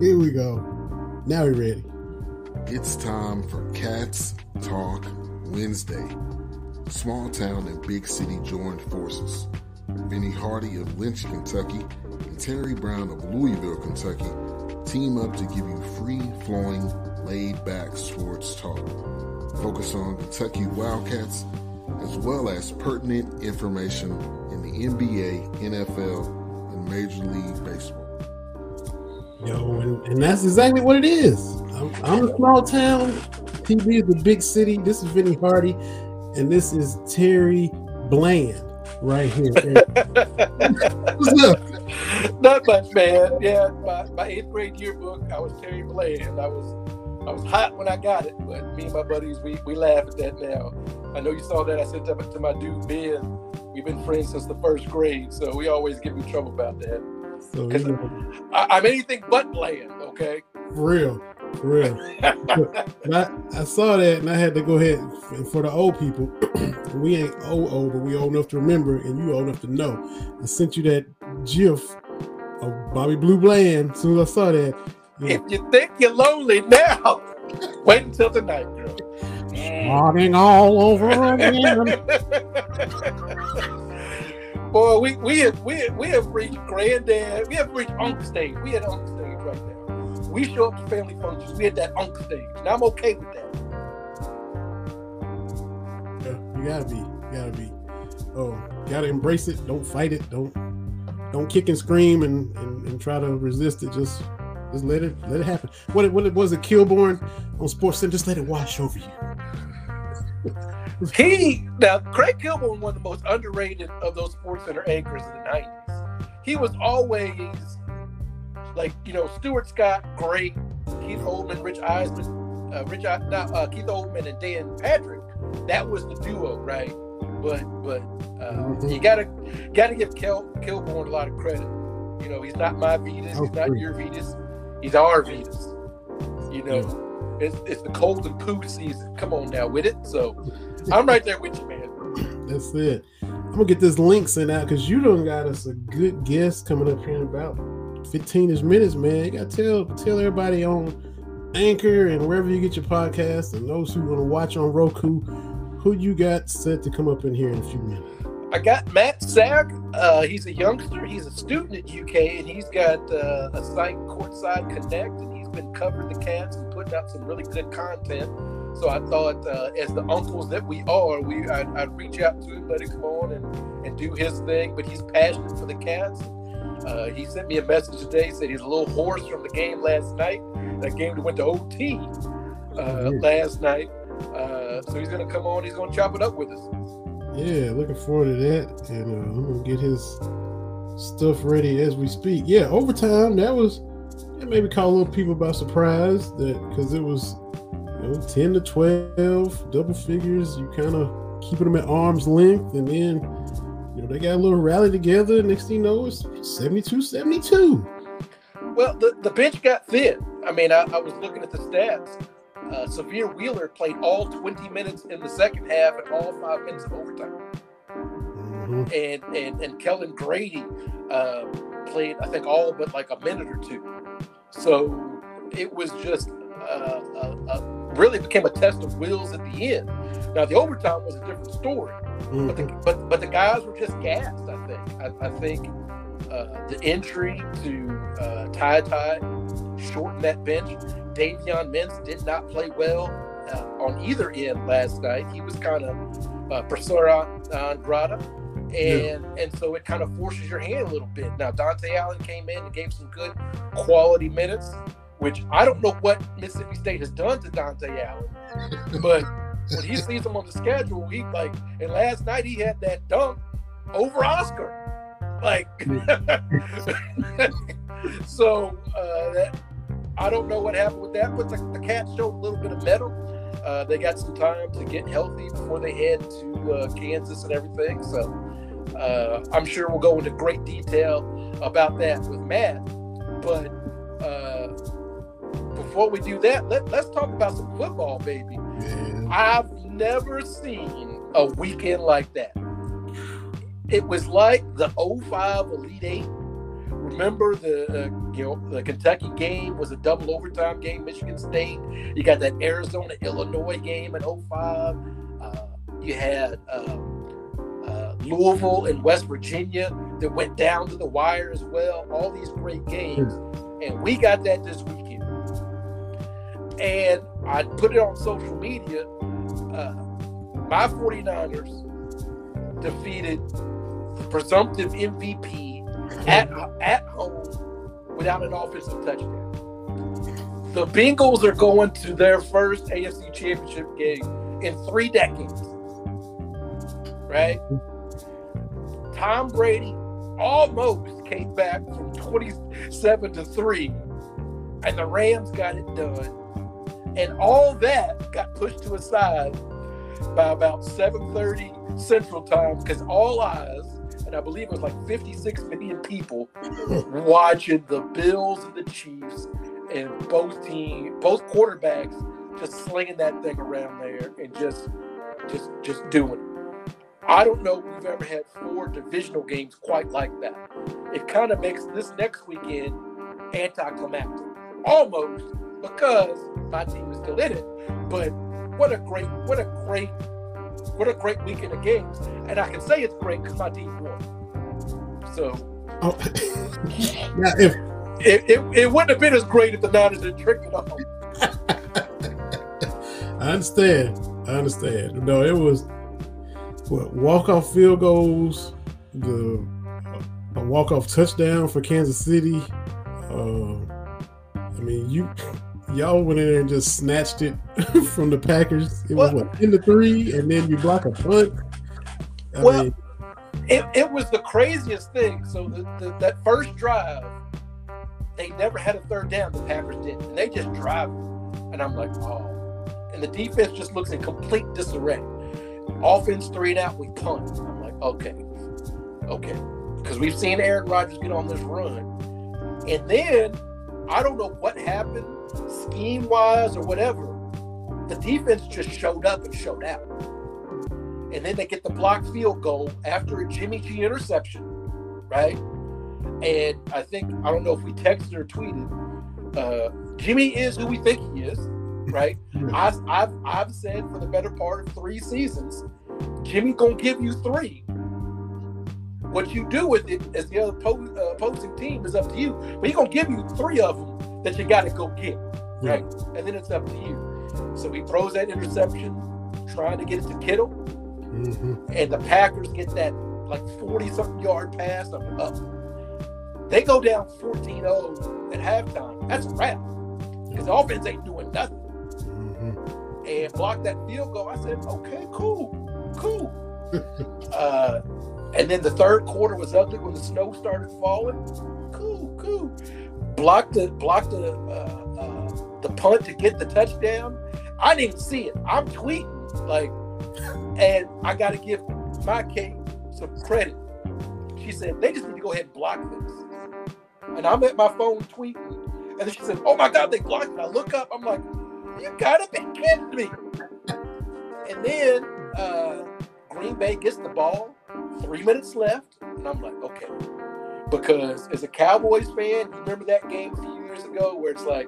Here mm. we go. Now we're ready. It's time for Cats Talk Wednesday. Small town and big city joined forces. Vinny Hardy of Lynch, Kentucky, and Terry Brown of Louisville, Kentucky team up to give you free flowing, laid back sports talk. Focus on Kentucky Wildcats as well as pertinent information in the NBA, NFL, and Major League Baseball. Yo, and, and that's exactly what it is. I'm, I'm a small town. TB is a big city. This is Vinny Hardy, and this is Terry Bland right here. What's up? Not much, man. Yeah, my, my eighth grade yearbook, I was Terry Bland. I was I was hot when I got it, but me and my buddies, we, we laugh at that now. I know you saw that. I sent that to my dude Ben. We've been friends since the first grade, so we always give him trouble about that. So, Because you know, I, I'm anything but bland, okay? for real, for real. I, I saw that and I had to go ahead and for the old people. we ain't old old, but we old enough to remember, and you old enough to know. I sent you that GIF of Bobby Blue Bland. As soon as I saw that, yeah, if you think you're lonely now, wait until tonight, girl. Starting all over again. Boy, we we have we we have reached granddad. We have reached unk stage. We at unk stage right now. We show up to family functions. We at that unk stage. And I'm okay with that. Yeah, you gotta be, you gotta be. Oh, gotta embrace it. Don't fight it. Don't don't kick and scream and and, and try to resist it. Just just let it let it happen. What it, what it was it Kilborn on Sports Center? Just let it wash over you. He now Craig Kilborn, was one of the most underrated of those Sports Center anchors in the '90s. He was always like you know Stuart Scott, great. Keith Olbermann, Rich Eisman, uh, Rich not, uh, Keith Olbermann and Dan Patrick. That was the duo, right? But but uh, you gotta gotta give Kel, Kilborn a lot of credit. You know, he's not my Vetus, he's not your Vetus, he's our Vetus. You know, it's, it's the cold and poo season. Come on now with it. So I'm right there with you, man. That's it. I'm gonna get this link sent out because you done got us a good guest coming up here in about 15ish minutes, man. You gotta tell tell everybody on Anchor and wherever you get your podcast and those who want to watch on Roku, who you got set to come up in here in a few minutes. I got Matt Sak. Uh, he's a youngster. He's a student at UK, and he's got uh, a site, Courtside Connect, and he's been covering the Cats and putting out some really good content. So I thought, uh, as the uncles that we are, we I'd, I'd reach out to him, let him come on and, and do his thing. But he's passionate for the Cats. Uh, he sent me a message today. Said he's a little hoarse from the game last night. That game that went to OT uh, last night. Uh, so he's going to come on. He's going to chop it up with us. Yeah, looking forward to that. And uh, I'm gonna get his stuff ready as we speak. Yeah, overtime. That was that maybe caught a little people by surprise that because it was you know 10 to 12 double figures. You kind of keeping them at arm's length, and then you know they got a little rally together. Next thing you know, it's 72 72. Well, the, the bench got thin. I mean, I, I was looking at the stats. Uh, Sahvir Wheeler played all 20 minutes in the second half and all five minutes of overtime. Mhm. And and and Kellan Grady uh, played, I think, all but like a minute or two. So it was just uh, uh, uh, really became a test of wills at the end. Now the overtime was a different story. But the, Mhm. but but the guys were just gassed. I think. I, I think uh, the entry to uh, Ty Ty shortened that bench. Davion Mintz did not play well uh, on either end last night. He was kind of uh, persona non grata, and and so it kind of forces your hand a little bit. Now Dontaie Allen came in and gave some good quality minutes, which I don't know what Mississippi State has done to Dontaie Allen, but when he sees him on the schedule, he like, and last night he had that dunk over Oscar. Like, so uh, that I don't know what happened with that, but the, the Cats showed a little bit of mettle. Uh, they got some time to get healthy before they head to uh, Kansas and everything. So uh, I'm sure we'll go into great detail about that with Matt. But uh, before we do that, let, let's talk about some football, baby. Yeah. I've never seen a weekend like that. It was like the 05 Elite Eight remember the uh, you know the Kentucky game was a double overtime game. Michigan State. You got that Arizona Illinois game in 05. Uh, you had um, uh, Louisville and West Virginia that went down to the wire as well. All these great games, and we got that this weekend. And I put it on social media. Uh, my 49ers defeated the presumptive MVP at at home without an offensive touchdown. The Bengals are going to their first AFC Championship game in three decades. Right? Tom Brady almost came back from 27 to 3, and the Rams got it done. And all that got pushed to a side by about 7:30 Central Time because all eyes and I believe it was like 56 million people watching the Bills and the Chiefs and both team, both quarterbacks just slinging that thing around there and just, just, just doing it. I don't know if we've ever had four divisional games quite like that. It kind of makes this next weekend anticlimactic, almost because my team is still in it. But what a great, what a great what a great weekend of games. And I can say it's great because my team won. So oh. now if it, it, it, wouldn't have been as great if the Niners had tricked it off. I understand. I understand. No, it was what walk off field goals, the a walk off touchdown for Kansas City. Uh, I mean, you y'all went in there and just snatched it from the Packers. It was what in the three, and then you block a punt. I well, mean, it, it was the craziest thing. So the, the, that first drive, they never had a third down. The Packers did, and they just drive, and I'm like, oh. And the defense just looks in complete disarray. Offense three and out, we punt. I'm like, okay, okay, because we've seen Aaron Rodgers get on this run, and then I don't know what happened scheme wise or whatever, the defense just showed up and showed out. And then they get the blocked field goal after a Jimmy G interception, right? And I think, I don't know if we texted or tweeted, uh, Jimmy is who we think he is, right? I've, I've, I've said for the better part of three seasons, Jimmy gonna give you three. What you do with it as the other uh, opposing team is up to you. But he's gonna give you three of them that you got to go get, right? Yeah. And then it's up to you. So he throws that interception, trying to get it to Kittle, mm-hmm. and the Packers get that like 40 something yard pass up. up. They go down 14 0 at halftime. That's a wrap because the offense ain't doing nothing. Mm-hmm. And block that field goal. I said, okay, cool, cool. uh, and then the third quarter was ugly when the snow started falling. Cool, cool blocked the blocked the uh, uh, the punt to get the touchdown. I didn't even see it. I'm tweeting like, and I got to give my Kate some credit. She said they just need to go ahead and block this. And I'm at my phone tweeting, and then she said, "Oh my God, they blocked it." I look up, I'm like, "You gotta be kidding me!" And then uh, Green Bay gets the ball, three minutes left, and I'm like, "Okay." Because as a Cowboys fan, you remember that game a few years ago where it's like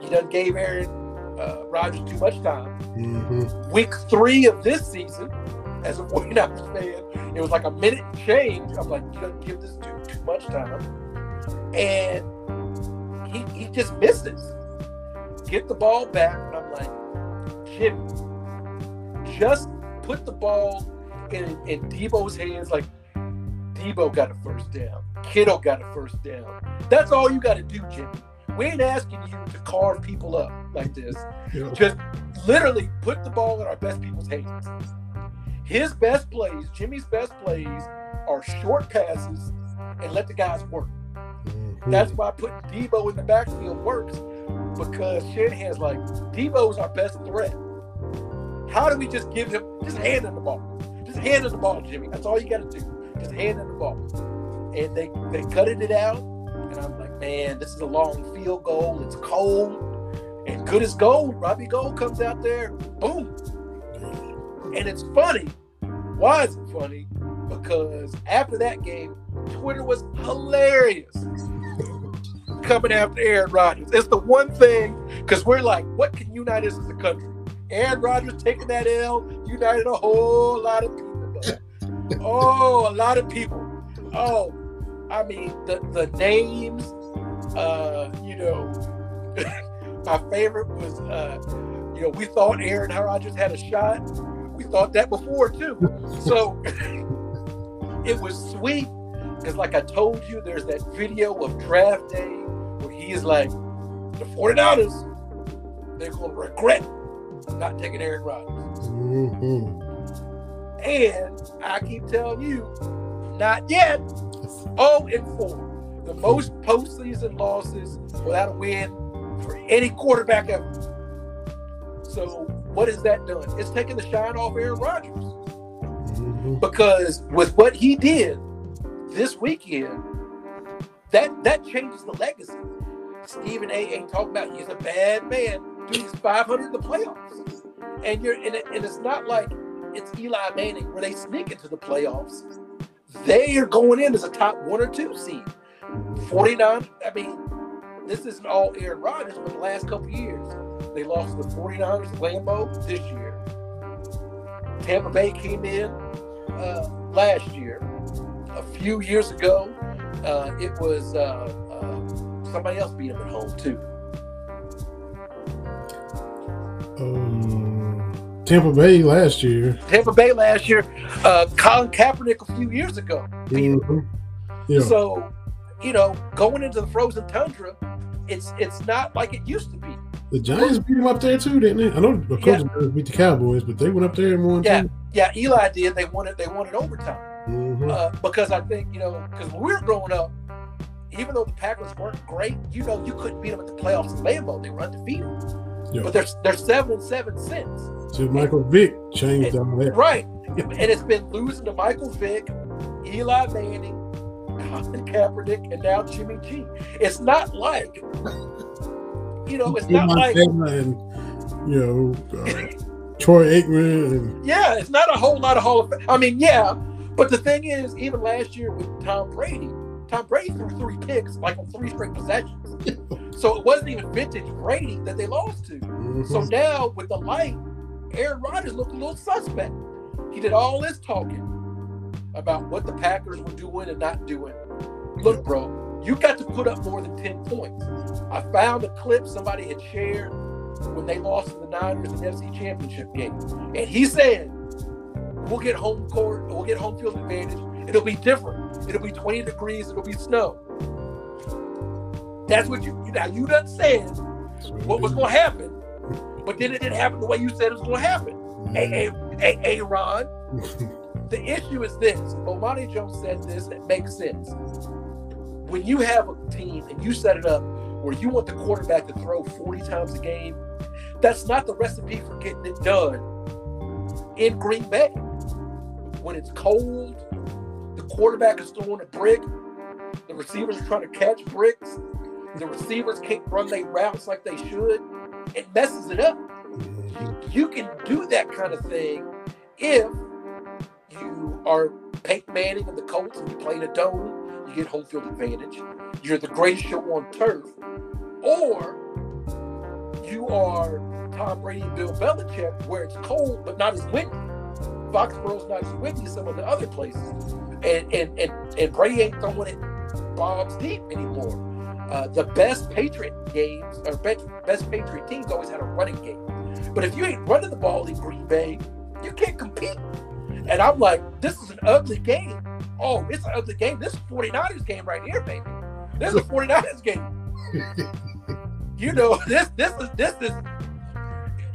you done gave Aaron uh, Rodgers too much time. Mm-hmm. Week three of this season, as a 49ers fan, it was like a minute change. I'm like, you don't give this dude too much time. And he, he just misses. Get the ball back, and I'm like, Jimmy, just put the ball in, in Deebo's hands. Like, Deebo got a first down. Kittle got a first down. That's all you got to do, Jimmy. We ain't asking you to carve people up like this. Yeah. Just literally put the ball in our best people's hands. His best plays, Jimmy's best plays, are short passes and let the guys work. Mm-hmm. That's why putting Deebo in the backfield works because Shanahan's like, Deebo's our best threat. How do we just give him, just hand him the ball? Just hand him the ball, Jimmy. That's all you got to do. Just hand him the ball and they they cutted it out. And I'm like, man, this is a long field goal. It's cold and good as gold. Robbie Gould comes out there, boom. And it's funny. Why is it funny? because after that game, Twitter was hilarious coming after Aaron Rodgers. It's the one thing because we're like, what can unite us as a country? Aaron Rodgers taking that L united a whole lot of people. oh, a lot of people. Oh, I mean the the names. Uh, you know, my favorite was uh, you know we thought Aaron Rodgers had a shot. We thought that before too. So it was sweet because, like I told you, there's that video of draft day where he is like, the 49ers, they're going to regret not taking Aaron Rodgers. Mm-hmm. And I keep telling you, not yet. 0 and 4. The most postseason losses without a win for any quarterback ever. So, what has that done? It's taken the shine off Aaron Rodgers. Mm-hmm. Because with what he did this weekend, that that changes the legacy. Stephen A. ain't talking about he's a bad man. Dude, he's 500 in the playoffs. And you're and, it, and it's not like it's Eli Manning where they sneak into the playoffs. They are going in as a top one or two seed. 49, I mean, this isn't all Aaron Rodgers, but the last couple years, they lost the 49ers, Lambeau this year. Tampa Bay came in uh, last year. A few years ago, uh, it was uh, uh, somebody else beat them at home too. Um, Tampa Bay last year. Tampa Bay last year, uh, Colin Kaepernick a few years ago. Mhm. Yeah. So, you know, going into the frozen tundra, it's it's not like it used to be. the Giants beat them up there too, didn't they? I know the coach beat the Cowboys, but they went up there and won Yeah, too. yeah. Eli did. They won it. they won it overtime. Mhm. uh, because I think you know because when we were growing up, even though the Packers weren't great, you know you couldn't beat them at the playoffs in Lambeau. They were undefeated, Yeah. but they're they're seven and seven since. So Michael Vick changed all that. Right, and it's been losing to Michael Vick, Eli Manning, Colin Kaepernick, and now Jimmy G. It's not like you know, it's not like and you know uh, Troy Aikman and yeah, it's not a whole lot of Hall of Fame. I mean, yeah, but the thing is, even last year with Tom Brady, Tom Brady threw three picks like on three straight possessions. So it wasn't even vintage Brady that they lost to. So Mhm. now with the light, Aaron Rodgers looked a little suspect. He did all this talking about what the Packers were doing and not doing. Look, bro, you got to put up more than 10 points. I found a clip somebody had shared when they lost to the Niners in the FC Championship game. And he said, We'll get home court, we'll get home field advantage. It'll be different. It'll be 20 degrees, it'll be snow. That's what you now you done said what was going to happen, but then it didn't happen the way you said it was going to happen. Hey, hey, hey, hey, Ron. The issue is this. Bomani Jones said this that makes sense. When you have a team and you set it up where you want the quarterback to throw 40 times a game, that's not the recipe for getting it done in Green Bay. When it's cold, the quarterback is throwing a brick, the receivers are trying to catch bricks, the receivers can't run their routes like they should, it messes it up you can do that kind of thing if you are Peyton Manning and the Colts and you play in a dome, you get home field advantage. You're the greatest show on turf. Or you are Tom Brady and Bill Belichick where it's cold but not as windy. Foxborough's not as windy as some of the other places. And and and, and Brady ain't throwing it bombs deep anymore. Uh, the best Patriot games or best, best Patriot teams always had a running game. But if you ain't running the ball in Green Bay, you can't compete. And I'm like, this is an ugly game. Oh, it's an ugly game. This is 49ers game right here, baby. This is a 49ers game. You know, this this is this is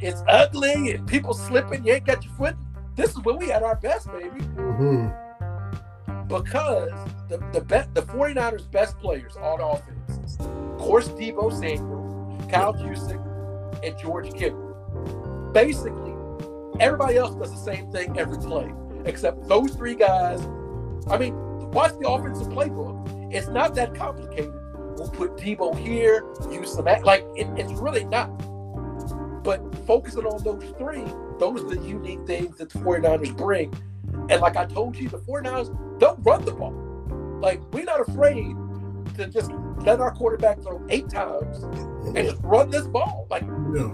it's ugly and people slipping, you ain't got your foot. This is when we at our best, baby. Mhm. Because the the be- the 49ers best players on offense, of course, Deebo Samuel, Kyle Juszczyk, and George Kittle. Basically, everybody else does the same thing every play, except those three guys. I mean, watch the offensive playbook. It's not that complicated. We'll put Deebo here, use some act like it, it's really not. But focusing on those three, those are the unique things that the 49ers bring. And like I told you, the 49ers don't run the ball. Like, we're not afraid to just let our quarterback throw eight times and just run this ball. Like, Yeah.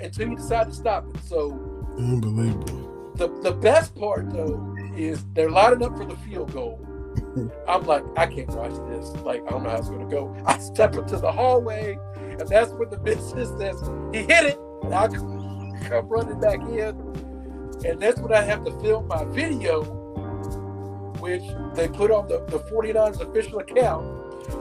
until you decide to stop it. So Unbelievable. the the best part though is they're lining up for the field goal. I'm like, I can't watch this. Like, I don't know how it's gonna go. I step into the hallway, and that's when the business says he hit it, and I come come running back in, and that's when I have to film my video, which they put on the, the 49ers official account.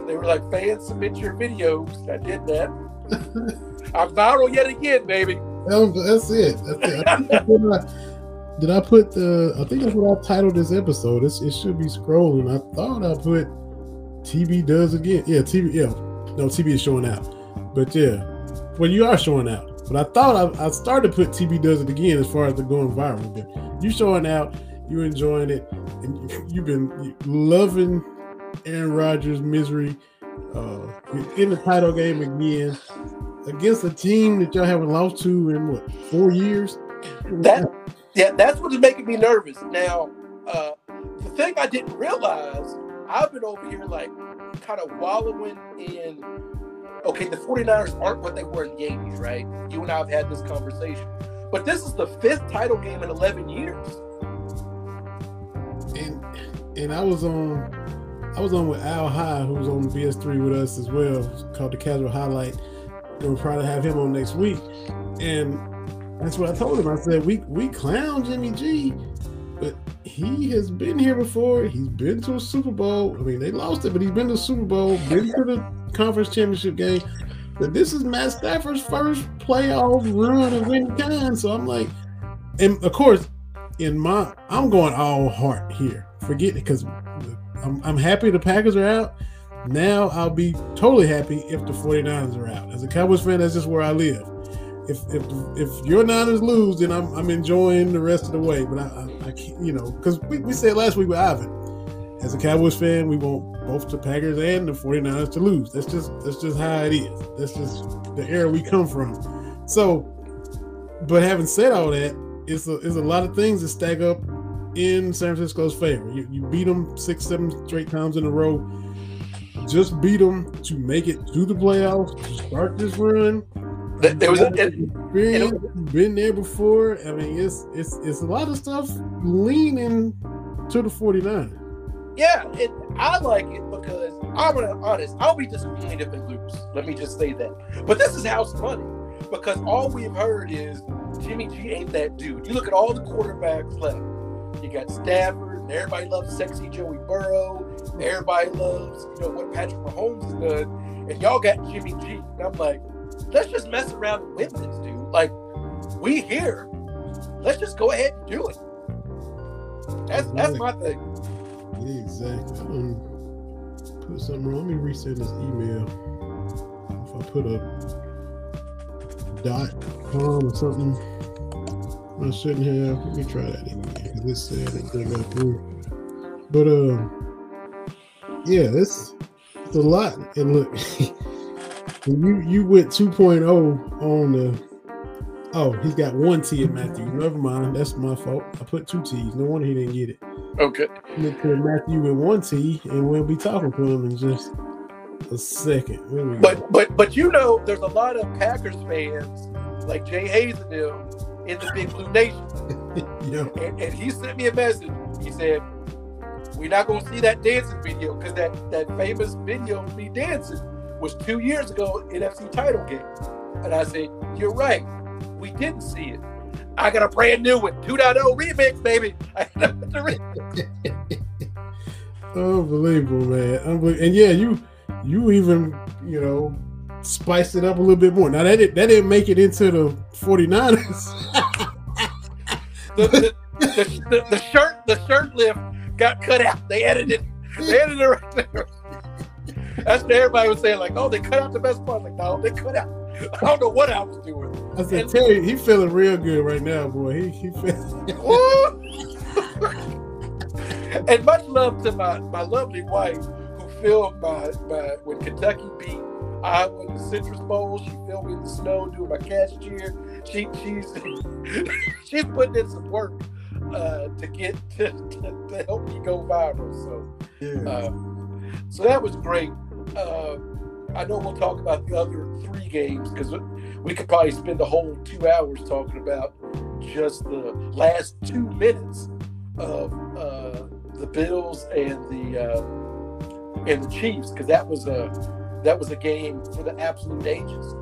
They were like, fans submit your videos. I did that. I'm viral yet again, baby. That's it. That's it. I think that's what I- did I put the? I think that's what I titled this episode. It's, it should be scrolling. I thought I put TB does again. Yeah, TB. Yeah, no, TB is showing out. But yeah, well, you are showing out. But I thought I, I started to put TB does it again as far as the going viral. But you showing out, you enjoying it, and you- you've been loving Aaron Rodgers' misery. Uh, in the title game again against a team that y'all haven't lost to in what four years. That yeah, that's what's making me nervous. Now, uh, the thing I didn't realize, I've been over here like kind of wallowing in okay, the 49ers aren't what they were in the 80s, right? You and I have had this conversation. But this is the fifth title game in 11 years. And and I was on I was on with Al High, who was on BS3 with us as well, called the Casual Highlight. We'll probably have him on next week. And that's what I told him. I said, we we clown Jimmy G, but he has been here before. He's been to a Super Bowl. I mean, they lost it, but he's been to a Super Bowl, been to the conference championship game. But this is Matt Stafford's first playoff run of any kind. So I'm like, and of course, in my I'm going all heart here. Forget it because I'm, I'm happy the Packers are out. Now I'll be totally happy if the 49ers are out. As a Cowboys fan, that's just where I live. If if if your Niners lose, then I'm I'm enjoying the rest of the way. But I I, I can't, you know, because we, we said last week with Ivan, as a Cowboys fan, we want both the Packers and the 49ers to lose. That's just that's just how it is. That's just the era we come from. So, but having said all that, it's a, it's a lot of things that stack up in San Francisco's favor. You, you beat them six, seven straight times in a row. Just beat them to make it to the playoffs, to start this run. There- was a- experience, been there before. I mean, it's it's it's a lot of stuff leaning to the 49. Yeah, and I like it because I'm gonna honest. I'll be disappointed if they lose. Let me just say that. But this is house money because all we've heard is Jimmy G ain't that dude. You look at all the quarterbacks left. You got Stafford, and everybody loves sexy Joey Burrow. Everybody loves you know what Patrick Mahomes has done, and y'all got Jimmy G. And I'm like, let's just mess around and win this, dude. Like, we here. Let's just go ahead and do it. That's that's my thing. Exactly. I'm gonna put something wrong. Let me resend this email. If I put a dot com or something, I shouldn't have. Let me try that again because it said it didn't go through. But um, yeah, it's it's a lot. And look, you you went 2.0 on the. Oh, he's got one T in Matthew. Never mind. That's my fault. I put two T's. No wonder he didn't get it. Okay. Look Matthew with one T, and we'll be talking to him in just a second. We go. But but but you know, there's a lot of Packers fans like Jay Hayes and them in the Big Blue Nation, yeah, and, and he sent me a message. He said, "We're not going to see that dancing video because that that famous video of me dancing was two years ago NFC title game." And I said, "You're right. We didn't see it. I got a brand new one, 2.0 remix, baby. I got the remix. unbelievable, man. Unbelievable. And yeah, you you even you know spiced it up a little bit more. Now that did, that didn't make it into the 49ers. The, the, the, the, shirt the shirt lift got cut out. They edited they edited it right there. That's what everybody was saying, like, oh, they cut out the best part. Like, no, they cut out. I don't know what I was doing. I said, Terry, he feeling real good right now, boy. He he feel, Woo! and much love to my, my lovely wife who filmed my, my when Kentucky beat Iowa went to Citrus Bowl. She filmed me in the snow doing my catch cheer. She she's she's putting in some work. uh, to get to, to, to help me go viral. So, Yeah. uh, so that was great. Uh, I know we'll talk about the other three games because we could probably spend the whole two hours talking about just the last two minutes of uh, the Bills and the uh, and the Chiefs because that was a that was a game for the absolute ages.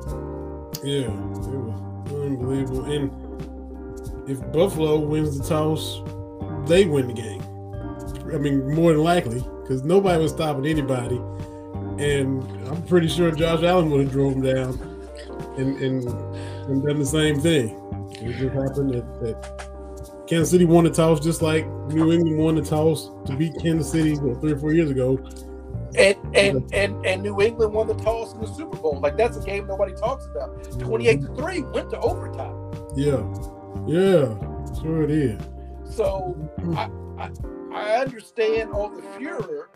Yeah, it was unbelievable. And if Buffalo wins the toss, they win the game. I mean, more than likely, because nobody was stopping anybody. And I'm pretty sure Josh Allen would have drove them down and, and, and done the same thing. It just happened that, that Kansas City won the toss just like New England won the toss to beat Kansas City three or four years ago. And and, and and New England won the toss in the Super Bowl. Like that's a game nobody talks about. Twenty eight to three went to overtime. Yeah, yeah, sure it is. So I, I I understand all the furor,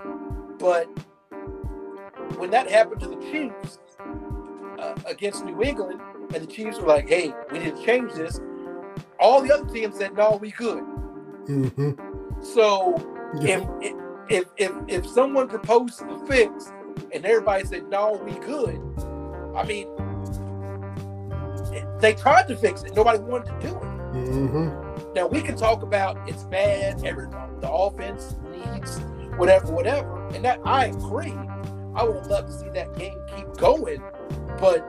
but when that happened to the Chiefs uh, against New England, and the Chiefs were like, "Hey, we need to change this," all the other teams said, "No, we good." hmm So Yeah. if if if if if someone proposed the fix and everybody said no, we good, I mean, they tried to fix it. Nobody wanted to do it. hmm Now we can talk about it's bad. Every the offense needs whatever, whatever, and that I agree. I would loved to see that game keep going, but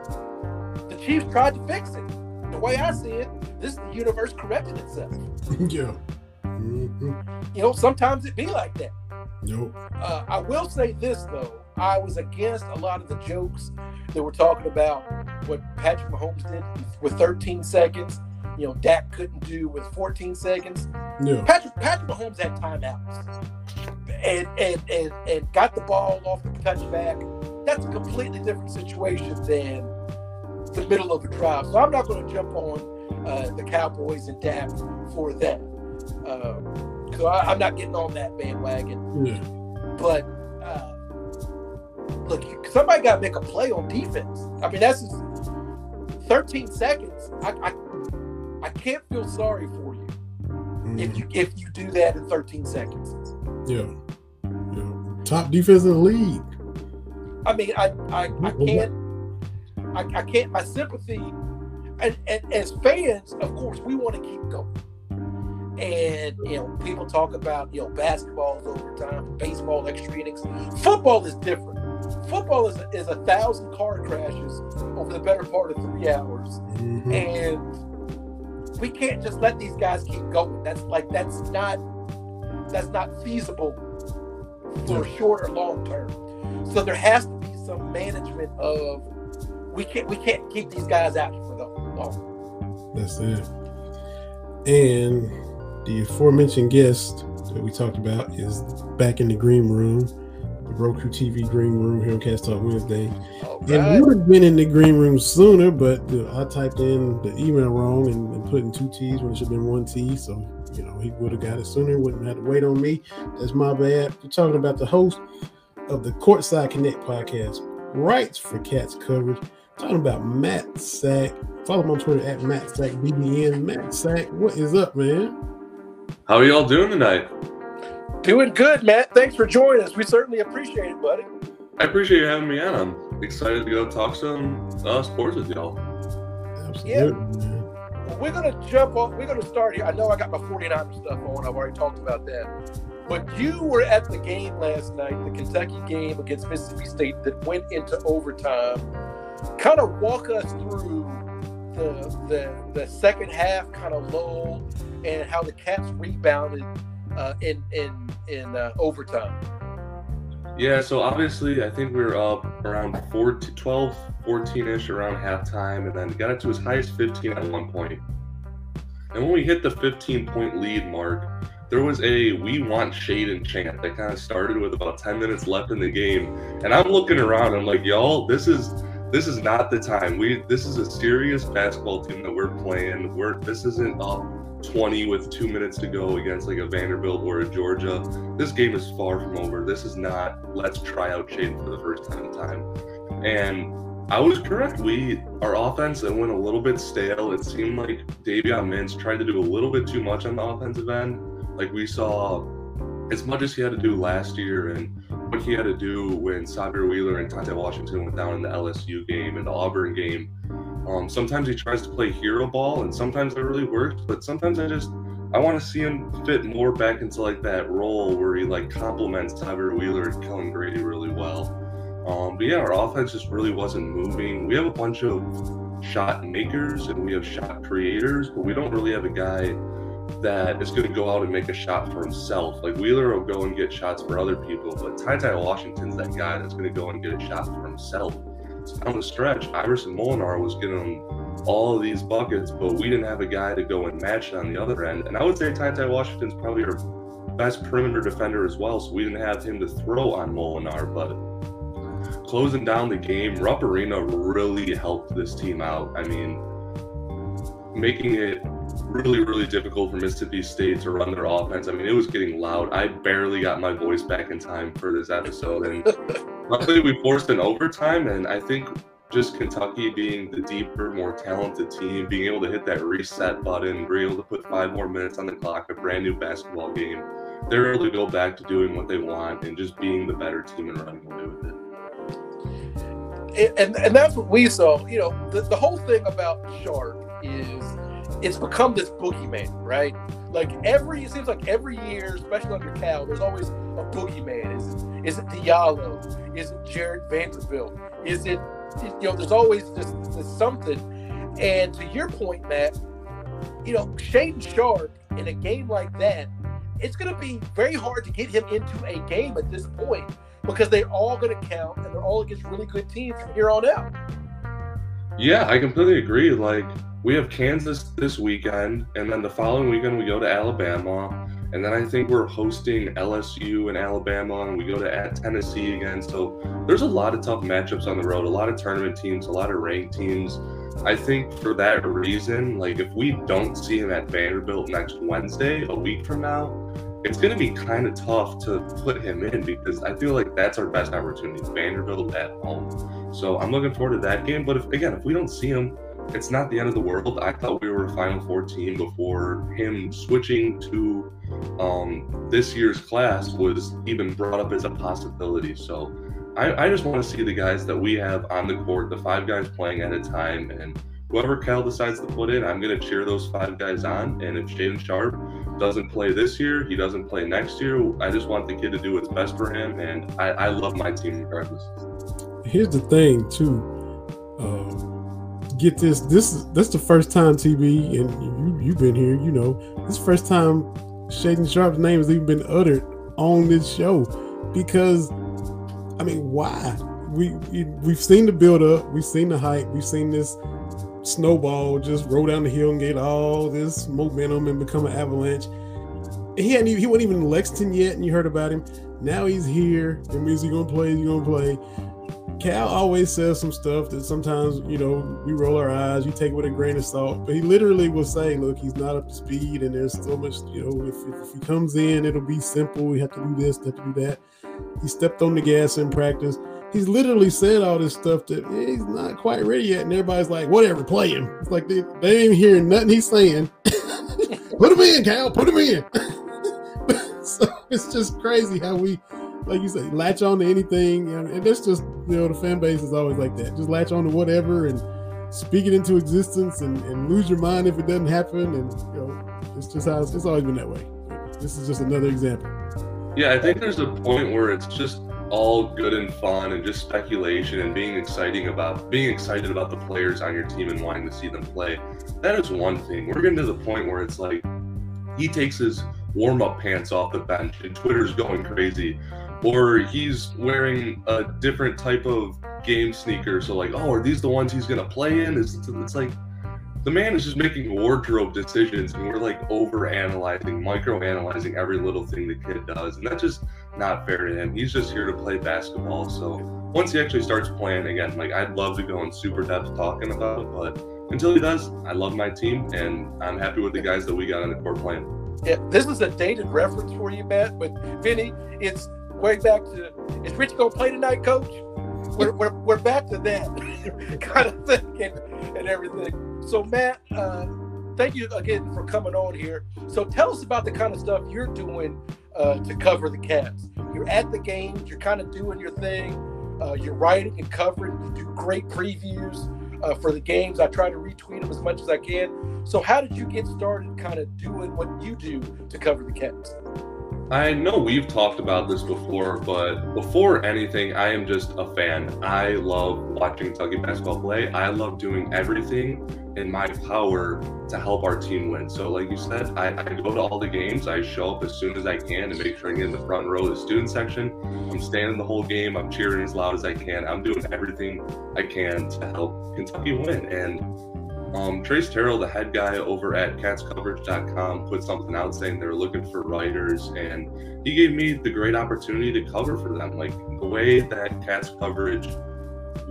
the Chiefs tried to fix it. The way I see it, this the universe corrected itself. Yeah. hmm You know, sometimes it be like that. Nope. Uh, I will say this though, I was against a lot of the jokes that were talking about what Patrick Mahomes did with 13 seconds. You know, Dak couldn't do with 14 seconds. Yeah. Patrick Patrick Mahomes had timeouts and and and, and got the ball off the touchback. That's a completely different situation than the middle of the drive. So I'm not going to jump on uh, the Cowboys and Dak for that. Uh, so I, I'm not getting on that bandwagon. Yeah. But uh, look, somebody got to make a play on defense. I mean, that's just 13 seconds. I, I I can't feel sorry for you if Mhm. you if you do that in 13 seconds. Yeah. Yeah. Top defense in the league. I mean, I I, I can't I, I can't my sympathy and, and as fans, of course, we want to keep going. And you know, people talk about you know basketball is overtime, baseball extra innings. Football is different. Football is is a thousand car crashes over the better part of three hours, Mhm. and we can't just let these guys keep going. That's like that's not that's not feasible for short or long term. So there has to be some management of we can't we can't keep these guys out for the long. That's it. And the aforementioned guest that we talked about is back in the green room, the Roku TV green room here on Cats Talk Wednesday. All And right. would have been in the green room sooner, but I typed in the email wrong and, and put in two T's when it should have been one T. So, you know, he would have got it sooner, wouldn't have had to wait on me. That's my bad. We're talking about the host of the Courtside Connect podcast, Writes for Cats coverage. Talking about Matt Sak. Follow him on Twitter at Matt Sak BBN. Matt Sak, what is up, man? How are y'all doing tonight? Doing good, Matt. Thanks for joining us. We certainly appreciate it, buddy. I appreciate you having me on. I'm excited to go talk some uh, sports with y'all. Absolutely. Well, we're gonna jump off. We're gonna start here. I know I got my 49er stuff on. I've already talked about that. But you were at the game last night, the Kentucky game against Mississippi State that went into overtime. Kind of walk us through the the the second half kind of lull and how the Cats rebounded uh, in in in uh, overtime. Yeah, so obviously, I think we were up around 14, 12, 14 ish around halftime, and then got it to as high as 15 at one point. And when we hit the 15 point lead mark, there was a we want Shaedon chant that kind of started with about 10 minutes left in the game. And I'm looking around, I'm like, y'all, this is this is not the time. We this is a serious basketball team that we're playing. We're this isn't up 20 with two minutes to go against like a Vanderbilt or a Georgia. This game is far from over. This is not let's try out Shaedon for the first time in time. And I was correct. We our offense that went a little bit stale. It seemed like Davion Mintz tried to do a little bit too much on the offensive end. Like we saw as much as he had to do last year and what he had to do when Sahvir Wheeler and Ty Washington went down in the LSU game and the Auburn game. Um, sometimes he tries to play hero ball and sometimes it really works, but sometimes I just I want to see him fit more back into like that role where he like complements Sahvir Wheeler and Kellan Grady really well. Um, but yeah, our offense just really wasn't moving. We have a bunch of shot makers and we have shot creators, but we don't really have a guy that is going to go out and make a shot for himself. Like Wheeler will go and get shots for other people, but Ty Ty Washington's that guy that's going to go and get a shot for himself. Down the stretch, Iverson Molinar was getting all of these buckets, but we didn't have a guy to go and match it on the other end. And I would say Ty Ty Washington's probably our best perimeter defender as well, so we didn't have him to throw on Molinar, but closing down the game, Rupp Arena really helped this team out. I mean, making it really, really difficult for Mississippi State to run their offense. I mean, it was getting loud. I barely got my voice back in time for this episode. And luckily, we forced an overtime. And I think just Kentucky being the deeper, more talented team, being able to hit that reset button, being able to put five more minutes on the clock, a brand new basketball game, they're able to go back to doing what they want and just being the better team and running away with it. And, and that's what we saw. You know, the, the whole thing about Sharpe is it's become this boogeyman, right? Like every, it seems like every year, especially under Cal, there's always a boogeyman. Is it, is it Diallo? Is it Jared Vanderbilt? Is it, you know, there's always just something. And to your point, Matt, you know, Shane Sharpe in a game like that, it's going to be very hard to get him into a game at this point because they're all going to count and they're all against really good teams from here on out. Yeah, I completely agree. Like, we have Kansas this weekend, and then the following weekend we go to Alabama, and then I think we're hosting LSU and Alabama, and we go to at Tennessee again. So there's a lot of tough matchups on the road, a lot of tournament teams, a lot of ranked teams. I think for that reason, like if we don't see him at Vanderbilt next Wednesday, a week from now, it's going to be kind of tough to put him in because I feel like that's our best opportunity. Vanderbilt at home. So I'm looking forward to that game. But if again, if we don't see him, it's not the end of the world. I thought we were a Final Four team before him switching to um, this year's class was even brought up as a possibility. So I, I just want to see the guys that we have on the court, the five guys playing at a time, and whoever Cal decides to put in, I'm going to cheer those five guys on. And if Shaedon Sharpe doesn't play this year, he doesn't play next year. I just want the kid to do what's best for him, and I, I love my team regardless. Here's the thing, too. Um, get this. This is that's the first time TB and you you've been here. You know, this first time Shaedon Sharpe's name has even been uttered on this show because I mean, why? We, we we've seen the build up, we've seen the hype, we've seen this snowball just roll down the hill and get all this momentum and become an avalanche. He hadn't even, he wasn't even in Lexington yet, and you heard about him. Now he's here. And is gonna play? Is he gonna play? Cal always says some stuff that sometimes, you know, we roll our eyes, you take it with a grain of salt. But he literally will say, look, he's not up to speed, and there's so much, you know, if, if he comes in, it'll be simple. We have to do this, have to do that. He stepped on the gas in practice. He's literally said all this stuff that eh, he's not quite ready yet, and everybody's like, whatever, play him. It's like they, they ain't hearing nothing he's saying. Put him in, Cal, put him in. so it's just crazy how we like you say, latch on to anything, and that's just you know the fan base is always like that. Just latch on to whatever and speak it into existence, and, and lose your mind if it doesn't happen. And you know, it's just how it's, it's always been that way. This is just another example. Yeah, I think there's a point where it's just all good and fun and just speculation and being exciting about being excited about the players on your team and wanting to see them play. That is one thing. We're getting to the point where it's like he takes his warm up pants off the bench and Twitter's going crazy or he's wearing a different type of game sneaker. So like, oh, are these the ones he's gonna play in? It's, it's like the man is just making wardrobe decisions, and we're like over analyzing, micro analyzing every little thing the kid does, and that's just not fair to him. He's just here to play basketball. So once he actually starts playing again, like I'd love to go in super depth talking about it, but until he does, I love my team, and I'm happy with the guys that we got on the court playing. Yeah, this is a dated reference for you, Matt. But Vinny, it's way back to is Rich gonna play tonight, Coach? We're, we're, we're back to that. kind of thing and, and everything. So Matt, uh, thank you again for coming on here. So tell us about the kind of stuff you're doing uh, to cover the Cats. You're at the games, you're kind of doing your thing, uh, you're writing and covering, you do great previews uh, for the games. I try to retweet them as much as I can. So, how did you get started kind of doing what you do to cover the Cats? I know we've talked about this before, but before anything, I am just a fan. I love watching Kentucky basketball play. I love doing everything in my power to help our team win. So, like you said, I, I, go to all the games. I show up as soon as I can to make sure I get in the front row of the student section. I'm standing the whole game. I'm cheering as loud as I can. I'm doing everything I can to help Kentucky win. And um, Trace Terrell, the head guy over at catscoverage.com, put something out saying they're looking for writers, and he gave me the great opportunity to cover for them. Like the way that Cats coverage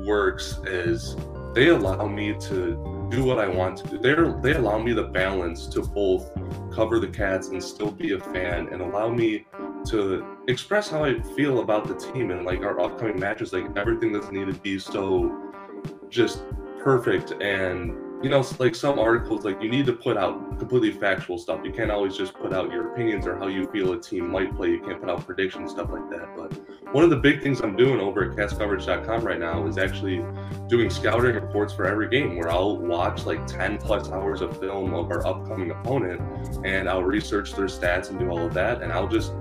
works is they allow me to do what I want to do. They they allow me the balance to both cover the Cats and still be a fan, and allow me to express how I feel about the team and like our upcoming matches. Like everything that's needed to be so just perfect and you know, like some articles, like you need to put out completely factual stuff. You can't always just put out your opinions or how you feel a team might play. You can't put out predictions, stuff like that. But one of the big things I'm doing over at catscoverage.com right now is actually doing scouting reports for every game where I'll watch like 10 plus hours of film of our upcoming opponent and I'll research their stats and do all of that. And I'll just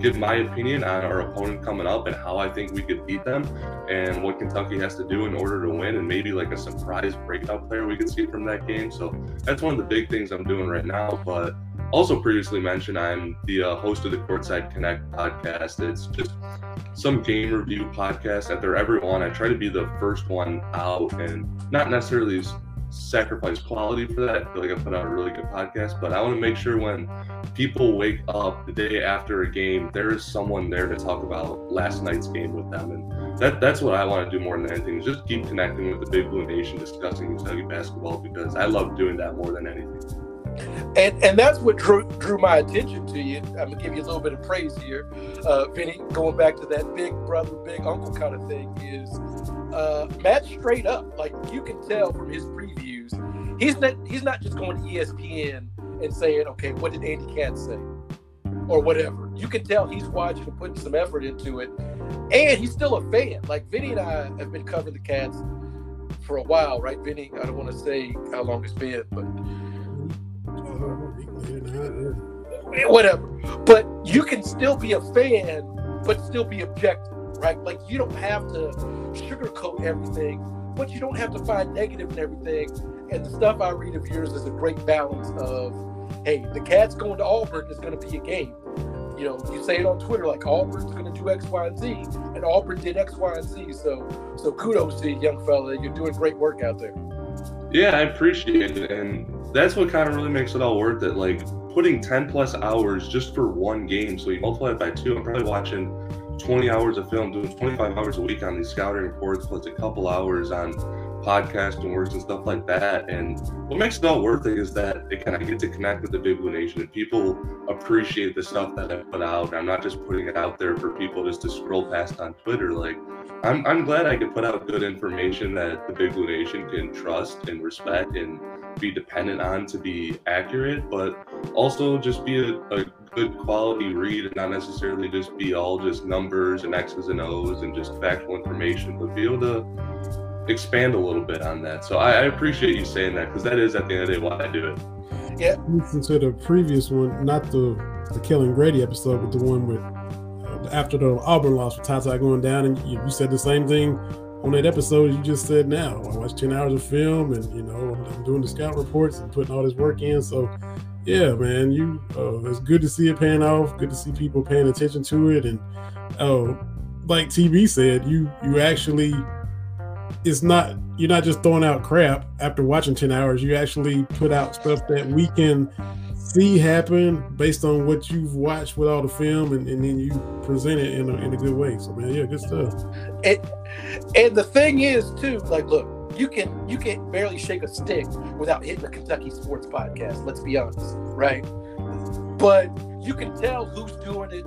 give my opinion on our opponent coming up and how I think we could beat them and what Kentucky has to do in order to win and maybe like a surprise breakout player we could see from that game. So that's one of the big things I'm doing right now. But also previously mentioned, I'm the uh, host of the Courtside Connect podcast. It's just some game review podcast. At their every one, I try to be the first one out and not necessarily sacrifice quality for that. I feel like I put out a really good podcast, but I want to make sure when people wake up the day after a game, there is someone there to talk about last night's game with them. And that that's what I want to do more than anything just keep connecting with the Big Blue Nation, discussing Kentucky basketball because I love doing that more than anything. And and that's what drew drew my attention to you. I'm gonna give you a little bit of praise here, uh, Vinny. Going back to that big brother, big uncle kind of thing is uh, Matt straight up. Like you can tell from his previews, he's not he's not just going to ESPN and saying, okay, what did Andy Katz say, or whatever. You can tell he's watching and putting some effort into it, and he's still a fan. Like Vinny and I have been covering the Cats for a while, right, Vinny? I don't want to say how long it's been, but whatever. But you can still be a fan, but still be objective, right? Like you don't have to sugarcoat everything, but you don't have to find negative in everything. And the stuff I read of yours is a great balance of, hey, the Cats going to Auburn is going to be a game. You know, you say it on Twitter like Auburn's going to do X, Y, and Z, and Auburn did X, Y, and Z. So, so kudos to you, young fella. You're doing great work out there. Yeah, I appreciate it, and that's what kind of really makes it all worth it. Like putting 10 plus hours just for one game. So you multiply it by two. I'm probably watching 20 hours of film, doing 25 hours a week on these scouting reports, plus a couple hours on podcasting works and stuff like that. And what makes it all worth it is that it kind of get to connect with the Big Blue Nation and people appreciate the stuff that I put out. I'm not just putting it out there for people just to scroll past on Twitter. Like, I'm, I'm glad I could put out good information that the Big Blue Nation can trust and respect and be dependent on to be accurate, but also just be a, a good quality read and not necessarily just be all just numbers and X's and O's and just factual information, but be able to expand a little bit on that. So I, I appreciate you saying that because that is at the end of the day why I do it. Yeah. Listen to the previous one, not the the Kellan Grady episode, but the one with uh, after the Auburn loss with Tata going down, and you, you said the same thing on that episode you just said now. I watched 10 hours of film and, you know, I'm, I'm doing the scout reports and putting all this work in. So, yeah, man, you, uh, it's good to see it paying off. Good to see people paying attention to it. And, uh, like TB said, you, you actually, it's not, you're not just throwing out crap after watching 10 hours. You actually put out stuff that we can see happen based on what you've watched with all the film and, and then you present it in a, in a good way. So, man, yeah, good stuff. It, and the thing is, too, like, look, you can you can barely shake a stick without hitting a Kentucky sports podcast. Let's be honest, right? But you can tell who's doing it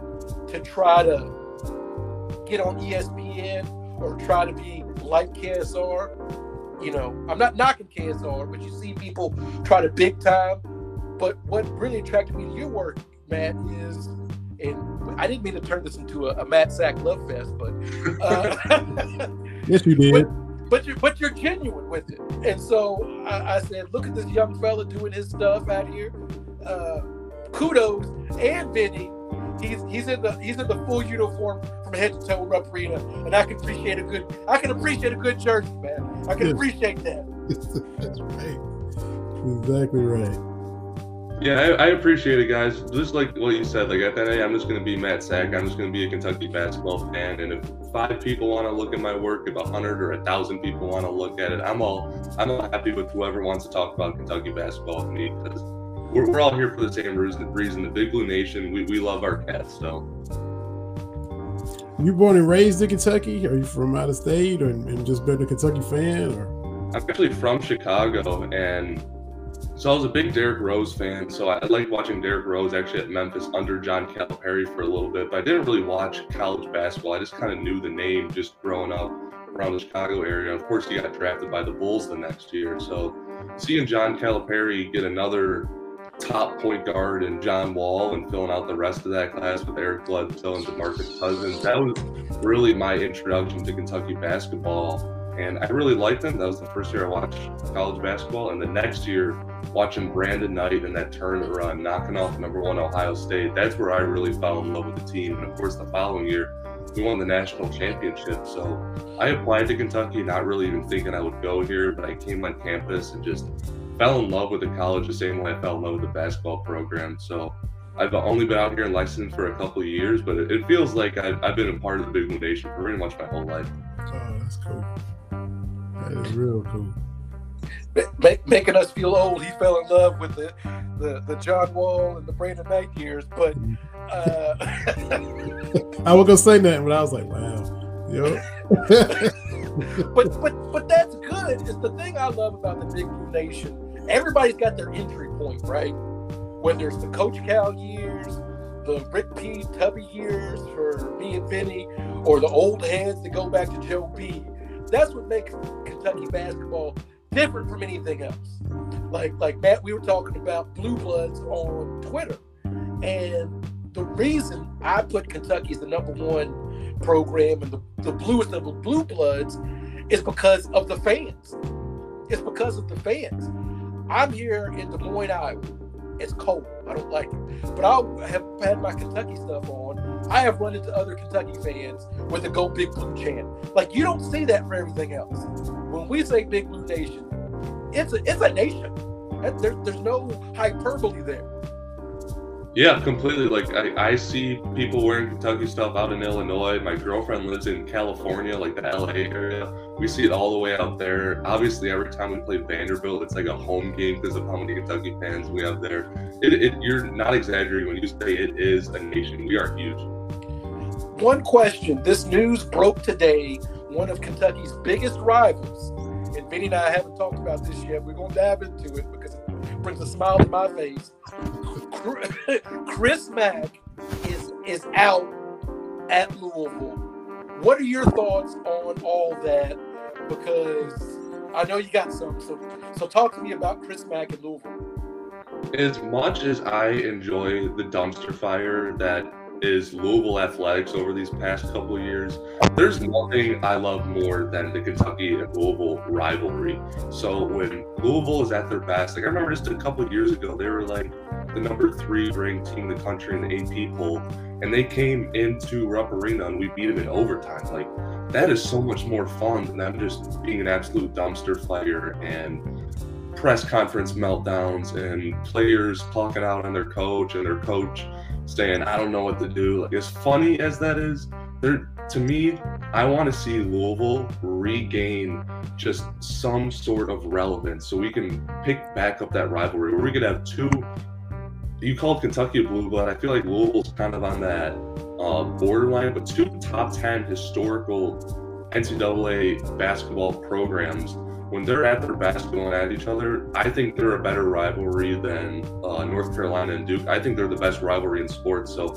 to try to get on ESPN or try to be like KSR. You know, I'm not knocking KSR, but you see people try to big time. But what really attracted me to your work, Matt, is and I didn't mean to turn this into a, a Matt Sak love fest, but uh, yes, you did. But, but you're but you're genuine with it, and so I, I, said, look at this young fella doing his stuff out here. Uh, kudos and Vinny. He's he's in the he's in the full uniform from head to toe Rupp Arena, and I can appreciate a good I can appreciate a good jersey, man. I can yes. appreciate that. That's right. Exactly right. Yeah, I, I, appreciate it, guys. Just like what you said, like at that day, I'm just gonna be Matt Sak. I'm just gonna be a Kentucky basketball fan, and if five people want to look at my work, if a hundred or a thousand people want to look at it, I'm all I'm all happy with whoever wants to talk about Kentucky basketball with me because we're, we're all here for the same reason. Reason the Big Blue Nation, we, we love our cats. So, you born and raised in Kentucky? Are you from out of state, or and just been a Kentucky fan? Or I'm actually from Chicago, and so I was a big Derrick Rose fan. So I liked watching Derrick Rose actually at Memphis under John Calipari for a little bit. But I didn't really watch college basketball. I just kind of knew the name just growing up around the Chicago area. Of course, he got drafted by the Bulls the next year. So seeing John Calipari get another top point guard and John Wall and filling out the rest of that class with Eric Bledsoe and DeMarcus Cousins, that was really my introduction to Kentucky basketball and I really liked him. That was the first year I watched college basketball, and the next year, watching Brandon Knight in that tournament run, knocking off number one Ohio State, that's where I really fell in love with the team. And of course, the following year, we won the national championship. So I applied to Kentucky, not really even thinking I would go here, but I came on campus and just fell in love with the college the same way I fell in love with the basketball program. So I've only been out here in Lexington for a couple of years, but it, feels like I've, I've, been a part of the Big Nation for pretty much my whole life. Oh, that's cool. That is real cool. Make, making us feel old. He fell in love with the, the, the John Wall and the Brandon Knight years, but uh... I was gonna say that, but I was like, wow, yo. but but but that's good. It's the thing I love about the Big Blue Nation. Everybody's got their entry point, right? Whether it's the Coach Cal years, the Rick P. Tubby years for me and Vinny, or the old heads that go back to Joe B. That's what makes Kentucky basketball different from anything else. Like like Matt, we were talking about blue bloods on Twitter, and the reason I put Kentucky as the number one program and the, the bluest of the blue bloods is because of the fans. It's because of the fans. I'm here in Des Moines, Iowa. It's cold. I don't like it. But I have had my Kentucky stuff on. I have run into other Kentucky fans with a Go Big Blue chant. Like you don't see that for everything else. When we say Big Blue Nation, it's a it's a nation. There, there's no hyperbole there. Yeah, completely. Like I, I see people wearing Kentucky stuff out in Illinois. My girlfriend lives in California, like the LA area. We see it all the way out there. Obviously, every time we play Vanderbilt, it's like a home game because of how many Kentucky fans we have there. It, it, you're not exaggerating when you say it is a nation. We are huge. One question: This news broke today. One of Kentucky's biggest rivals, and Vinny and I haven't talked about this yet. We're gonna dive into it because it brings a smile to my face. Chris Mack is is out at Louisville. What are your thoughts on all that? Because I know you got some. So so talk to me about Chris Mack at Louisville. As much as I enjoy the dumpster fire that is Louisville athletics over these past couple years. There's nothing I love more than the Kentucky and Louisville rivalry. So when Louisville is at their best, like I remember just a couple years ago, they were like the number three ranked team in the country in the AP poll, and they came into Rupp Arena and we beat them in overtime. Like that is so much more fun than them just being an absolute dumpster fire and press conference meltdowns and players talking out on their coach and their coach saying, I don't know what to do. Like, as funny as that is, there to me, I want to see Louisville regain just some sort of relevance so we can pick back up that rivalry where we could have two. You called Kentucky a blue blood. I feel like Louisville's kind of on that uh, borderline, but two top 10 historical NCAA basketball programs when they're at their best going at each other, I think they're a better rivalry than uh, North Carolina and Duke. I think they're the best rivalry in sports. So,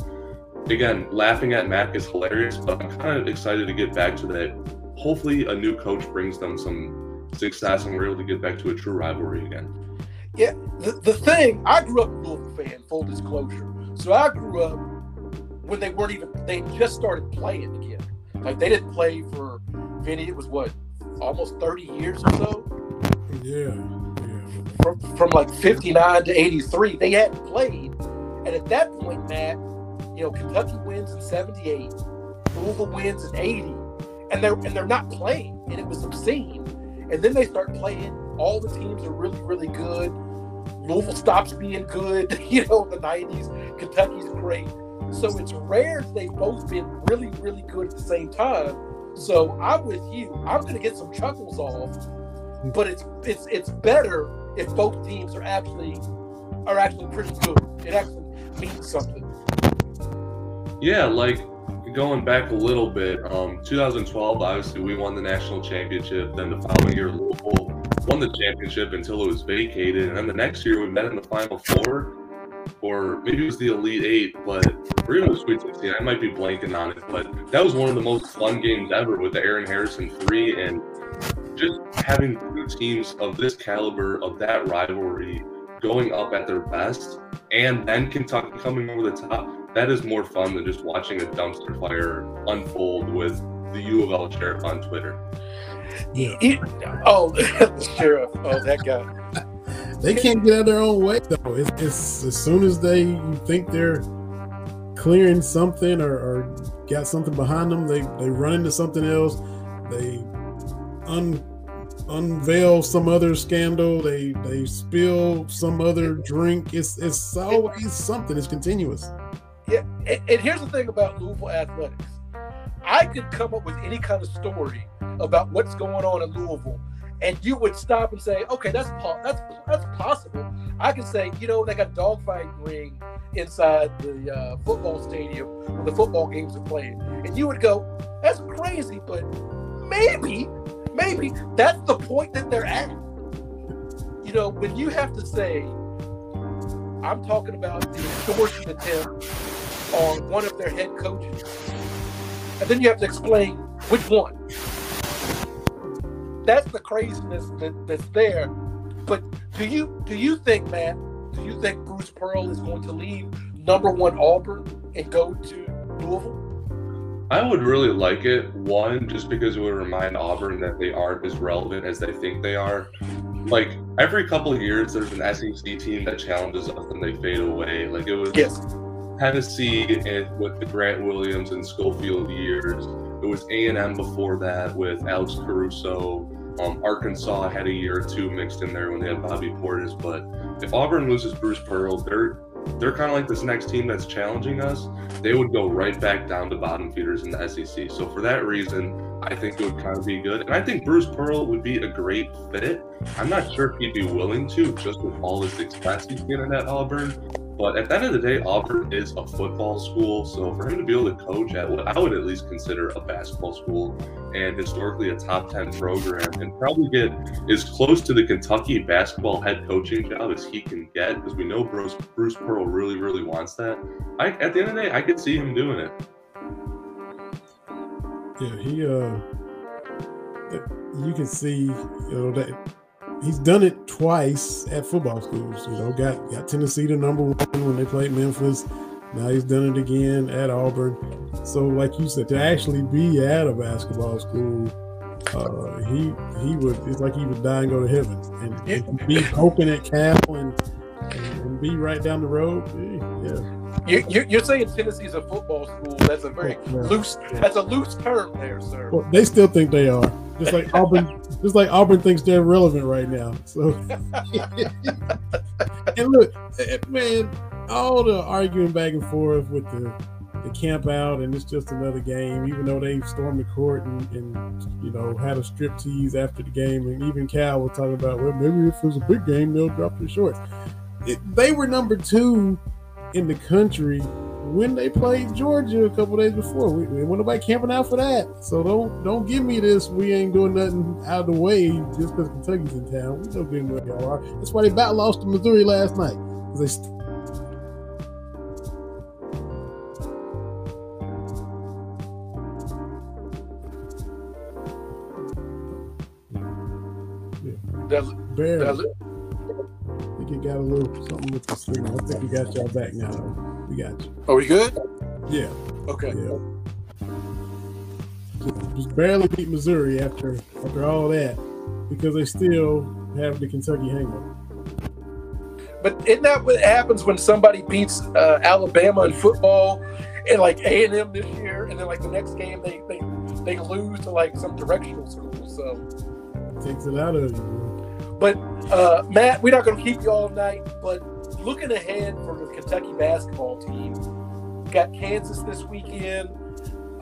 again, laughing at Mack is hilarious, but I'm kind of excited to get back to that hopefully a new coach brings them some success and we're able to get back to a true rivalry again. Yeah, the, the thing, I grew up a Louisville fan, full disclosure. So I grew up when they weren't even, they just started playing together. Like they didn't play for Vinny, it was what, almost 30 years or so? Yeah. From, from like 59 to 83, they hadn't played. And at that point, Matt, you know, Kentucky wins in 78, Louisville wins in 80, and they're and they're not playing, and it was obscene. And then they start playing. All the teams are really, really good. Louisville stops being good, you know, in the 90s. Kentucky's great. So it's rare they've both been really, really good at the same time. So I'm with you. I'm going to get some chuckles off, but it's it's it's better if both teams are actually are actually pretty good. It actually means something. Yeah, like going back a little bit, um, 2012, obviously we won the national championship. Then the following year, Louisville won the championship until it was vacated, and then the next year we met in the Final Four, or maybe it was the Elite Eight, but we're in the Sweet 16. I might be blanking on it, but that was one of the most fun games ever with the Aaron Harrison three, and just having two teams of this caliber of that rivalry going up at their best, and then Kentucky coming over the top that is more fun than just watching a dumpster fire unfold with the U of L sheriff on Twitter. Yeah. It, oh, the sheriff. Oh, that guy. They can't get out of their own way though. It's, it's as soon as they you think they're clearing something or, or got something behind them, they they run into something else. They un unveil some other scandal. They they spill some other drink. It's it's always something. It's continuous. Yeah, and, and here's the thing about Louisville athletics. I could come up with any kind of story about what's going on in Louisville, and you would stop and say, "Okay, that's po- that's that's possible." I could say, you know, they got dogfight ring inside the uh, football stadium when the football games are playing, and you would go, "That's crazy," but maybe, maybe that's the point that they're at. You know, when you have to say, "I'm talking about the extortion attempt." on one of their head coaches. And then you have to explain which one. That's the craziness that, that's there. But do you do you think, Matt, do you think Bruce Pearl is going to leave number one Auburn and go to Louisville? I would really like it. One, just because it would remind Auburn that they aren't as relevant as they think they are. Like every couple of years, there's an SEC team that challenges us and they fade away. Like it was yes Tennessee and with the Grant Williams and Schofield years. It was A and M before that with Alex Caruso. Um, Arkansas had a year or two mixed in there when they had Bobby Portis. But if Auburn loses Bruce Pearl, they're they're kind of like this next team that's challenging us. They would go right back down to bottom feeders in the SEC. So for that reason, I think it would kind of be good. And I think Bruce Pearl would be a great fit. I'm not sure if he'd be willing to, just with all the success he's getting at Auburn. But at the end of the day, Auburn is a football school. So for him to be able to coach at what I would at least consider a basketball school and historically a top 10 program and probably get as close to the Kentucky basketball head coaching job as he can get, because we know Bruce, Bruce Pearl really, really wants that. I, at the end of the day, I could see him doing it. Yeah, he, uh, you can see, you know, that he's done it twice at football schools. You know, got got Tennessee to number one when they played Memphis. Now he's done it again at Auburn. So, like you said, to actually be at a basketball school, uh, he he would it's like he would die and go to heaven, and, and be hoping at Cal and, and be right down the road. Yeah. You, you're saying Tennessee's a football school. That's a very yeah. loose. That's a loose term there, sir. Well, they still think they are. Just like Auburn, just like Auburn thinks they're relevant right now. So, and look, eh, man, all the arguing back and forth with the the camp out, and it's just another game. Even though they stormed the court and, and you know had a strip tease after the game, and even Cal was talking about, well, maybe if it was a big game, they'll drop their shorts. It, they were number two in the country when they played Georgia a couple days before. We, we went nobody camping out for that. So don't don't give me this. We ain't doing nothing out of the way just because Kentucky's in town. We know damn where y'all are. That's why they about lost to Missouri last night. They st- does, it, does it Think you got a little something with the signal. I think we got y'all back now. We got you. Are we good? Yeah, Okay. yeah. Just, just barely beat Missouri after after all that because they still have the Kentucky hangover. But isn't that what happens when somebody beats uh, Alabama in football and like A and M this year, and then like the next game they they, they lose to like some directional school? So, Takes it out of you. But uh, Matt, we're not going to keep you all night. But looking ahead for the Kentucky basketball team, got Kansas this weekend.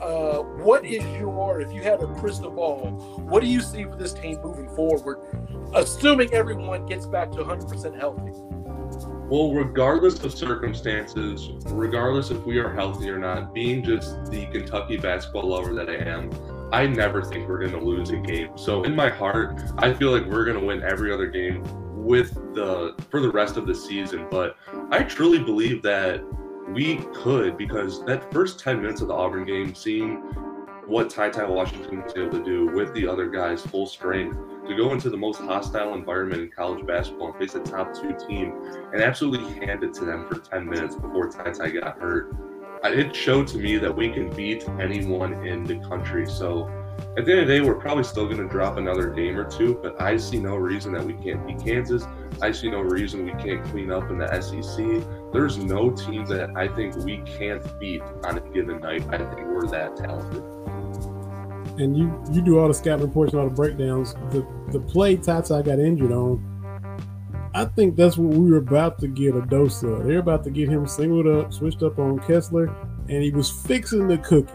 Uh, what is your, if you had a crystal ball, what do you see for this team moving forward, assuming everyone gets back to 100% healthy? Well, regardless of circumstances, regardless if we are healthy or not, being just the Kentucky basketball lover that I am, I never think we're going to lose a game. So in my heart, I feel like we're going to win every other game with the for the rest of the season. But I truly believe that we could because that first 10 minutes of the Auburn game, seeing what Ty Ty Washington was able to do with the other guys full strength to go into the most hostile environment in college basketball and face a top two team and absolutely hand it to them for 10 minutes before Ty Ty got hurt. It showed to me that we can beat anyone in the country. So at the end of the day, we're probably still going to drop another game or two, but I see no reason that we can't beat Kansas. I see no reason we can't clean up in the SEC. There's no team that I think we can't beat on a given night. I think we're that talented. And you you do all the scouting reports and all the breakdowns. The the play Tata got injured on. I think that's what we were about to get a dose of. They're about to get him singled up, switched up on Kessler, and he was fixing the cookie.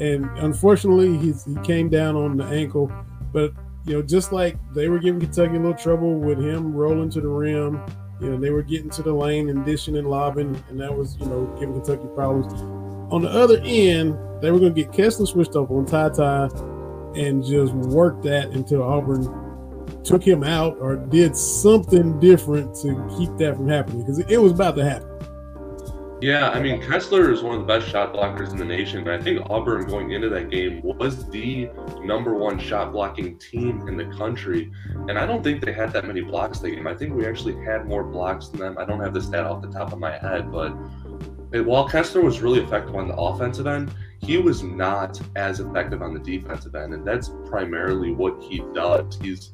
And unfortunately, he's, he came down on the ankle. But you know, just like they were giving Kentucky a little trouble with him rolling to the rim, you know, they were getting to the lane and dishing and lobbing, and that was you know giving Kentucky problems. On the other end, they were going to get Kessler switched up on Ty Ty and just work that until Auburn took him out or did something different to keep that from happening because it was about to happen. Yeah, I mean, Kessler is one of the best shot blockers in the nation. I think Auburn going into that game was the number one shot blocking team in the country. And I don't think they had that many blocks that game. I think we actually had more blocks than them. I don't have the stat off the top of my head, but while Kessler was really effective on the offensive end, he was not as effective on the defensive end. And that's primarily what he does. He's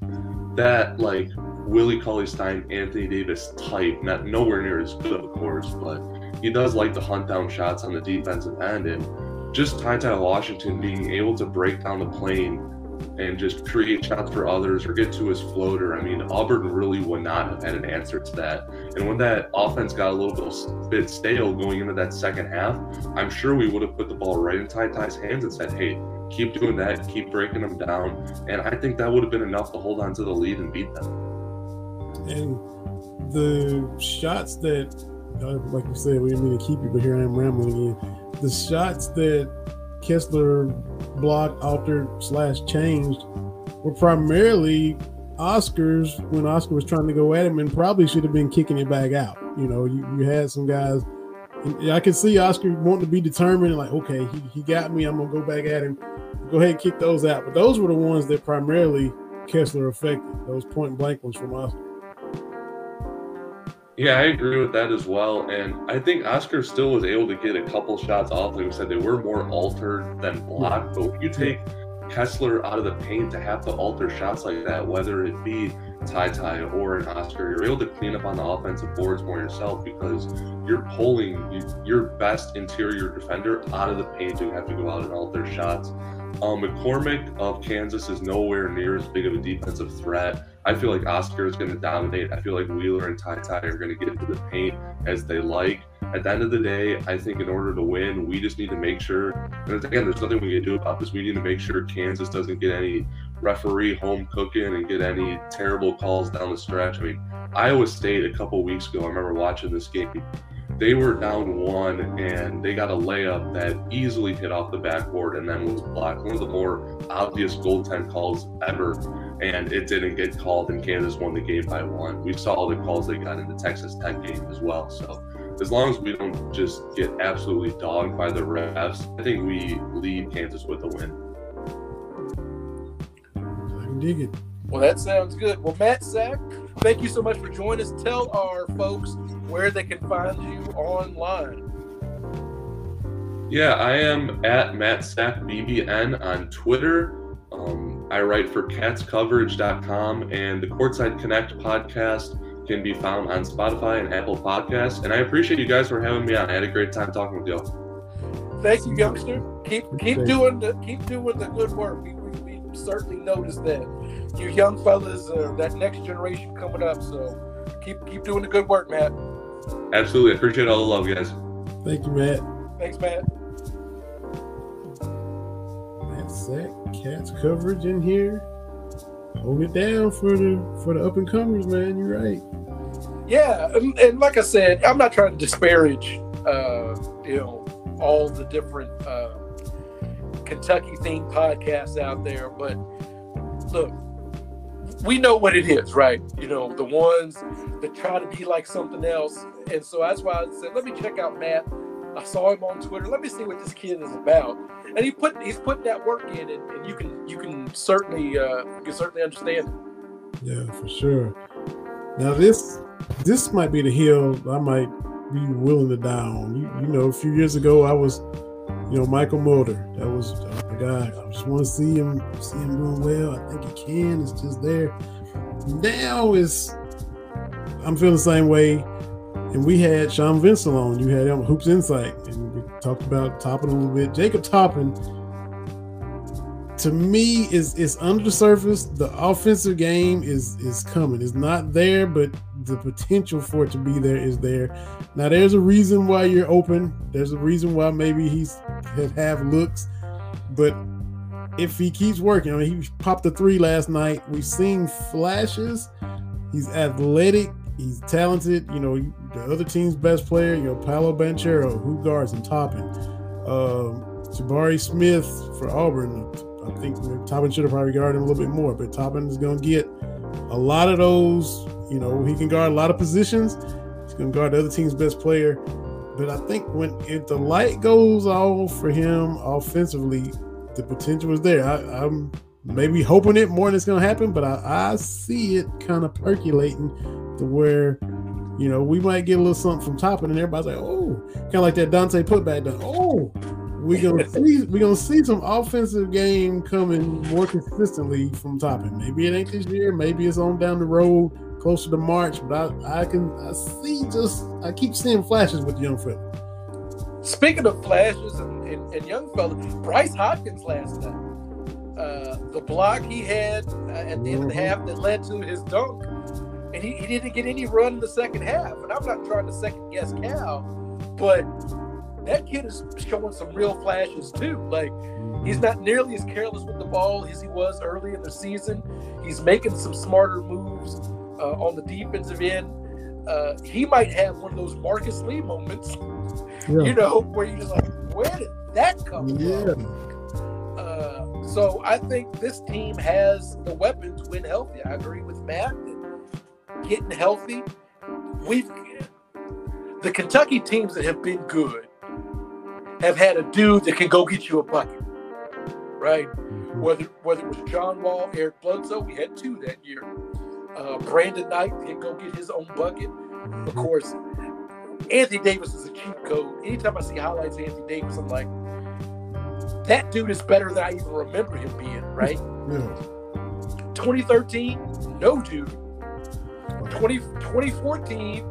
that like Willie Cauley Stein, Anthony Davis type, not nowhere near as good, of course, but he does like to hunt down shots on the defensive end. And just Ty Ty Washington being able to break down the plane and just create shots for others or get to his floater. I mean, Auburn really would not have had an answer to that. And when that offense got a little bit, stale going into that second half, I'm sure we would have put the ball right in Ty Ty's hands and said, hey, keep doing that, keep breaking them down. And I think that would have been enough to hold on to the lead and beat them. And the shots that, uh, like you said, we didn't mean to keep you, but here I am rambling again. The shots that Kessler blocked, altered, slash changed were primarily Oscars when Oscar was trying to go at him and probably should have been kicking it back out. You know, you, you had some guys. And I can see Oscar wanting to be determined, like, okay, he, he got me. I'm gonna go back at him. Go ahead and kick those out. But those were the ones that primarily Kessler affected. Those point blank ones from Oscar. Yeah, I agree with that as well. And I think Oscar still was able to get a couple shots off. Like we said, they were more altered than blocked. But when you take Kessler out of the paint to have to alter shots like that, whether it be Ty Ty or an Oscar, you're able to clean up on the offensive boards more yourself because you're pulling your best interior defender out of the paint to have to go out and alter shots. Um, McCormack of Kansas is nowhere near as big of a defensive threat. I feel like Oscar is going to dominate. I feel like Wheeler and Ty Ty are going to get into the paint as they like. At the end of the day, I think in order to win, we just need to make sure. And again, there's nothing we can do about this. We need to make sure Kansas doesn't get any referee home cooking and get any terrible calls down the stretch. I mean, Iowa State a couple weeks ago, I remember watching this game. They were down one and they got a layup that easily hit off the backboard and then was blocked. One of the more obvious goaltend calls ever. And it didn't get called, and Kansas won the game by one. We saw all the calls they got in the Texas Tech game as well. So as long as we don't just get absolutely dogged by the refs, I think we lead Kansas with a win. I can dig it. Well, that sounds good. Well, Matt Sak, thank you so much for joining us. Tell our folks where they can find you online. Yeah, I am at Matt Sak BBN on Twitter. Um, I write for catscoverage.com, and the Courtside Connect podcast can be found on Spotify and Apple Podcasts. And I appreciate you guys for having me on. I had a great time talking with y'all. Thank you, youngster. Keep keep doing the keep doing the good work. We, we, we certainly noticed that you young fellas, uh, that next generation coming up. So keep keep doing the good work, Matt. Absolutely, I appreciate all the love, guys. Thank you, Matt. Thanks, Matt. That's Sak, Cats coverage in here. Hold it down for the for the up and comers, man. You're right. Yeah, and, and, like I said, I'm not trying to disparage, uh, you know, all the different uh, Kentucky themed podcasts out there, but look, we know what it is, right? You know, the ones that try to be like something else. And so that's why I said, let me check out Matt. I saw him on Twitter. Let me see what this kid is about. And he put he's putting that work in, and, and you can you can certainly uh, you can certainly understand it. Yeah, for sure. Now this this might be the hill I might be willing to die on. You, you know, a few years ago I was, you know, Mychal Mulder. That was the guy. I just want to see him see him doing well. I think he can. It's just there. Now is I'm feeling the same way. And we had Sean Vincent on. You had him Hoops Insight, and we talked about Toppin a little bit. Jacob Toppin, to me, is is under the surface. The offensive game is is coming. It's not there, but the potential for it to be there is there. Now, there's a reason why you're open. There's a reason why maybe he's have looks, but if he keeps working, I mean, he popped a three last night. We've seen flashes. He's athletic. He's talented. You know, the other team's best player, you know, Paolo Banchero, who guards and Toppin. Um, Jabari Smith for Auburn. I think Toppin should have probably guarded him a little bit more, but Toppin is going to get a lot of those. You know, he can guard a lot of positions. He's going to guard the other team's best player. But I think when if the light goes off for him offensively, the potential is there. I, am maybe hoping it more than it's going to happen, but I, I see it kind of percolating to where you know we might get a little something from Toppin, and everybody's like, oh, kind of like that Dontaie putback done. Oh, we gonna see we gonna see some offensive game coming more consistently from Toppin. Maybe it ain't this year, maybe it's on down the road closer to March, but I, I can I see just I keep seeing flashes with young fella. Speaking of flashes and, and, and young fella, Bryce Hopkins last night. Uh, the block he had uh, at the end of the mm-hmm. half that led to his dunk, and he, he didn't get any run in the second half. And I'm not trying to second guess Cal, but that kid is showing some real flashes too. Like he's not nearly as careless with the ball as he was early in the season. He's making some smarter moves uh, on the defensive end. Uh, he might have one of those Marcus Lee moments, yeah. you know, where you're just like, where did that come yeah. from? Uh, so I think this team has the weapons when healthy. I agree with Matt. Getting healthy, we've the Kentucky teams that have been good have had a dude that can go get you a bucket, right? Mm-hmm. Whether whether it was John Wall, Eric Bledsoe, we had two that year. Uh, Brandon Knight can go get his own bucket. Of mm-hmm. course, Anthony Davis is a cheat code. Anytime I see highlights of Anthony Davis, I'm like, that dude is better than I even remember him being, right? Yeah. 2013, no dude. 20, 2014,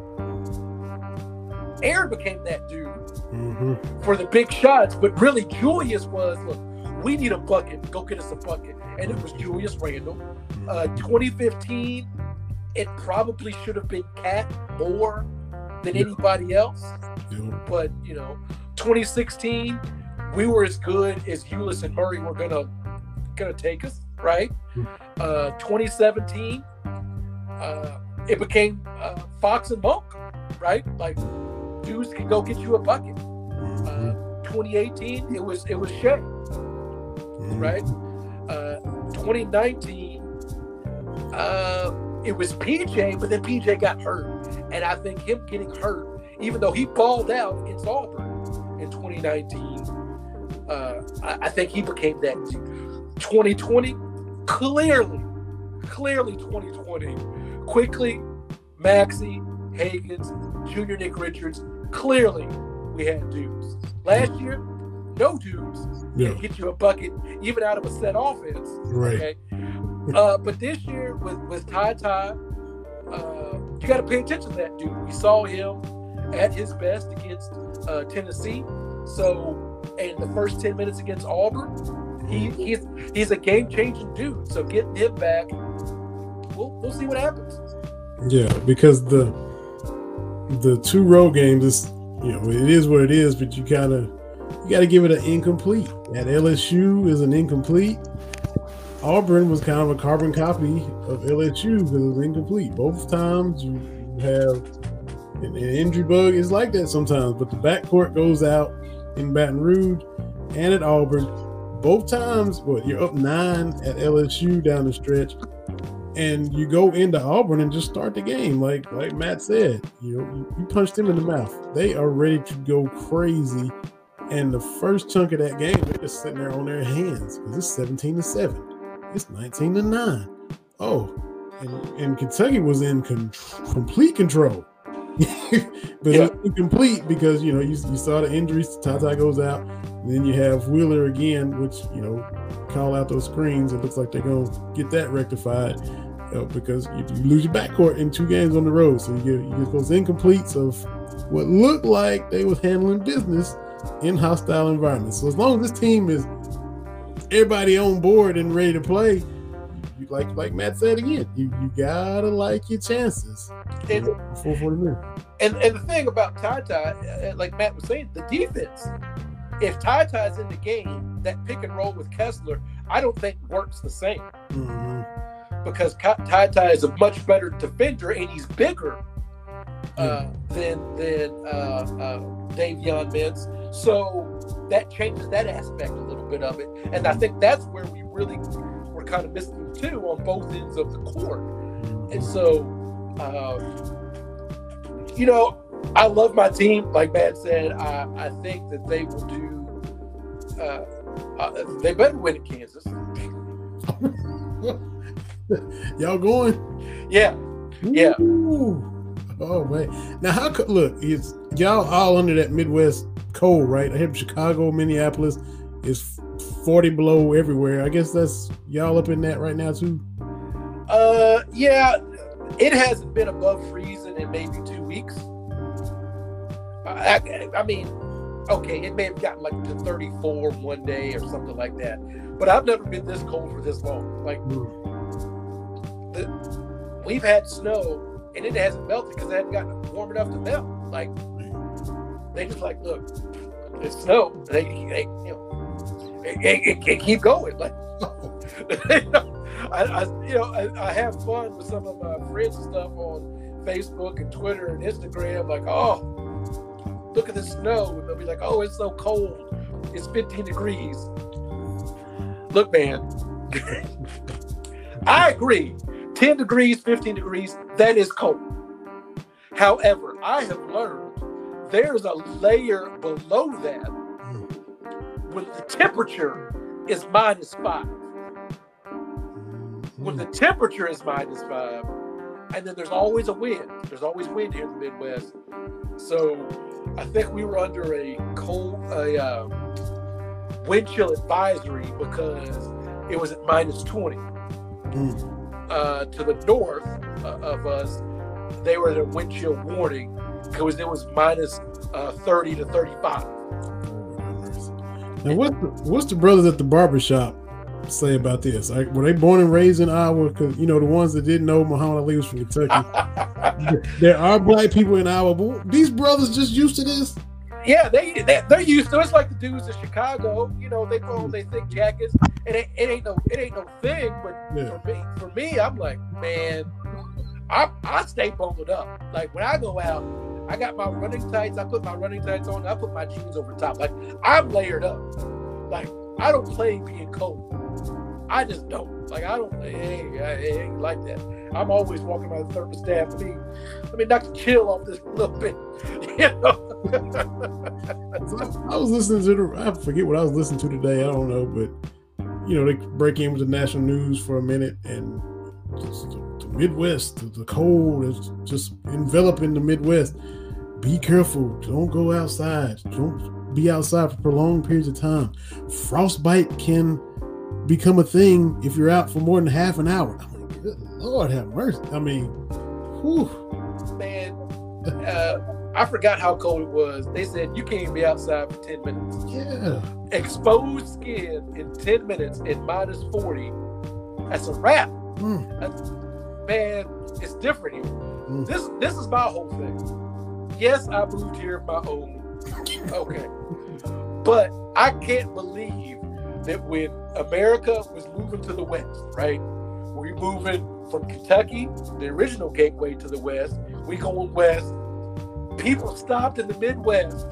Aaron became that dude mm-hmm. for the big shots, but really Julius was look, we need a bucket, go get us a bucket. And it was Julius Randle. Uh, 2015, it probably should have been Cat more than yeah. anybody else. Yeah. But you know, 2016, we were as good as Ulis and Murray were gonna gonna take us, right? Hmm. Uh, 2017, uh, it became uh, Fox and Monk, right? Like dudes can go get you a bucket. Uh, 2018, it was it was Shai, right? Uh, 2019, uh, it was PJ, but then PJ got hurt, and I think him getting hurt, even though he balled out against Auburn in 2019, uh, I, I think he became that. 2020, clearly, clearly 2020. Quickley, Maxey, Hagans, Junior Nick Richards. Clearly, we had dudes. Last year, no dudes Yeah. get you a bucket even out of a set offense. Right. Okay. Uh, but this year with with Ty Ty, uh, you got to pay attention to that dude. We saw him at his best against uh, Tennessee. So in the first ten minutes against Auburn, he, he's he's a game changing dude. So getting him back, we'll we'll see what happens. Yeah, because the the two road games is you know it is what it is, but you gotta you gotta give it an incomplete. At LSU is an incomplete. Auburn was kind of a carbon copy of LSU because it was incomplete. Both times you have an, injury bug is like that sometimes, but the backcourt goes out in Baton Rouge and at Auburn. Both times, what you're up nine at LSU down the stretch, and you go into Auburn and just start the game, like like Matt said. You, you punch them in the mouth. They are ready to go crazy. And the first chunk of that game, they're just sitting there on their hands because it's 17 to 7. It's 19 to 9. Oh, and, and Kentucky was in con- complete control. but Yeah. it was incomplete because you know you, you saw the injuries. Tata goes out, and then you have Wheeler again, which you know call out those screens. It looks like they're gonna get that rectified uh, because you, you lose your backcourt in two games on the road, so you get, you get those incompletes of what looked like they was handling business in hostile environments. So as long as this team is everybody on board and ready to play, you, like like Matt said again, you, you gotta like your chances And before 40 minutes. and, and the thing about Ty Ty, uh, like Matt was saying, the defense. If Ty Ty's in the game, that pick and roll with Kessler, I don't think works the same Mhm. because Ty Ty is a much better defender and he's bigger uh, than than uh, uh, Davion Mintz. So that changes that aspect a little bit of it, and I think that's where we really were kind of missing too on both ends of the court. And so, um, you know, I love my team. Like Matt said, I, I think that they will do. Uh, uh, they better win at Kansas. Y'all going? Yeah, Yeah. Ooh. Oh man. Now how could look? It's y'all all under that Midwest cold, right? I hear Chicago, Minneapolis is 40 below everywhere. I guess that's y'all up in that right now too. uh, yeah. It hasn't been above freezing in maybe two weeks. I, I, I mean, okay, it may have gotten like to 34 one day or something like that, but I've never been this cold for this long. Like the, we've had snow and it hasn't melted because it hadn't gotten warm enough to melt. Like they just like, look, it's snow. They, they you know, it, it, it keep going. Like I, I, you know, I, I have fun with some of my friends and stuff on Facebook and Twitter and Instagram. Like, oh, look at the snow, and they'll be like, oh, it's so cold. It's 15 degrees. Look, man, I agree. 10 degrees, 15 degrees, that is cold. However, I have learned there's a layer below that when the temperature is minus five. When the temperature is minus five, and then there's always a wind. There's always wind here in the Midwest. So I think we were under a cold, a uh, wind chill advisory because it was at minus 20 Mm. uh, to the north uh, of us, they were at a wind chill warning because it was minus uh, 30 to 35. Now what's the, what's the brothers at the barber shop say about this? Like, were they born and raised in Iowa? Because you know the ones that didn't know Muhammad Ali was from Kentucky. there are black people in Iowa, but these brothers just used to this. yeah, they, they they're used to it. It's like the dudes in Chicago. You know, they put on their thick jackets. It ain't, it ain't no it ain't no thing. But Yeah. for me, for me, I'm like, man, I I stay bundled up. Like when I go out, I got my running tights. I put my running tights on. I put my jeans over top. Like I'm layered up. Like I don't play being cold. I just don't. Like I don't. Ain't, like that. I'm always walking by the thermostat. Let me let me knock the chill off this a little bit. You know. I was listening to the I forget what I was listening to today. I don't know, but you know, they break in with the national news for a minute and the Midwest, the cold is just enveloping the Midwest. Be careful. Don't go outside. Don't be outside for prolonged periods of time. Frostbite can become a thing if you're out for more than half an hour. Like, good Lord have mercy. I mean, whew. Man, uh, I forgot how cold it was. They said you can't be outside for 10 minutes. Yeah. Exposed skin in 10 minutes in minus 40. That's a wrap. Mm. That's, man, it's different here. Mm. This this is my whole thing. Yes, I moved here my own. Okay. But I can't believe that when America was moving to the west, right? We moving from Kentucky, the original gateway to the west. We going west. People stopped in the Midwest,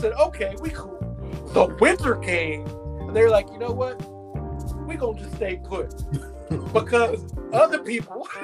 said, "Okay, we cool." The winter came, and they're like, "You know what? We're gonna just stay put." because other people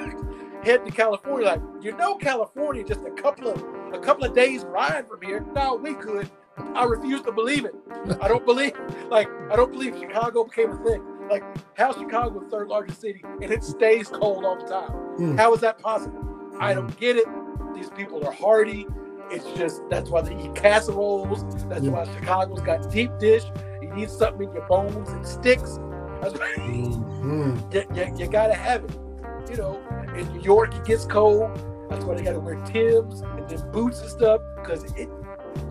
head to California. Like, you know, California just a couple of a couple of days ride from here. No, we could. I refuse to believe it. I don't believe like I don't believe Chicago became a thing. Like how Chicago the third largest city and it stays cold all the time. Mm. How is that possible? I don't get it. These people are hardy. It's just that's why they eat casseroles. That's Yeah. why Chicago's got deep dish. You need something in your bones and sticks. That's why Mhm. you, you, you gotta have it. You know, in New York it gets cold. That's why they gotta wear Tims and then boots and stuff because it,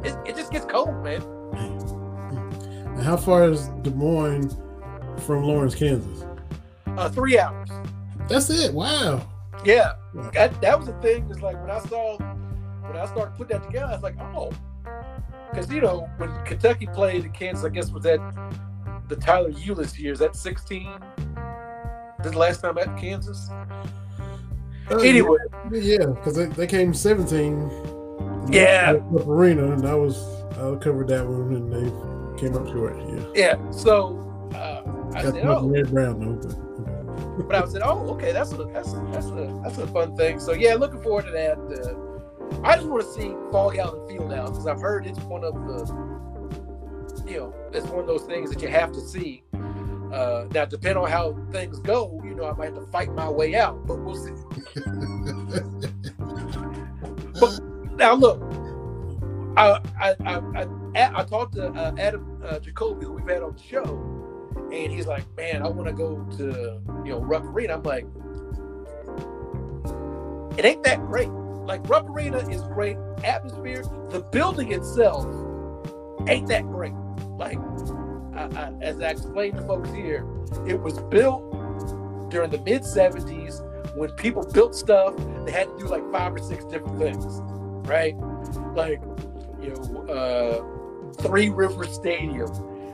it it just gets cold, man. And how far is Des Moines from Lawrence, Kansas? Uh, three hours. That's it. Wow. Yeah, that, that was the thing. Is like when I saw when I started putting that together, I was like, oh, because you know when Kentucky played in Kansas, I guess was that the Tyler Ulis years. That sixteen. This the last time at Kansas. Anyway, Yeah, because they, they came 17. Yeah. Arena, and I was I covered that one, and they came up short. Yeah. yeah. So uh, I Got said, oh, red brown though, but but I said, "Oh, okay, that's a that's a, that's a that's a fun thing." So yeah, looking forward to that. Uh, I just want to see Phog Allen Field now because I've heard it's one of the, you know, it's one of those things that you have to see. Uh, now, depending on how things go, you know, I might have to fight my way out, but we'll see. But now, look, I I I, I, I talked to uh, Adam uh, Jacoby, who we've had on the show, and he's like, "Man, I want to go to you know Rupp Arena." I'm like, "It ain't that great. Like Rupp Arena is great atmosphere. The building itself ain't that great. Like, I, I, as I explained to folks here, it was built during the mid '70s when people built stuff. They had to do like five or six different things, right? Like, you know, uh, Three River Stadium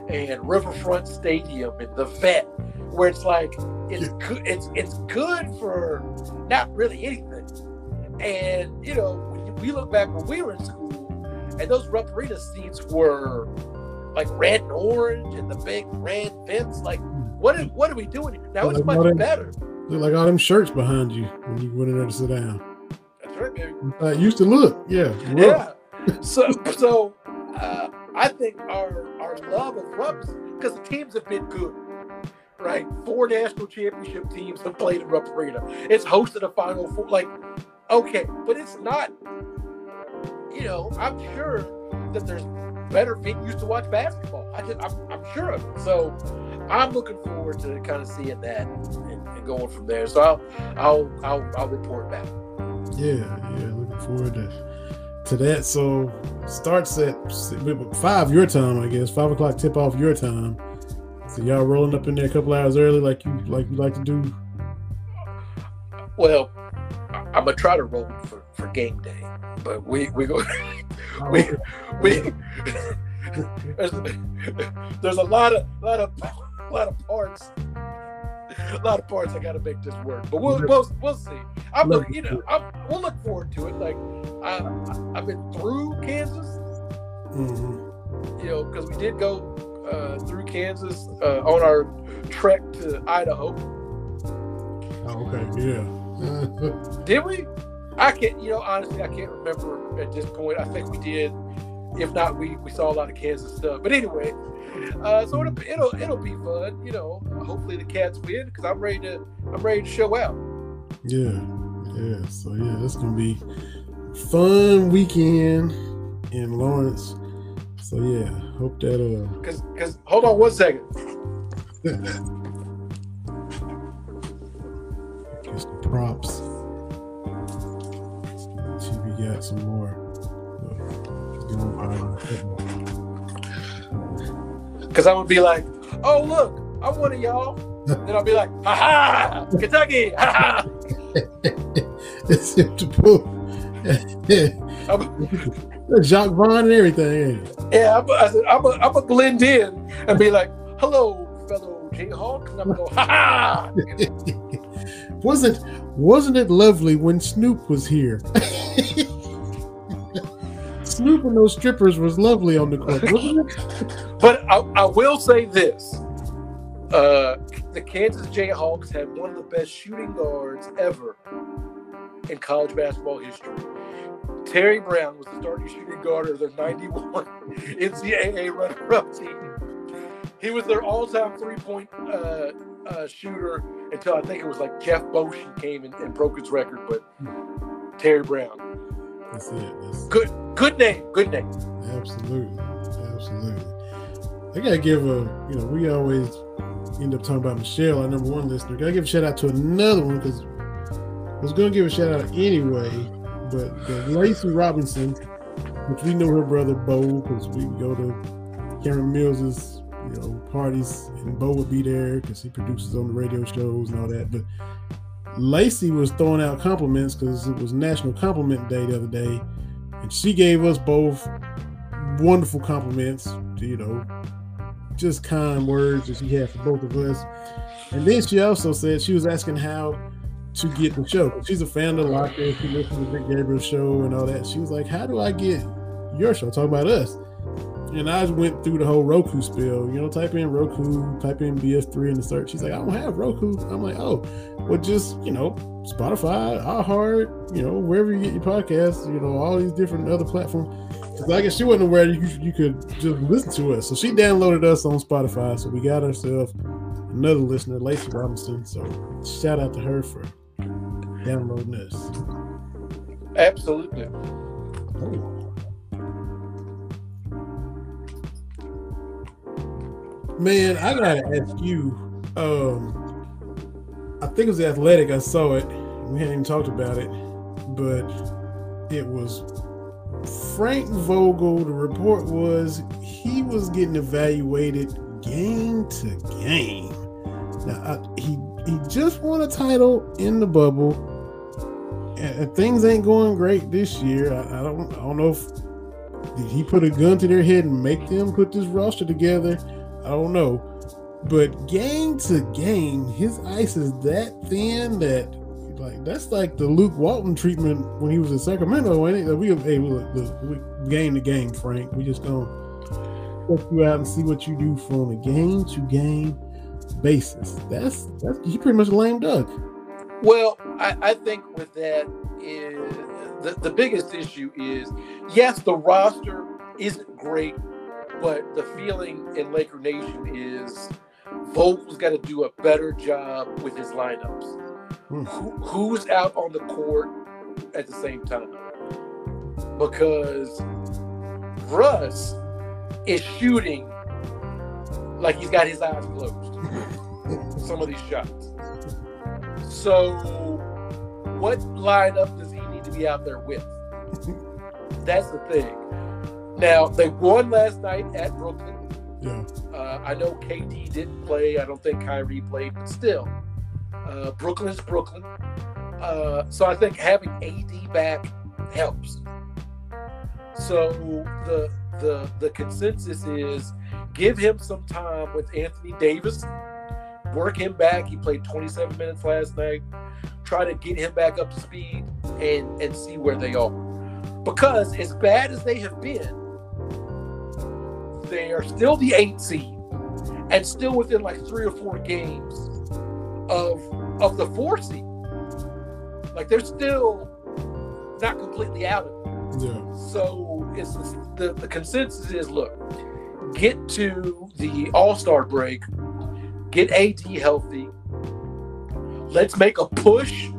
and Riverfront Stadium and the Vet, where it's like it's good. It's it's good for not really anything. And you know, when we look back when we were in school, and those Rupp Arena seats were like red and orange, and the big red fence. Like, what are, what are we doing here? Now it's Like much better. look like all them shirts behind you when you went in there to sit down. That's right, baby. Uh, it used to look, yeah. Yeah. So so uh, I think our our love of Rups because the teams have been good. Right, four national championship teams have played in Rupp Arena. It's hosted a Final Four. Like, okay, but it's not. You know, I'm sure that there's better venues to watch basketball. I just, I'm, I'm sure of it. So, I'm looking forward to kind of seeing that and, and going from there. So I'll, I'll, I'll, I'll report back. Yeah, yeah, looking forward to to that. So starts at five your time, I guess. Five o'clock tip off your time. So y'all rolling up in there a couple hours early, like you like you like to do. Well, I'm gonna try to roll for, for game day, but we we go we we there's, there's a lot of lot of lot of parts a lot of parts I gotta make this work, but we'll we'll, we'll see. I'm look, you know I'm, we'll look forward to it. Like I I've been through Kansas, Mhm. you know, because we did go uh, through Kansas uh, on our trek to Idaho. Oh, okay, yeah. Did we? I can't. You know, honestly, I can't remember at this point. I think we did. If not, we we saw a lot of Kansas stuff. But anyway, uh, so it'll it'll it'll be fun. You know, hopefully the Cats win because I'm ready to I'm ready to show out. Yeah, yeah. So yeah, it's gonna be fun weekend in Lawrence. So yeah, hope that uh. Cause, cause, hold on one second. Some props. Got some more. Let's get on viral. Cause I'm gonna be like, oh look, I'm one of y'all. then I'll be like, ha ha, Kentucky, ha ha. it's him to pull. Jacque Vaughn and everything. Yeah, I'm, I said, I'm a, I'm gonna blend in and be like, hello, fellow Jayhawks, and I'm gonna go, ha ha. wasn't wasn't it lovely when Snoop was here? Snoop and those strippers was lovely on the court, wasn't it? But I, I will say this: uh, the Kansas Jayhawks had one of the best shooting guards ever in college basketball history. Terry Brown was the starting shooting guard of their 91 NCAA runner-up team. He was their all-time three-point uh, uh, shooter until I think it was like Jeff Boschee came and, and broke his record. But Terry Brown, That's it. That's good, good name, good name. absolutely, absolutely. I gotta give a you know we always end up talking about Michelle, our number one listener. Gotta give a shout out to another one because I was gonna give a shout out anyway, but the Lacey Robinson, which we know her brother Bo because we go to Cameron Mills's you know parties and Bo would be there because he produces on the radio shows and all that. But Lacey was throwing out compliments because it was National Compliment Day the other day, and she gave us both wonderful compliments. You know, just kind words that she had for both of us. And then she also said she was asking how to get the show. She's a fan of the Locker. She listens to Rick Gabriel show and all that. She was like, "How do I get your show?" Talking about us. And I went through the whole Roku spill. You know, type in Roku, type in BS3 in the search. She's like, "I don't have Roku." I'm like, "Oh, well, just you know, Spotify, iHeart, you know, wherever you get your podcasts. You know, all these different other platforms." Because I guess she wasn't aware you, you could just listen to us. So she downloaded us on Spotify. So we got ourselves another listener, Lacey Robinson. So shout out to her for downloading us. Absolutely. Oh. Man, I gotta ask you. Um, I think it was the Athletic. I saw it. We hadn't even talked about it, but it was Frank Vogel. The report was he was getting evaluated game to game. Now I, he he just won a title in the bubble, and, things ain't going great this year. I, I don't I don't know if did he put a gun to their head and make them put this roster together. I don't know. But game to game, his ice is that thin that like that's like the Luke Walton treatment when he was in Sacramento. Ain't it? We hey look, look, we game to game, Frank. We just gonna check you out and see what you do from a game to game basis. That's that's he pretty much lame duck. Well, I, I think with that is the, the biggest issue is yes, the roster isn't great, but the feeling in Laker Nation is Vogel's got to do a better job with his lineups. Hmm. Who, who's out on the court at the same time? Because Russ is shooting like he's got his eyes closed. some of these shots. So, what lineup does he need to be out there with? That's the thing. Now, they won last night at Brooklyn. Yeah. Uh, I know KD didn't play. I don't think Kyrie played, but still, uh, Brooklyn's Brooklyn. Uh, so I think having AD back helps. So the the the consensus is give him some time with Anthony Davis, work him back. He played 27 minutes last night. Try to get him back up to speed and and see where they are. Because as bad as they have been, they are still the eight seed and still within like three or four games of of the four seed. Like they're still not completely out of it. Yeah. So it's the, the consensus is look, get to the All Star break, get AD healthy. Let's make a push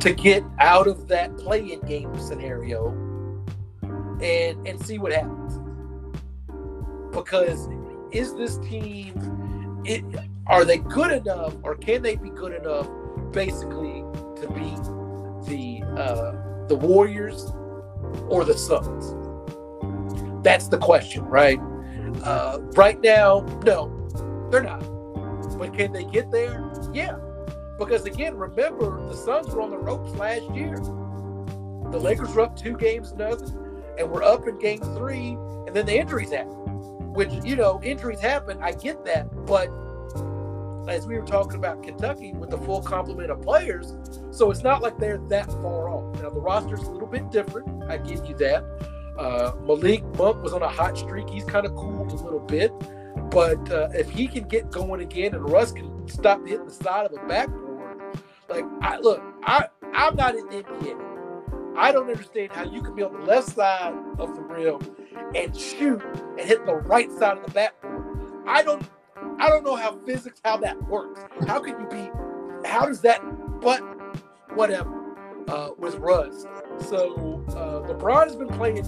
to get out of that play-in game scenario and and see what happens. Because is this team it, are they good enough or can they be good enough basically to beat the uh, the Warriors or the Suns? That's the question, right? Uh, right now, no, they're not. But can they get there? Yeah. Because again, remember the Suns were on the ropes last year. The Lakers were up two games nothing, and we're up in game three, and then the injuries happen. Which, you know, injuries happen. I get that. But as we were talking about Kentucky with the full complement of players, so it's not like they're that far off. Now the roster's a little bit different. I give you that. Uh, Malik Monk was on a hot streak. He's kind of cooled a little bit. But uh, if he can get going again and Russ can stop hitting the side of the backboard, like I look, I I'm not in the NBA. I don't understand how you can be on the left side of the rim and shoot and hit the right side of the backboard. I don't I don't know how physics how that works. How can you be how does that but whatever uh, with Russ. So uh, LeBron has been playing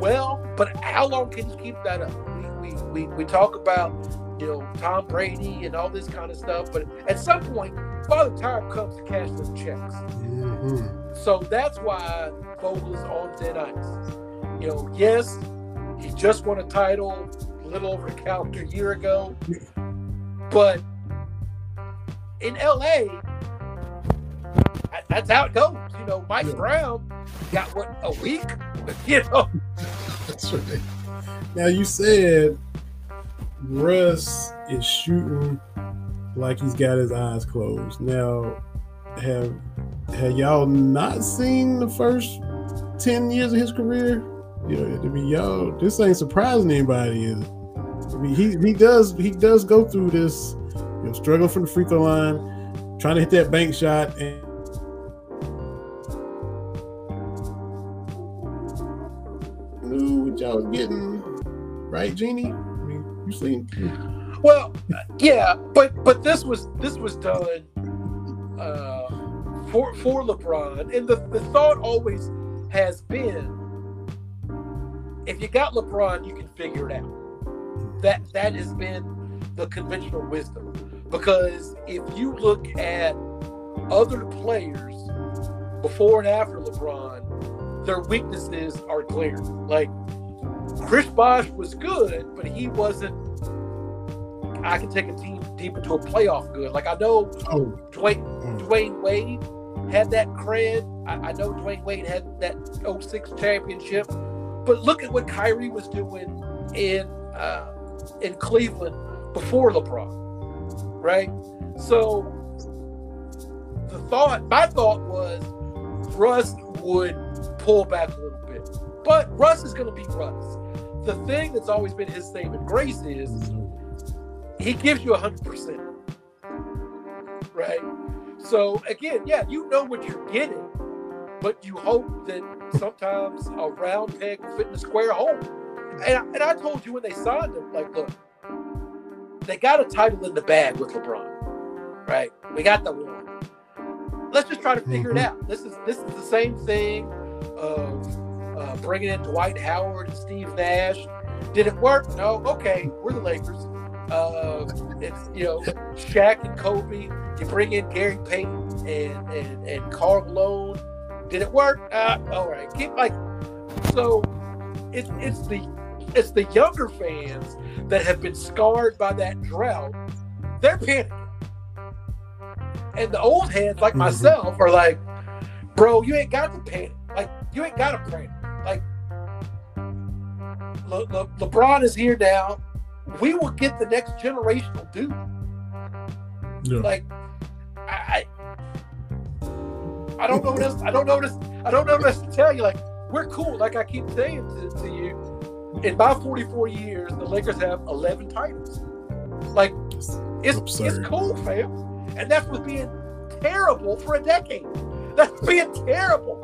well, but how long can you keep that up? We, we, we, we talk about, you know, Tom Brady and all this kind of stuff, but at some point, Father Time comes to cash those checks. Mm-hmm. So that's why Vogel is on thin ice. You know, yes, he just won a title a little over a calendar year ago, but in LA, that's how it goes. You know, Mike yeah. Brown got what a week. You know, that's right. Now you said Russ is shooting like he's got his eyes closed. Now, have have y'all not seen the first ten years of his career? You know, I mean, y'all, this ain't surprising anybody. Is I mean, he he does he does go through this, you know, struggling from the free throw line, trying to hit that bank shot, and knew what y'all was getting, right, Jeannie? I mean, you seen? Well, yeah, but but this was this was done uh, for for LeBron, and the the thought always has been, if you got LeBron, you can figure it out. That that has been the conventional wisdom, because if you look at other players before and after LeBron, their weaknesses are clear. Like Chris Bosh was good, but he wasn't. I can take a team deep into a playoff good. Like I know oh. Dwyane, mm. Dwyane Wade had that cred. I, I, know Dwyane Wade had that 06 championship. But look at what Kyrie was doing in uh, in Cleveland before LeBron, right? So the thought, my thought was Russ would pull back a little bit, but Russ is going to be Russ the thing that's always been his saving grace is he gives you 100%. Right? So, again, yeah, you know what you're getting, but you hope that sometimes a round peg will fit in a square hole. And I, and I told you when they signed him, like, look, they got a title in the bag with LeBron, right? We got the one. Let's just try to figure mm-hmm. it out. This is this is the same thing of uh, bringing in Dwight Howard and Steve Nash. Did it work? No. Okay, we're the Lakers. Uh, it's you know Shaq and Kobe. You bring in Gary Payton and and and Karl Malone. Did it work? Uh, all right. Keep like so. It's it's the it's the younger fans that have been scarred by that drought. They're panicking, and the old heads like mm-hmm. myself are like, "Bro, you ain't got to panic. Like you ain't got to panic. Like Le, Le, LeBron is here now. We will get the next generational dude. Yeah. Like I don't know what else. I don't know what else. I don't know what else to tell you. Like we're cool. Like I keep saying to, to you, in my 44 years, the Lakers have 11 titles. Like it's Absurd. it's cool, fam, and that's with being terrible for a decade. That's being terrible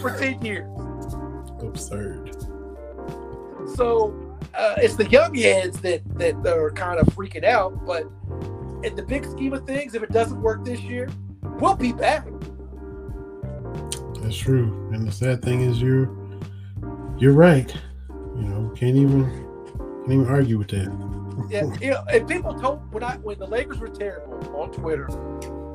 for 10 years absurd. So uh, it's the young heads that that are kind of freaking out. But in the big scheme of things, if it doesn't work this year, we'll be back. That's true. And the sad thing is, you're you're right. You know, can't even can't even argue with that. Yeah, you know, and people told when I when the Lakers were terrible on Twitter,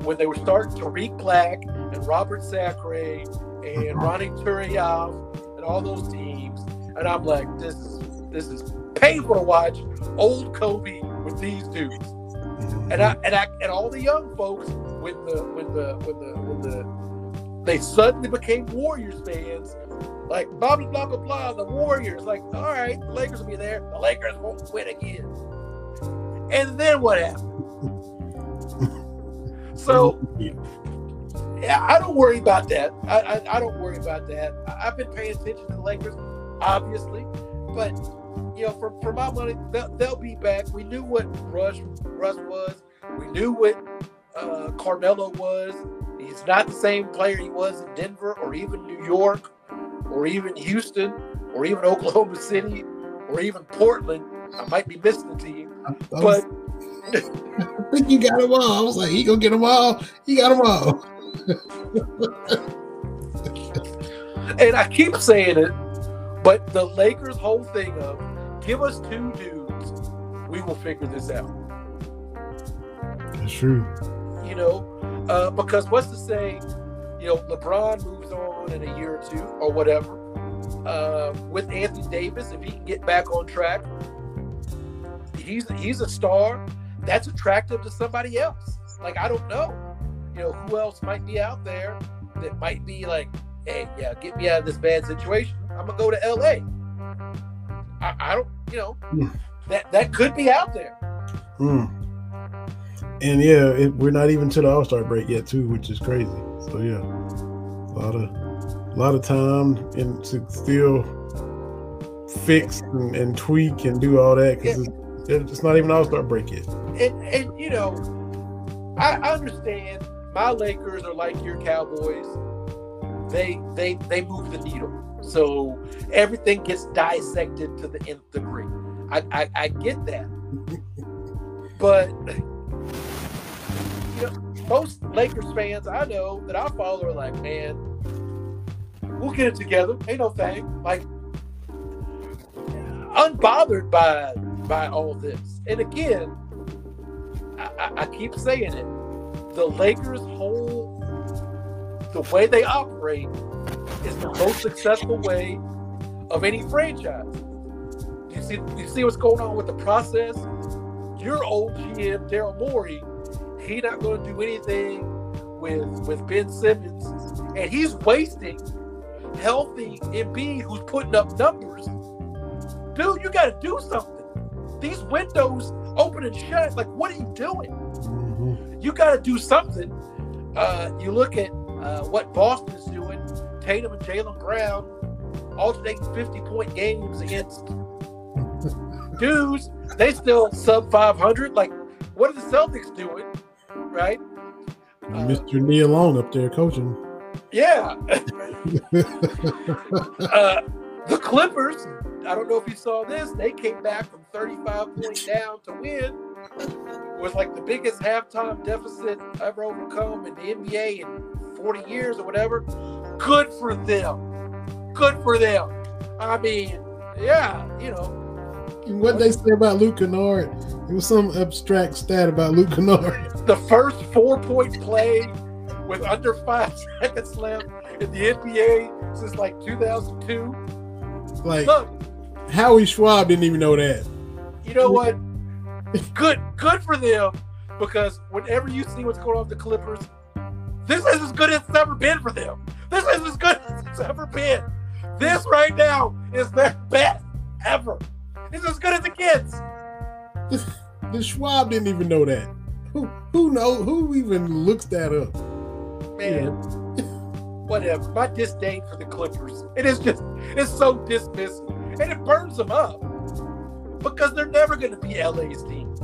when they were starting Tarik Black and Robert Sacre and uh-huh. Ronny Turiaf and all those teams, and I'm like, this is this is painful to watch old Kobe with these dudes. And mm-hmm. I and I and all the young folks when the when the when the when the they suddenly became Warriors fans, like blah blah blah blah blah. The Warriors, like, all right, the Lakers will be there. The Lakers won't win again. And then what happened? So yeah, I don't worry about that. I, I, I don't worry about that. I, have been paying attention to the Lakers, obviously, but you know, for, for my money, they'll, they'll be back. We knew what Russ Russ was. We knew what uh, Carmelo was. He's not the same player he was in Denver or even New York or even Houston or even Oklahoma City or even Portland. I might be missing a team, but I think you got them all. I was like, he gonna get them all. He got them all. and I keep saying it, but the Lakers' whole thing of give us two dudes, we will figure this out. That's true. You know, uh, because what's to say, you know, LeBron moves on in a year or two or whatever. Uh, with Anthony Davis, if he can get back on track, he's he's a star that's attractive to somebody else. Like I don't know, you know, who else might be out there that might be like, hey, yeah, get me out of this bad situation. I'm gonna go to L.A. I, I don't, you know, mm. that that could be out there. Mm. And yeah, it, we're not even to the All Star break yet, too, which is crazy. So yeah, a lot of a lot of time and to still fix and, and tweak and do all that because yeah. it's, it's, not even All Star break yet. And and you know, I, I understand my Lakers are like your Cowboys. They they they move the needle. So everything gets dissected to the nth degree. I, I, I get that. but you know, most Lakers fans I know that I follow are like, man, we'll get it together. Ain't no thing. Like unbothered by by all this. And again, I, I, keep saying it. The Lakers' whole the way they operate is the most successful way of any franchise. You see, you see what's going on with the process. Your old GM Daryl Morey, he not going to do anything with with Ben Simmons, and he's wasting healthy Embiid who's putting up numbers. Dude, you got to do something. These windows open and shut. Like, what are you doing? Mm-hmm. You got to do something. Uh, you look at uh, what Boston is doing Tatum and Jaylen Brown alternating 50 point games against dudes. They still sub 500. Like, what are the Celtics doing? Right? Mr. Uh, Nia Long up there coaching. Yeah. uh, the Clippers, I don't know if you saw this, they came back from 35 points down to win. It was like the biggest halftime deficit ever overcome in the NBA in 40 years or whatever. Good for them. Good for them. I mean, yeah, you know. What they say about Luke Kennard? It was some abstract stat about Luke Kennard. The first four point play with under five seconds left in the NBA since like 2002. Like, Look, Howie Schwab didn't even know that. You know what? It's good, good for them because whenever you see what's going on with the Clippers, this is as good as it's ever been for them. This is as good as it's ever been. This right now is their best ever. It's as good as it gets. The Schwab didn't even know that. Who who know who even looks that up? Man, whatever. My disdain for the Clippers. It is just it's so dismissive. And it burns them up. Because they're never gonna be LA's team.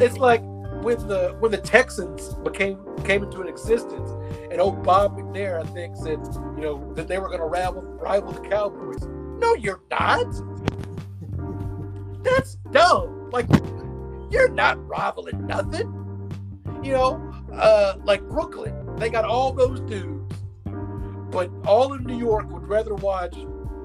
It's like when the when the Texans became came into an existence, and old Bob McNair, I think, said, you know, that they were going to rival rival the Cowboys. No, you're not. That's dumb. Like, you're not rivaling nothing. You know, uh, like Brooklyn, they got all those dudes. but all of New York would rather watch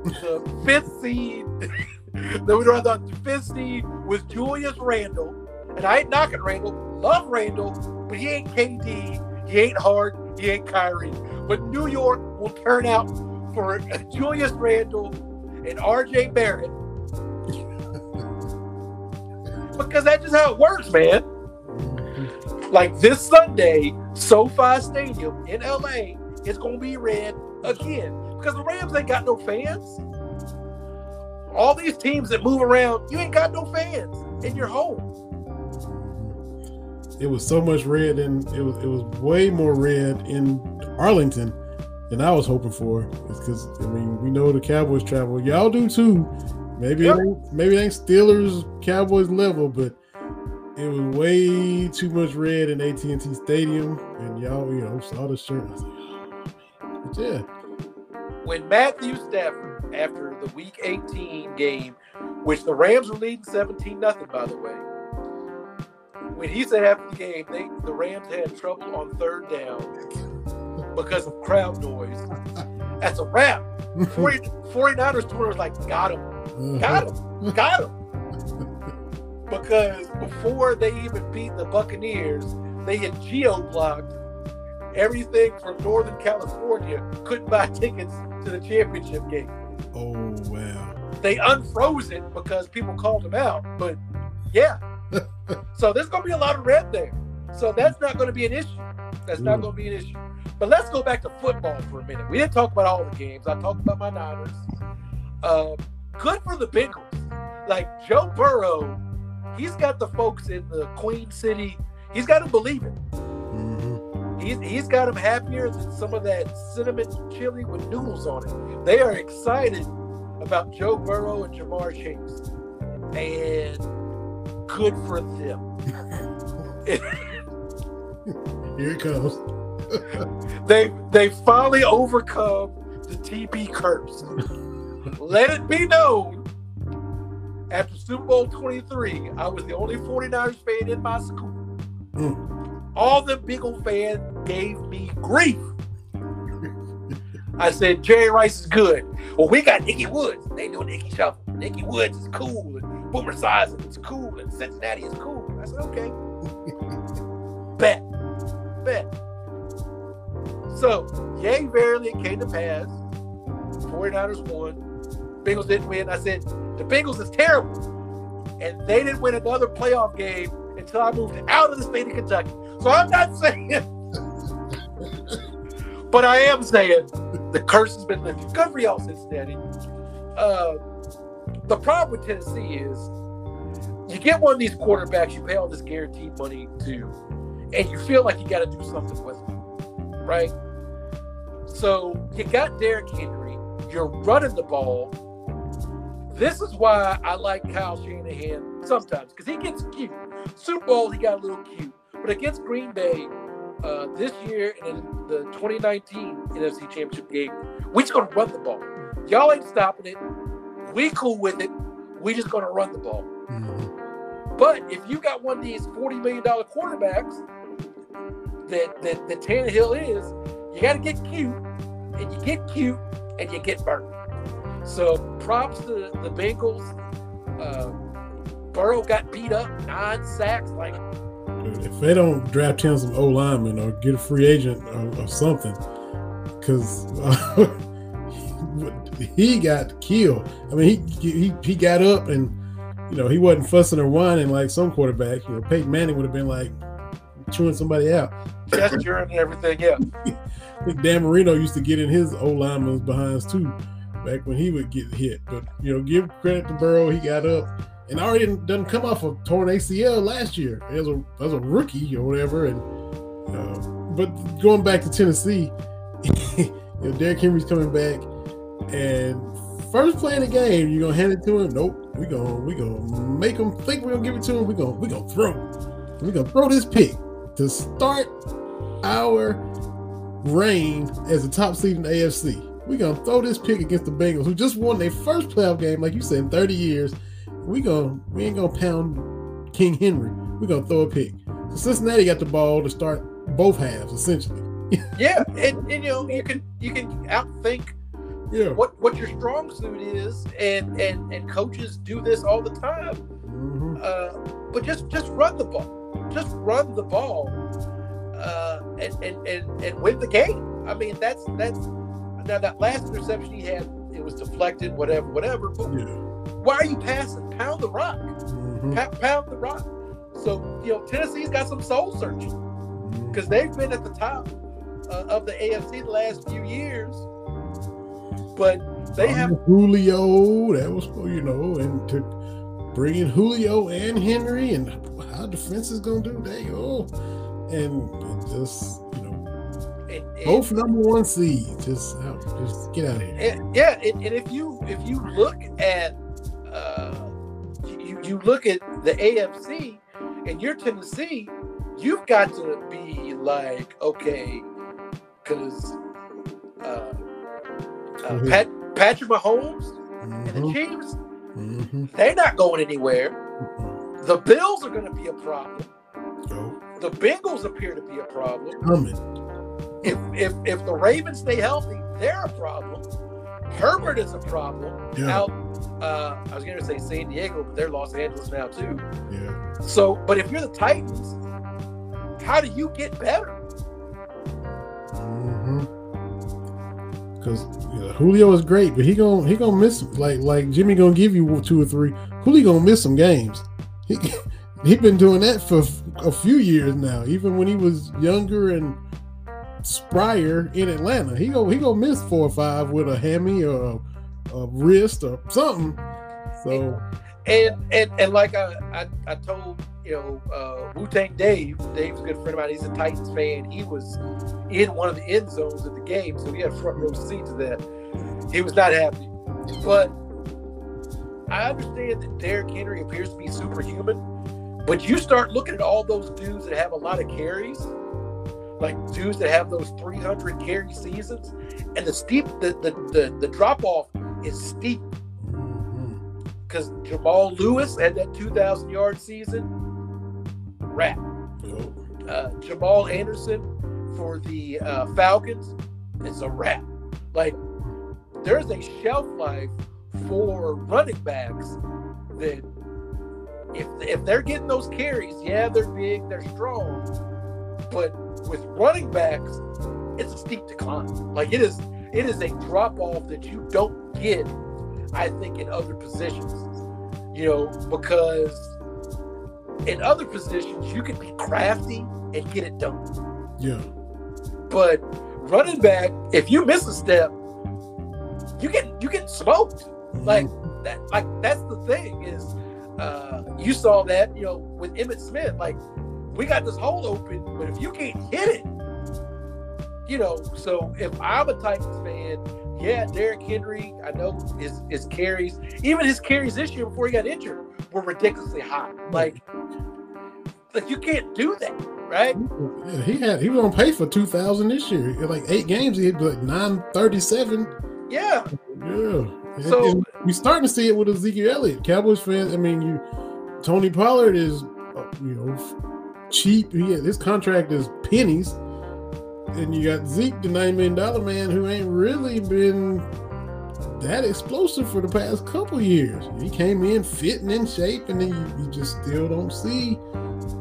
the fifth seed. they would rather the fifth seed with Julius Randle, and I ain't knocking Randle, love Randle, but he ain't KD, he ain't hard. he ain't Kyrie. But New York will turn out for Julius Randle and RJ Barrett because that's just how it works, man. Like this Sunday, SoFi Stadium in LA is going to be red again because the Rams ain't got no fans. All these teams that move around, you ain't got no fans in your home. It was so much red, and it was it was way more red in Arlington than I was hoping for. Because I mean, we know the Cowboys travel. Y'all do too. Maybe Yep. it ain't, maybe it ain't Steelers Cowboys level, but it was way too much red in AT and T Stadium, and y'all you know saw the shirt. I was like, oh. But yeah, when Matthew Stafford, after the Week 18 game, which the Rams were leading 17 nothing, by the way, when he said after the game, they the Rams had trouble on third down because of crowd noise. That's a wrap. 40, 49ers Twitter was like, got him, got him, got him. Because before they even beat the Buccaneers, they had geo blocked everything from Northern California, couldn't buy tickets to the championship game. Oh wow. They unfroze it because people called them out. But yeah. so there's going to be a lot of red there. So that's not going to be an issue. That's not Mm. going to be an issue. But let's go back to football for a minute. We didn't talk about all the games. I talked about my Niners. Um, good for the Bengals. Like Joe Burrow, he's got the folks in the Queen City. He's got to believe it. Mhm. He's, he's got them happier than some of that cinnamon chili with noodles on it. They are excited about Joe Burrow and Ja'Marr Chase. And good for them. Here it comes. they they finally overcome the TB curse. Let it be known after Super Bowl 23, I was the only 49ers fan in my school. Mm. All the Beagle fans gave me grief. I said, Jerry Rice is good. Well, we got Ickey Woods. They do Ickey Shuffle. Ickey Woods is cool. And Boomer Esiason is cool. And Cincinnati is cool. I said, okay. Bet. Bet. So, yay, verily, it came to pass. 49ers won. Bengals didn't win. I said, the Bengals is terrible. And they didn't win another playoff game until I moved out of the state of Kentucky. So I'm not saying, but I am saying the curse has been lifted. Good for y'all, Cincinnati. Uh, the problem with Tennessee is you get one of these quarterbacks, you pay all this guaranteed money to, and you feel like you got to do something with them, right? So you got Derrick Henry, you're running the ball. This is why I like Kyle Shanahan sometimes because he gets cute. Super Bowl, he got a little cute, but against Green Bay uh, this year and in the 2019 NFC Championship game, we just gonna run the ball. Y'all ain't stopping it. We cool with it. We just gonna run the ball. Mhm. But if you got one of these forty million dollar quarterbacks that that that Tannehill is, you got to get cute, and you get cute, and you get burnt. So props to the Bengals. Uh, Burrow got beat up, nine sacks. Like If they don't draft him some O lineman or get a free agent or, or something, because he got killed. I mean, he, he he got up and you know he wasn't fussing or whining like some quarterback. You know, Peyton Manning would have been like chewing somebody out. gesturing and everything. Yeah, I think Dan Marino used to get in his O lineman's behinds too, back when he would get hit. But you know, give credit to Burrow, he got up and already doesn't come off a torn ACL last year as a as a rookie or whatever. And uh, but going back to Tennessee, you know, Derrick Henry's coming back, and first play the game, you're gonna hand it to him. Nope, we gonna we gonna make him think we're gonna give it to him. We gonna we gonna throw, we gonna throw this pick to start our reign as the top seed in the AFC. We're gonna throw this pick against the Bengals, who just won their first playoff game, like you said, in 30 years. We gonna we ain't gonna pound King Henry. We're gonna throw a pick. So Cincinnati got the ball to start both halves, essentially. yeah, and, and you know you can you can outthink Yeah. what what your strong suit is, and and and coaches do this all the time. Mhm. Uh, but just just run the ball, just run the ball, uh, and, and and and win the game. I mean that's that's now that last interception he had, it was deflected, whatever, whatever. But Yeah. why are you passing? Pound the rock, Mhm. Pa- pound the rock. So you know Tennessee's got some soul searching because they've been at the top uh, of the AFC the last few years, but they have Julio. That was you know, and to bring in Julio and Henry, and how defense is gonna do. They oh, and just both number one seeds. Just out, just get out of here. And, yeah, and, and if you if you look at uh, you you look at the AFC and you're Tennessee, you've got to be like okay, because uh, uh, Mhm. Pat, Patrick Mahomes and the Mhm. Chiefs, Mhm. they're not going anywhere. The Bills are going to be a problem. Go The Bengals appear to be a problem. coming. If if if the Ravens stay healthy, they're a problem. Herbert is a problem. Yeah. Out, uh, I was going to say San Diego, but they're Los Angeles now too. Yeah. So, but if you're the Titans, how do you get better? Because Julio is great, but he gonna he gonna miss like like Jimmy gonna give you two or three. Julio gonna miss some games. He he been doing that for a few years now. Even when he was younger and sprier in Atlanta, he go he gonna miss four or five with a hammy or a, a wrist or something. So And and and like I I, I told you know uh, Wu Tang Dave, Dave's a good friend of mine. He's a Titans fan. He was in one of the end zones of the game, so he had front row seat to that. He was not happy, but I understand that Derrick Henry appears to be superhuman. But you start looking at all those dudes that have a lot of carries, like dudes that have those 300 carry seasons, and the steep the the the, the drop off is steep mhm. because Jamal Lewis had that 2,000 yard season. Wrap. Uh, Jamal Anderson for the uh, Falcons is a wrap. Like, there's a shelf life for running backs that if if they're getting those carries, yeah, they're big, they're strong, but with running backs, it's a steep decline. Like it is, it is a drop off that you don't get, I think, in other positions. You know, because in other positions you can be crafty and get it done. yeah, But running back, if you miss a step, you get you get smoked. Like that, like that's the thing is, uh, you saw that you know with Emmitt Smith. Like we got this hole open, but if you can't hit it, you know. So if I'm a Titans fan, yeah, Derrick Henry, I know his his carries, even his carries this year before he got injured, were ridiculously high. Like, like you can't do that, right? Yeah, he had he was on pace for two thousand this year. Like eight games, he had like nine thirty seven. Yeah. Yeah. So- And we starting to see it with Ezekiel Elliott. Cowboys fans. I mean, you Tony Pollard is uh, you know f- cheap. He his contract is pennies, and you got Zeke, the nine million dollar man, who ain't really been that explosive for the past couple years. He came in fitting in shape, and then you, you just still don't see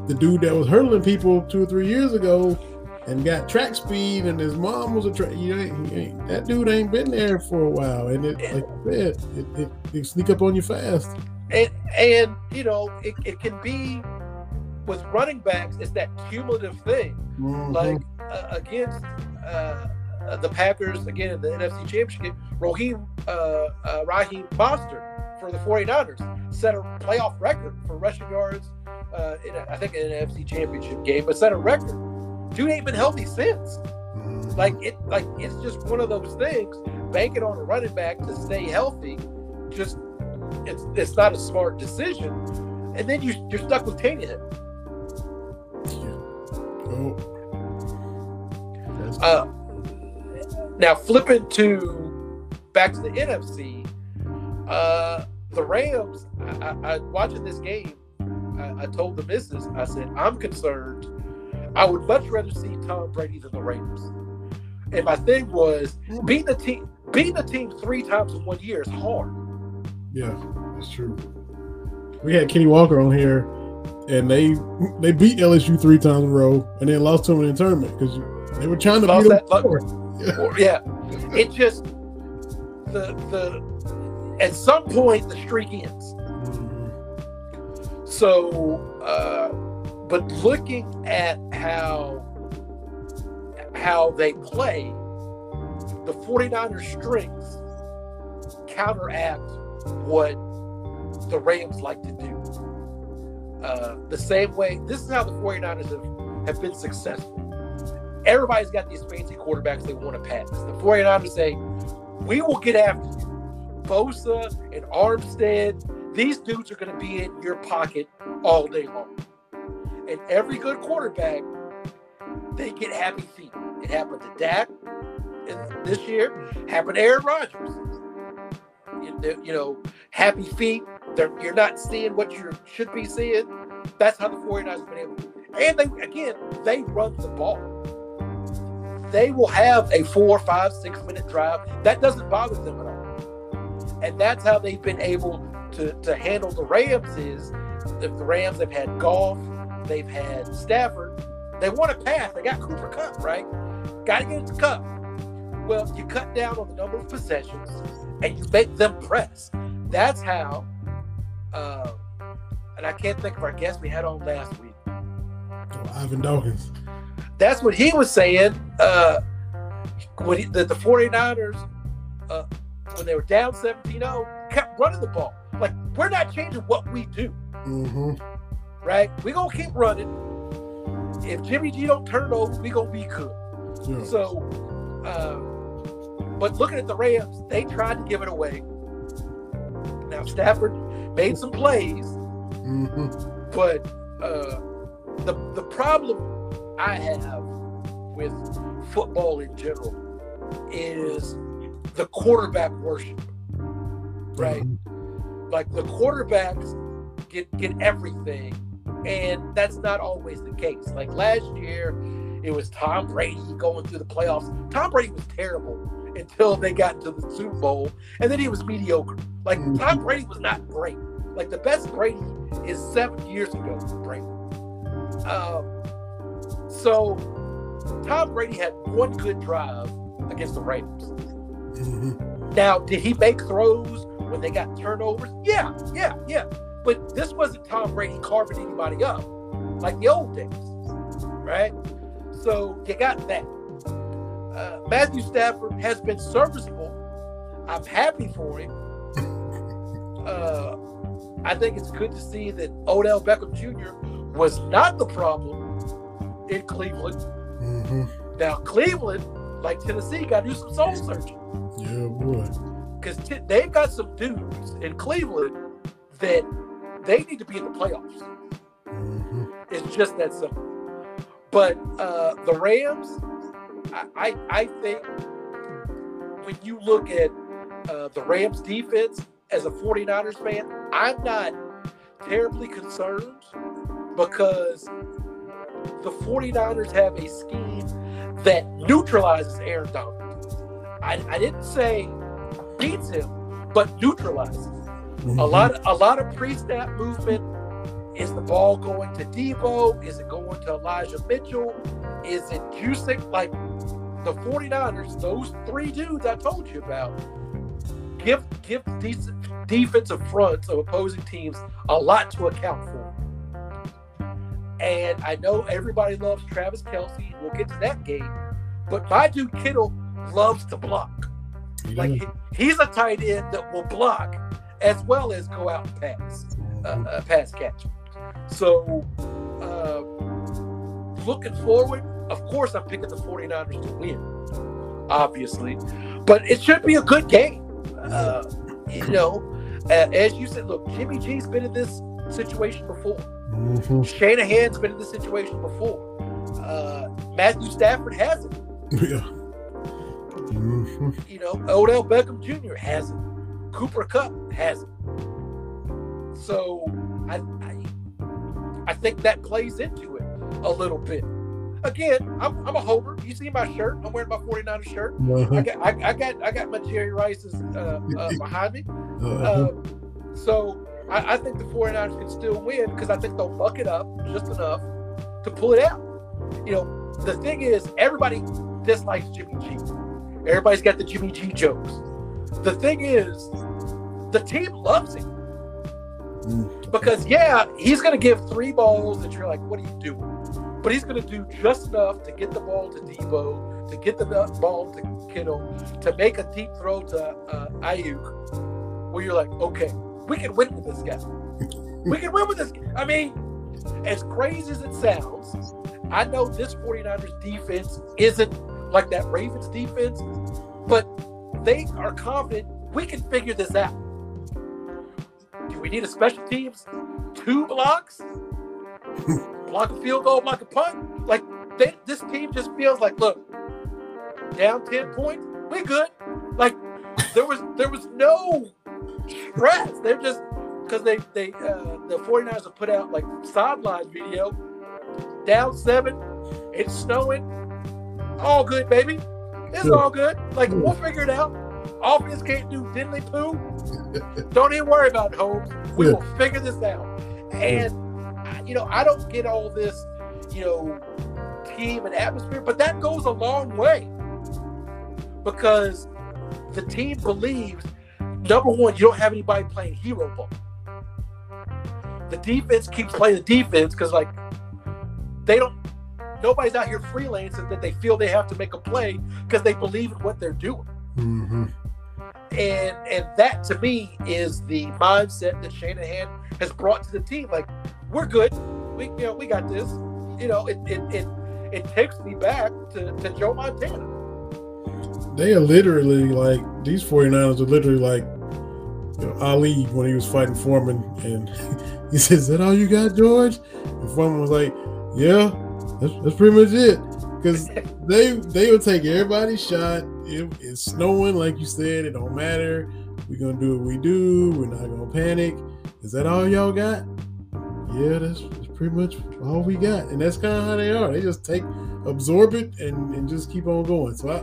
the dude that was hurling people two or three years ago and got track speed, and his mom was a track. You ain't, that dude ain't been there for a while, and it, like I said, it, it, it sneak up on you fast. and and you know it, it can be with running backs it's that cumulative thing Mhm. like uh, against uh, uh, the Packers again in the NFC Championship Raheem uh, uh, Raheem Mostert for the 49ers set a playoff record for rushing yards uh, in a, I think in an NFC Championship game but set a record dude ain't been healthy since Mhm. like it like it's just one of those things banking on a running back to stay healthy just it's it's not a smart decision and then you you're stuck with Tannehill. Uh, now flipping to back to the NFC, uh, the Rams. I, I, I watching this game. I, I told the missus. I said I'm concerned I would much rather see Tom Brady than the Rams. And my thing was beating the team beating the team three times in one year is hard. Yeah, that's true. We had Kenny Walker on here, and they they beat LSU three times in a row, and then lost to them in the tournament because they were trying to Lost beat them. that- look- before. Yeah. It just the the at some point the streak ends. So, uh, but looking at how how they play, the 49ers strengths counteract what the Rams like to do. Uh, the same way, this is how the 49ers have, have been successful. Everybody's got these fancy quarterbacks they want to pass. The 49ers say, we will get after you. Bosa and Armstead, these dudes are going to be in your pocket all day long. And every good quarterback, they get happy feet. It happened to Dak this year, happened to Aaron Rodgers. You know, happy feet. They're, you're not seeing what you should be seeing. That's how the 49ers have been able to. And they, again, they run the ball. They will have a four, five, six minute drive. That doesn't bother them at all. And that's how they've been able to, to handle the Rams is if the Rams have had Goff, they've had Stafford, they want to pass. They got Cooper Kupp, right? Got to get it to Kupp. Well, you cut down on the number of possessions and you make them press. That's how, uh, and I can't think of our guest we had on last week. Oh, Ivan Dawkins. That's what he was saying. Uh, when he, the, the 49ers, uh, when they were down 17 0, kept running the ball. Like, we're not changing what we do, Mm-hmm. right? We're going to keep running. If Jimmy G don't turn it over, we're going to be good. Yeah. So, uh, but looking at the Rams, they tried to give it away. Now Stafford made some plays, Mm-hmm. but uh, the the problem I have with football in general is the quarterback worship. Right, like the quarterbacks get get everything, and that's not always the case. Like last year, it was Tom Brady going through the playoffs. Tom Brady was terrible until they got to the Super Bowl, and then he was mediocre. Like Mhm. Tom Brady was not great. Like the best Brady is seven years ago. Brady. Um, so Tom Brady had one good drive against the Rams. Mm-hmm. Now, did he make throws when they got turnovers? Yeah, yeah, yeah. But this wasn't Tom Brady carving anybody up like the old days, right? So you got that. Uh, Matthew Stafford has been serviceable. I'm happy for him. Uh, I think it's good to see that Odell Beckham Jr. was not the problem in Cleveland. Mm-hmm. Now, Cleveland, like Tennessee, got to do some soul searching Yeah, boy. because t- they've got some dudes in Cleveland that they need to be in the playoffs. Mm-hmm. It's just that simple. But uh, the Rams, I, I, think when you look at uh, the Rams defense as a 49ers fan, I'm not terribly concerned because the 49ers have a scheme that neutralizes Aaron Donald. I, I didn't say beats him, but neutralizes. Mm-hmm. A lot, a lot of pre-snap movement. Is the ball going to Deebo? Is it going to Elijah Mitchell? Is it Juszczyk? Like the 49ers, those three dudes I told you about, give give decent defensive fronts of opposing teams a lot to account for. And I know everybody loves Travis Kelce. We'll get to that game. But my dude Kittle loves to block. Like he's a tight end that will block as well as go out and pass, uh, uh, pass catch. So, uh, looking forward, of course, I'm picking the 49ers to win, obviously, but it should be a good game. Uh, you know, uh, as you said, look, Jimmy G's been in this situation before. Mm-hmm. Shanahan's been in this situation before. Uh, Matthew Stafford hasn't. Yeah. Mm-hmm. You know, Odell Beckham Jr. hasn't. Cooper Kupp hasn't. So I, I, think that plays into it a little bit. again, I'm, I'm a homer. You see my shirt? I'm wearing my 49er shirt. Uh-huh. I got I, I got I got my Jerry Rice's uh, uh, behind me. Uh-huh. Um, so I, I think the 49ers can still win because I think they'll buck it up just enough to pull it out. You know, the thing is, everybody dislikes Jimmy G. Everybody's got the Jimmy G jokes. The thing is, the team loves him Because yeah, he's going to give three balls that you're like, what are you doing? But he's going to do just enough to get the ball to Deebo, to get the ball to Kittle, to make a deep throw to uh, Aiyuk, where you're like, okay, we can win with this guy. We can win with this. I mean, as crazy as it sounds, I know this 49ers defense isn't like that Ravens defense, but they are confident we can figure this out. Do we need a special teams? Two blocks? block a field goal, block a punt? Like, they, this team just feels like, look, down 10 points, we're good. Like, there was there was no stress. They're just because they they uh, the 49ers have put out like sideline video. Down seven, it's snowing. All good, baby. It's all good. Like we'll figure it out. Offense can't do diddly poo. Don't even worry about it, Holmes. We Yeah. will figure this out. And I- you know, I don't get all this, you know, team and atmosphere, but that goes a long way because the team believes number one, you don't have anybody playing hero ball. The defense keeps playing the defense because like they don't nobody's out here freelancing that they feel they have to make a play because they believe in what they're doing. Mhm. And and that to me is the mindset that Shanahan has brought to the team. Like, we're good. We you know, we got this. You know, it it it, it takes me back to, to Joe Montana. They are literally like these 49ers are literally like you know, Ali when he was fighting Foreman and he says, Is that all you got, George? And Foreman was like, Yeah, that's, that's pretty much it. Because they they will take everybody's shot. It, it's snowing, like you said, it don't matter. We're gonna do what we do, we're not gonna panic. Is that all y'all got? Yeah, that's, that's pretty much all we got. And that's kind of how they are. They just take absorb it and, and just keep on going. So I,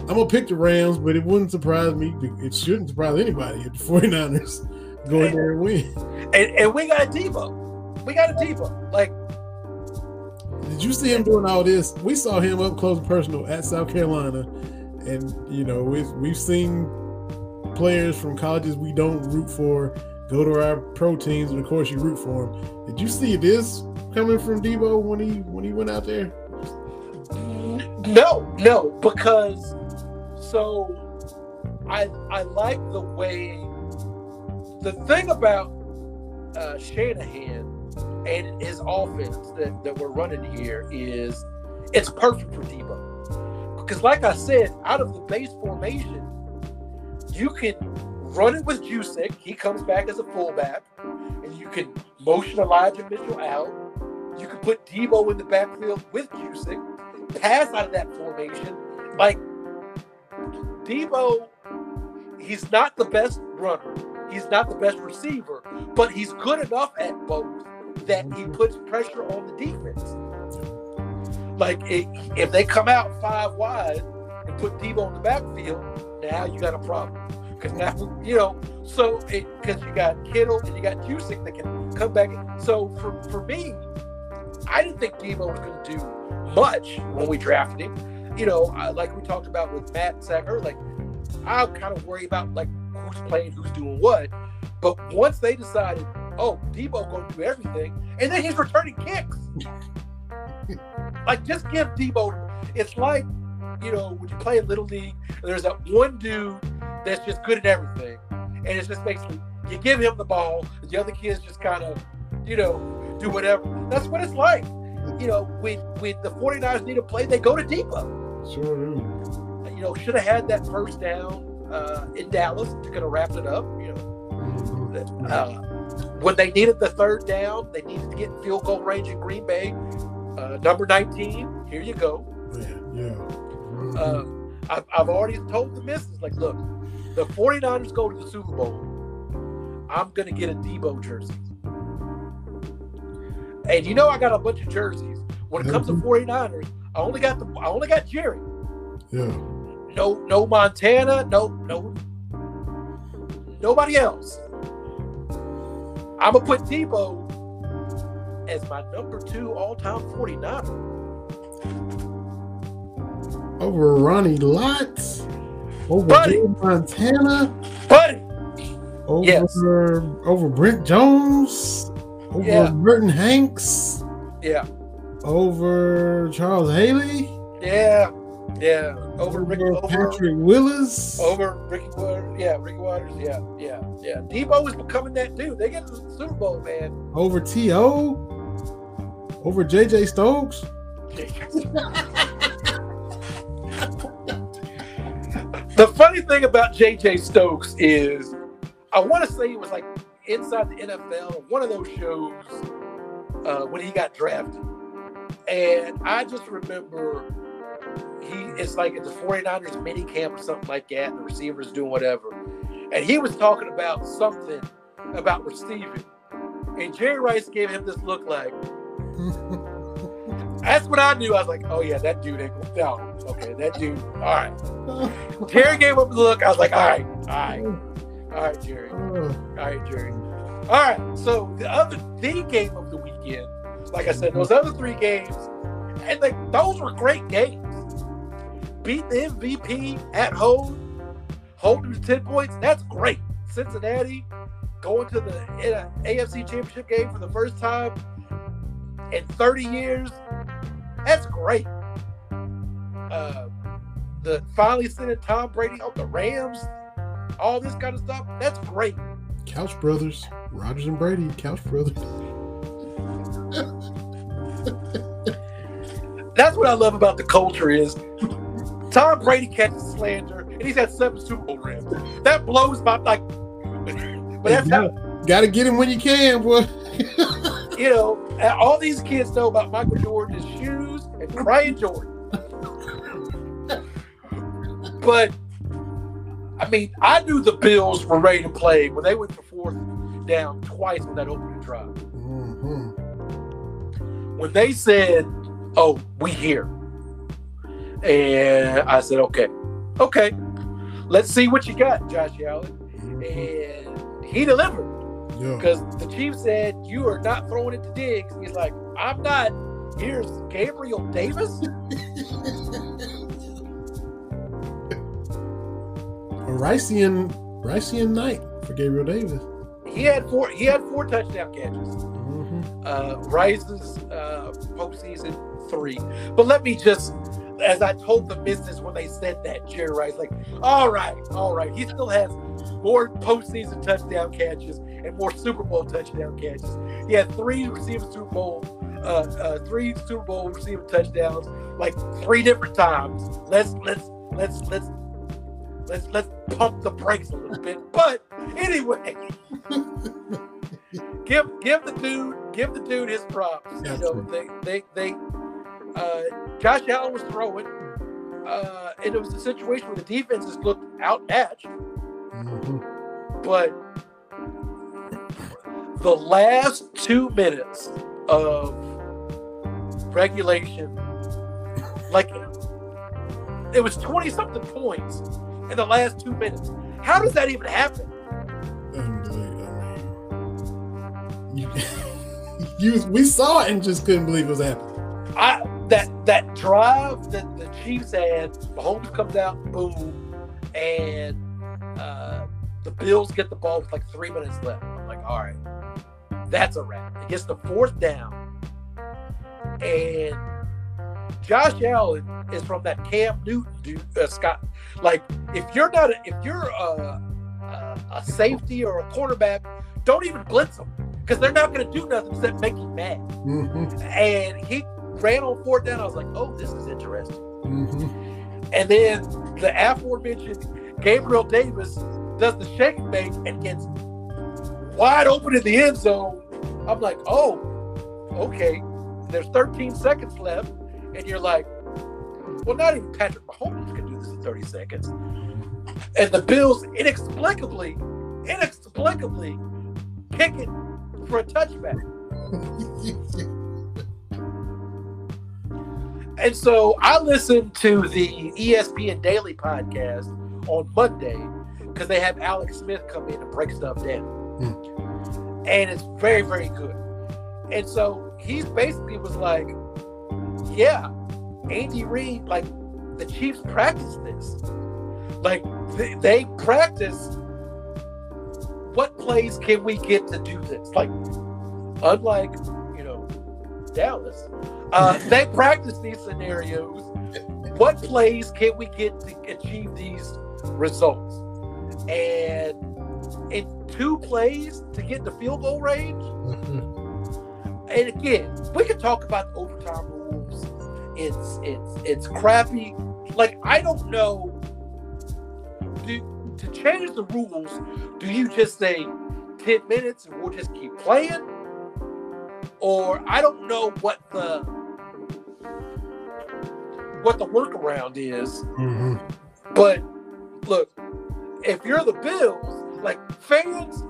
I'm gonna pick the Rams, but it wouldn't surprise me. It shouldn't surprise anybody if the 49ers go in there and win. And and we got a Deebo. We got a Deebo. Like Did you see him doing all this? We saw him up close and personal at South Carolina, and you know we've we've seen players from colleges we don't root for go to our pro teams, and of course you root for them. Did you see this coming from Deebo when he when he went out there? No, no, because so I I like the way the thing about uh, Shanahan and his offense that, that we're running here is it's perfect for Deebo. Because like I said, out of the base formation, you can run it with Juszczyk. He comes back as a fullback, and you can motion Elijah Mitchell out. You can put Deebo in the backfield with Juszczyk pass out of that formation. Like Deebo, he's not the best runner. He's not the best receiver, but he's good enough at both that he puts pressure on the defense. Like i- if they come out five wide and put Deebo in the backfield, now you got a problem. Because now you know, so because you got Kittle and you got Juszczyk that can come back. So for for me, I didn't think Deebo was going to do much when we drafted him. You know, like we talked about with Matt Sacker, like I kind of worry about like who's playing, who's doing what. But once they decided, oh, Deebo going to do everything, and then he's returning kicks. like just give Deebo. It's like you know when you play in little league, there's that one dude that's just good at everything, and it's just basically you give him the ball, the other kids just kind of, you know, do whatever. That's what it's like. You know, when when the 49ers need a play, they go to Deebo. Sure. You know, should have had that first down uh, in Dallas to kind of wrap it up. You know, uh, when they needed the third down, they needed to get field goal range in Green Bay. Uh, number 19, here you go. Man, yeah. Uh, I've, I've already told the missus, like, look, the 49ers go to the Super Bowl. I'm going to get a Deebo jersey. And you know, I got a bunch of jerseys When it comes to 49ers, I only got the I only got Jerry. Yeah. No, no Montana, no, no, nobody else. I'm gonna put Deebo as my number two all-time 49er. Over Ronnie Lott. Over Buddy. Montana. Buddy, Over Yes. over Brent Jones. Over Yeah. Merton Hanks. yeah, Over Charles Haley. yeah, yeah. Over Ricky, over over, Patrick Willis. over Ricky Watters, yeah, Ricky Watters, yeah, yeah, yeah. Deebo is becoming that dude. They get to the Super Bowl, man. Over T.O. Over J.J. Stokes. The funny thing about JJ Stokes is, I want to say it was like inside the NFL one of those shows uh, when he got drafted. And I just remember he it's like at the 49ers mini camp or something like that, and the receivers doing whatever. And he was talking about something about receiving. And Jerry Rice gave him this look like, that's what I knew. I was like, oh yeah, that dude ain't going down. Okay, that dude, all right. Jerry gave up the look. I was like, all right, all right, all right, Jerry. All right, Jerry. All right. So the other the game of the weekend, like I said, those other three games, and like those were great games. Beat the MVP at home, holding to ten points. That's great. Cincinnati going to the AFC Championship game for the first time in 30 years. That's great. Uh, the finally sending Tom Brady on the Rams, all this kind of stuff. That's great. Couch Brothers. Rodgers and Brady. Couch Brothers. That's what I love about the culture is Tom Brady catches slander and he's had seven Super Bowl rings. That blows my like. But that's how Got to get him when you can, boy. you know all these kids know about Michael Jordan's shoes and crying Jordan. but I mean, I knew the Bills were ready to play when they went for fourth down twice on that opening drive. Mhm. when they said, "Oh, we here," and I said, "Okay, okay, let's see what you got, Josh Allen," and he delivered Yeah. because the chief said, "You are not throwing it to Diggs." He's like, "I'm not." Here's Gabriel Davis. A Rician, Rician night for Gabriel Davis. He had four. He had four touchdown catches. Mhm. uh, Rice's uh, postseason three. But let me just, as I told the business when they said that, Jerry Rice, like, all right, all right. He still has more postseason touchdown catches and more Super Bowl touchdown catches. He had three receiving Super Bowl, uh, uh, three Super Bowl receiving touchdowns, like three different times. Let's let's let's let's. Let's let's pump the brakes a little bit. But anyway, give give the dude give the dude his props. You know, they they they uh Josh Allen was throwing, uh, and it was a situation where the defenses looked outmatched, Mhm. but the last two minutes of regulation, like it was 20 something points in the last two minutes. How does that even happen? Unbelievable. I mean, you, you, we saw it and just couldn't believe it was happening. I that that drive that the Chiefs had, Mahomes comes out, boom, and uh, the Bills get the ball with like three minutes left. I'm like, all right, that's a wrap. It gets the fourth down, and Josh Allen is from that Cam Newton dude, uh, Scott. Like, if you're not, a, if you're a, a, a safety or a cornerback, don't even blitz them because they're not going to do nothing except make you mad Mhm. and he ran on fourth down. I was like, oh, this is interesting. Mhm. And then the aforementioned Gabriel Davis does the shake bake and gets wide open in the end zone. I'm like, oh, okay. There's 13 seconds left, and you're like, well, not even Patrick Mahomes can do this in 30 seconds. And the Bills inexplicably, inexplicably kick it for a touchback. And so I listened to the ESPN Daily podcast on Monday because they have Alex Smith come in and break stuff down. And it's very, very good. And so he basically was like, yeah, Andy Reid, like the Chiefs practice this. Like they, they practice what plays can we get to do this? Like, unlike, you know, Dallas, uh, they practice these scenarios. What plays can we get to achieve these results? And in two plays to get the field goal range. And again, we could talk about the overtime rules. It's it's it's crappy. Like I don't know. Do, to change the rules, do you just say ten minutes and we'll just keep playing? Or I don't know what the what the workaround is. Mhm. But look, if you're the Bills, like fans,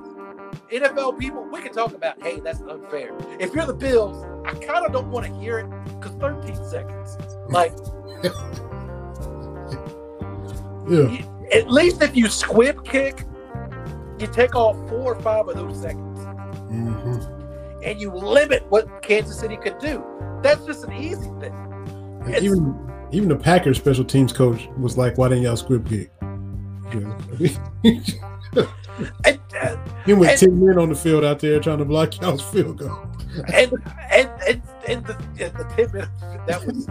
NFL people, we can talk about, hey, that's unfair. If you're the Bills, I kind of don't want to hear it because 13 seconds. Like, Yeah. you- at least if you squib kick, you take off four or five of those seconds hmm and you limit what Kansas City could do. That's just an easy thing. Even even the Packers special teams coach was like, "Why didn't y'all squib kick?" Know? And, uh, he went And- ten men on the field out there trying to block y'all's field goal. and and and, and the, and the 10 minutes, that was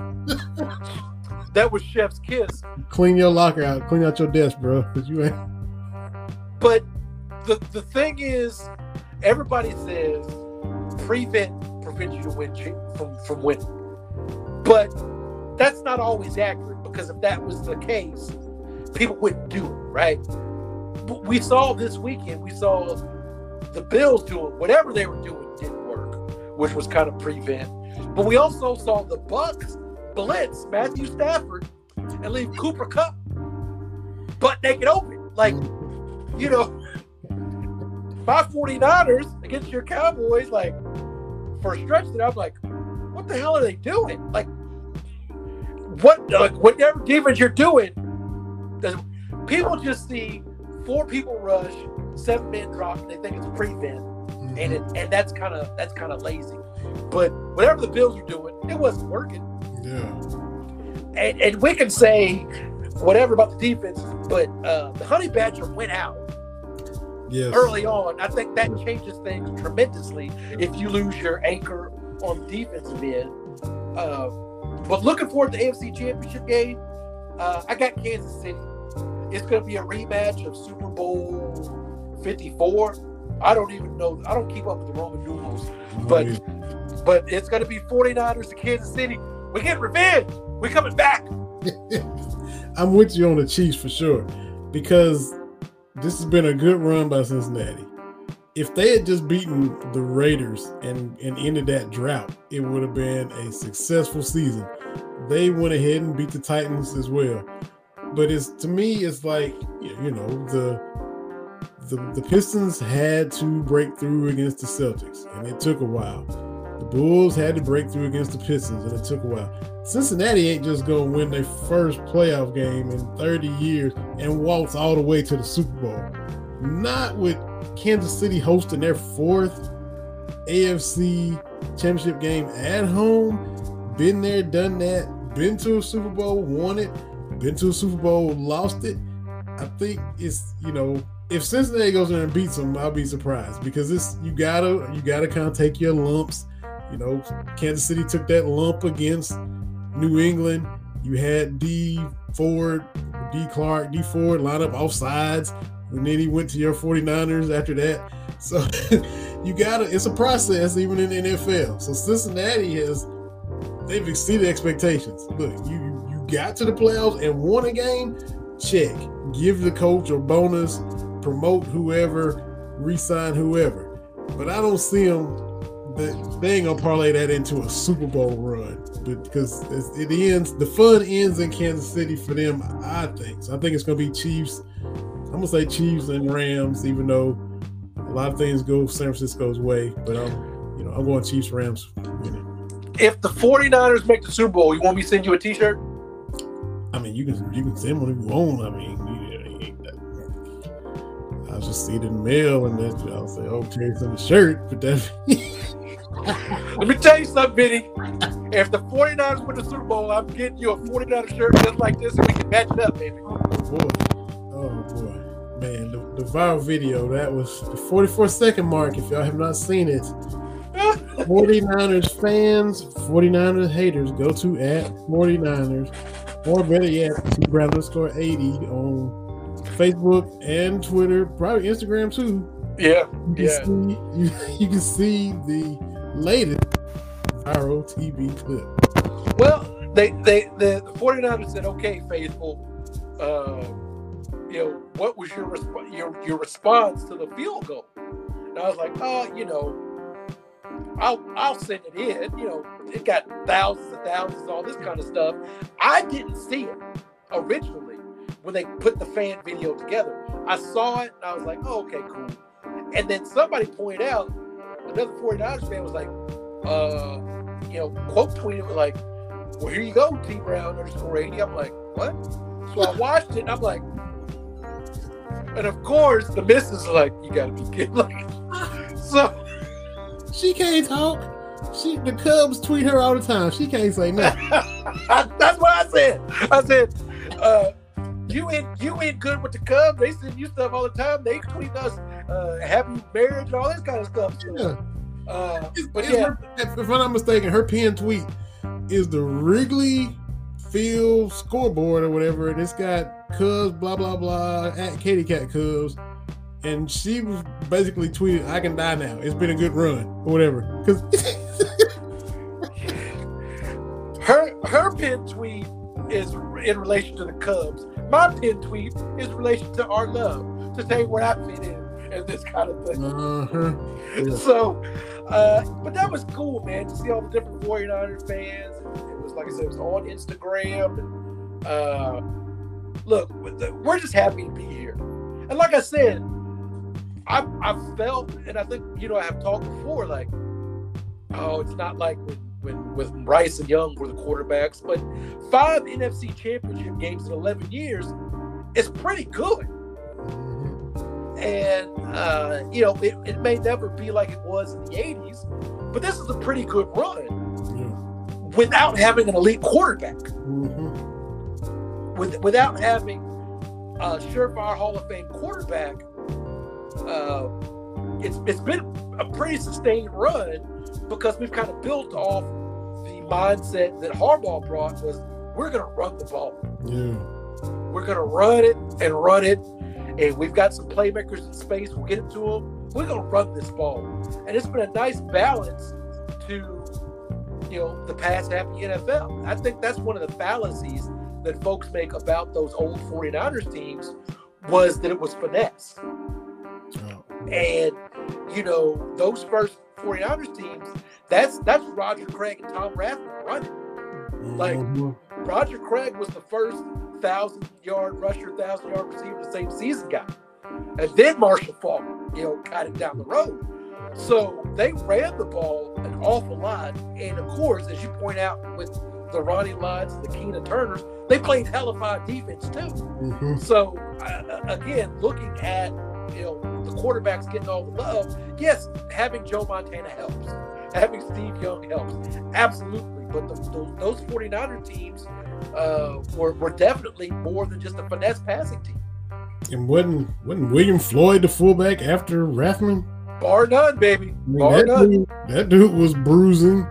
that was Chef's kiss. Clean your locker out. Clean out your desk, bro. Cause you ain't. But the the thing is, everybody says prevent prevents you to win from from winning, but that's not always accurate because if that was the case, people wouldn't do it, right? We saw this weekend. We saw the Bills doing whatever they were doing didn't work, which was kind of prevent. But we also saw the Bucks blitz Matthew Stafford and leave Cooper Cup butt naked open, like you know, my 49ers against your Cowboys, like, for a stretch that I'm like, what the hell are they doing? Like, what, like, whatever defense you're doing, people just see four people rush, seven men drop, and they think it's a prevent, and it, and that's kind of that's kind of lazy. But whatever the Bills are doing, it wasn't working yeah. and, and we can say whatever about the defense, but uh, the Honey Badger went out Yes. early on. I think that changes things tremendously if you lose your anchor on the defensive end. Uh, but looking forward to the AFC Championship game, uh, I got Kansas City. It's going to be a rematch of Super Bowl 54. I don't even know. I don't keep up with the Roman numerals, but but it's going to be 49ers to Kansas City. We get revenge. We're coming back. I'm with you on the Chiefs for sure because this has been a good run by Cincinnati. If they had just beaten the Raiders and, and ended that drought, it would have been a successful season. They went ahead and beat the Titans as well. But it's to me, it's like you know the the, the Pistons had to break through against the Celtics, and it took a while. The Bulls had to break through against the Pistons, and it took a while. Cincinnati ain't just gonna win their first playoff game in 30 years and waltz all the way to the Super Bowl. Not with Kansas City hosting their fourth AFC championship game at home. Been there, done that, been to a Super Bowl, won it, been to a Super Bowl, lost it. I think it's, you know, if Cincinnati goes in and beats them, I'll be surprised because it's you gotta you gotta kind of take your lumps. You know, Kansas City took that lump against New England. You had Dee Ford, D Clark, Dee Ford line up off sides, and then he went to your 49ers after that. So you gotta it's a process even in the NFL. So Cincinnati has they've exceeded expectations. Look, you got to the playoffs and won a game, check. Give the coach a bonus, promote whoever, resign whoever. But I don't see them they ain't gonna parlay that into a Super Bowl run, but because it ends, the fun ends in Kansas City for them. I think. So I think it's gonna be Chiefs. I'm gonna say Chiefs and Rams, even though a lot of things go San Francisco's way. But I'm, you know, I'm going Chiefs Rams. If the 49ers make the Super Bowl, you want me to send you a T-shirt? I mean, you can you can send one if you want. I mean, yeah, I'll just see the mail and then I'll say, "Oh, Terry sent a shirt," but that Let me tell you something, Vinny. If the 49ers win the Super Bowl, I'm getting you a 49er shirt just like this, and we can match it up, baby. oh boy, oh boy, man, the, the viral video that was the 44 second mark. If y'all have not seen it, 49ers fans, 49ers haters, go to at 49ers, or better yet, T Brown underscore 80 on Facebook and Twitter, probably Instagram too. yeah, You can, yeah. see, you, you can see the latest viral TV clip. Well, they, they the, the 49ers said, okay, faithful, uh, you know, what was your, resp- your your response to the field goal? And I was like, oh, you know, I'll I'll send it in. You know, it got thousands and thousands, all this kind of stuff. I didn't see it originally when they put the fan video together. I saw it and I was like, oh, okay, cool. And then somebody pointed out, another 49ers fan was like, uh, you know, quote tweeted was like, well, here you go, T Brown underscore 80. I'm like, what? So I watched it and I'm like, and of course the missus is like, you gotta be kidding. Like, so She can't talk. She the Cubs tweet her all the time. She can't say nothing. that's what I said. I said, uh, you in you ain't good with the Cubs. They send you stuff all the time. They tweet us uh, happy marriage and all this kind of stuff. Yeah. uh, It's- but it's yeah, her- if I'm not mistaken, her pinned tweet is the Wrigley Field scoreboard or whatever, and it's got Cubs, blah blah blah, at Katy Cat Cubs, and she was basically tweeted, "I can die now. It's been a good run, or whatever." Because her her pin tweet is in relation to the Cubs. My pin tweet is in relation to our love to say where I fit in and this kind of thing. uh-huh. Yeah. So, uh, but that was cool, man, to see all the different 49ers fans. It was like I said, it was on Instagram. And, uh, look, we're just happy to be here. And like I said, I I've felt, and I think you know I have talked before, like, oh, it's not like when when with Rice and Young were the quarterbacks, but five NFC Championship games in 11 years is pretty good. And uh, you know it, it may never be like it was in the 80s but this is a pretty good run without having an elite quarterback. Mhm. with, without having a surefire hall of fame quarterback uh, it's, it's been a pretty sustained run because we've kind of built off the mindset that Harbaugh brought was we're going to run the ball Yeah. We're gonna run it and run it, and we've got some playmakers in space. We'll get it to them. We're gonna run this ball, and it's been a nice balance to, you know, the past half of the NFL. I think that's one of the fallacies that folks make about those old 49ers teams was that it was finesse. And you know, those first 49ers teams, that's that's Roger Craig and Tom Rathman running. Like- Mhm. Roger Craig was the first thousand yard rusher, thousand yard receiver the same season guy. And then Marshall Faulk, you know, got it down the road. So they ran the ball an awful lot. And of course, as you point out with the Ronnie and the Keenan Turners, they played hellified defense too. Mhm. So uh, again, looking at you know the quarterbacks getting all the love, yes, having Joe Montana helps, having Steve Young helps, absolutely. But the, those, those 49er teams uh, were, were definitely more than just a finesse passing team, And wasn't wasn't William Floyd the fullback after Rathman? bar none, baby, I mean, bar that, none. dude, that dude was bruising.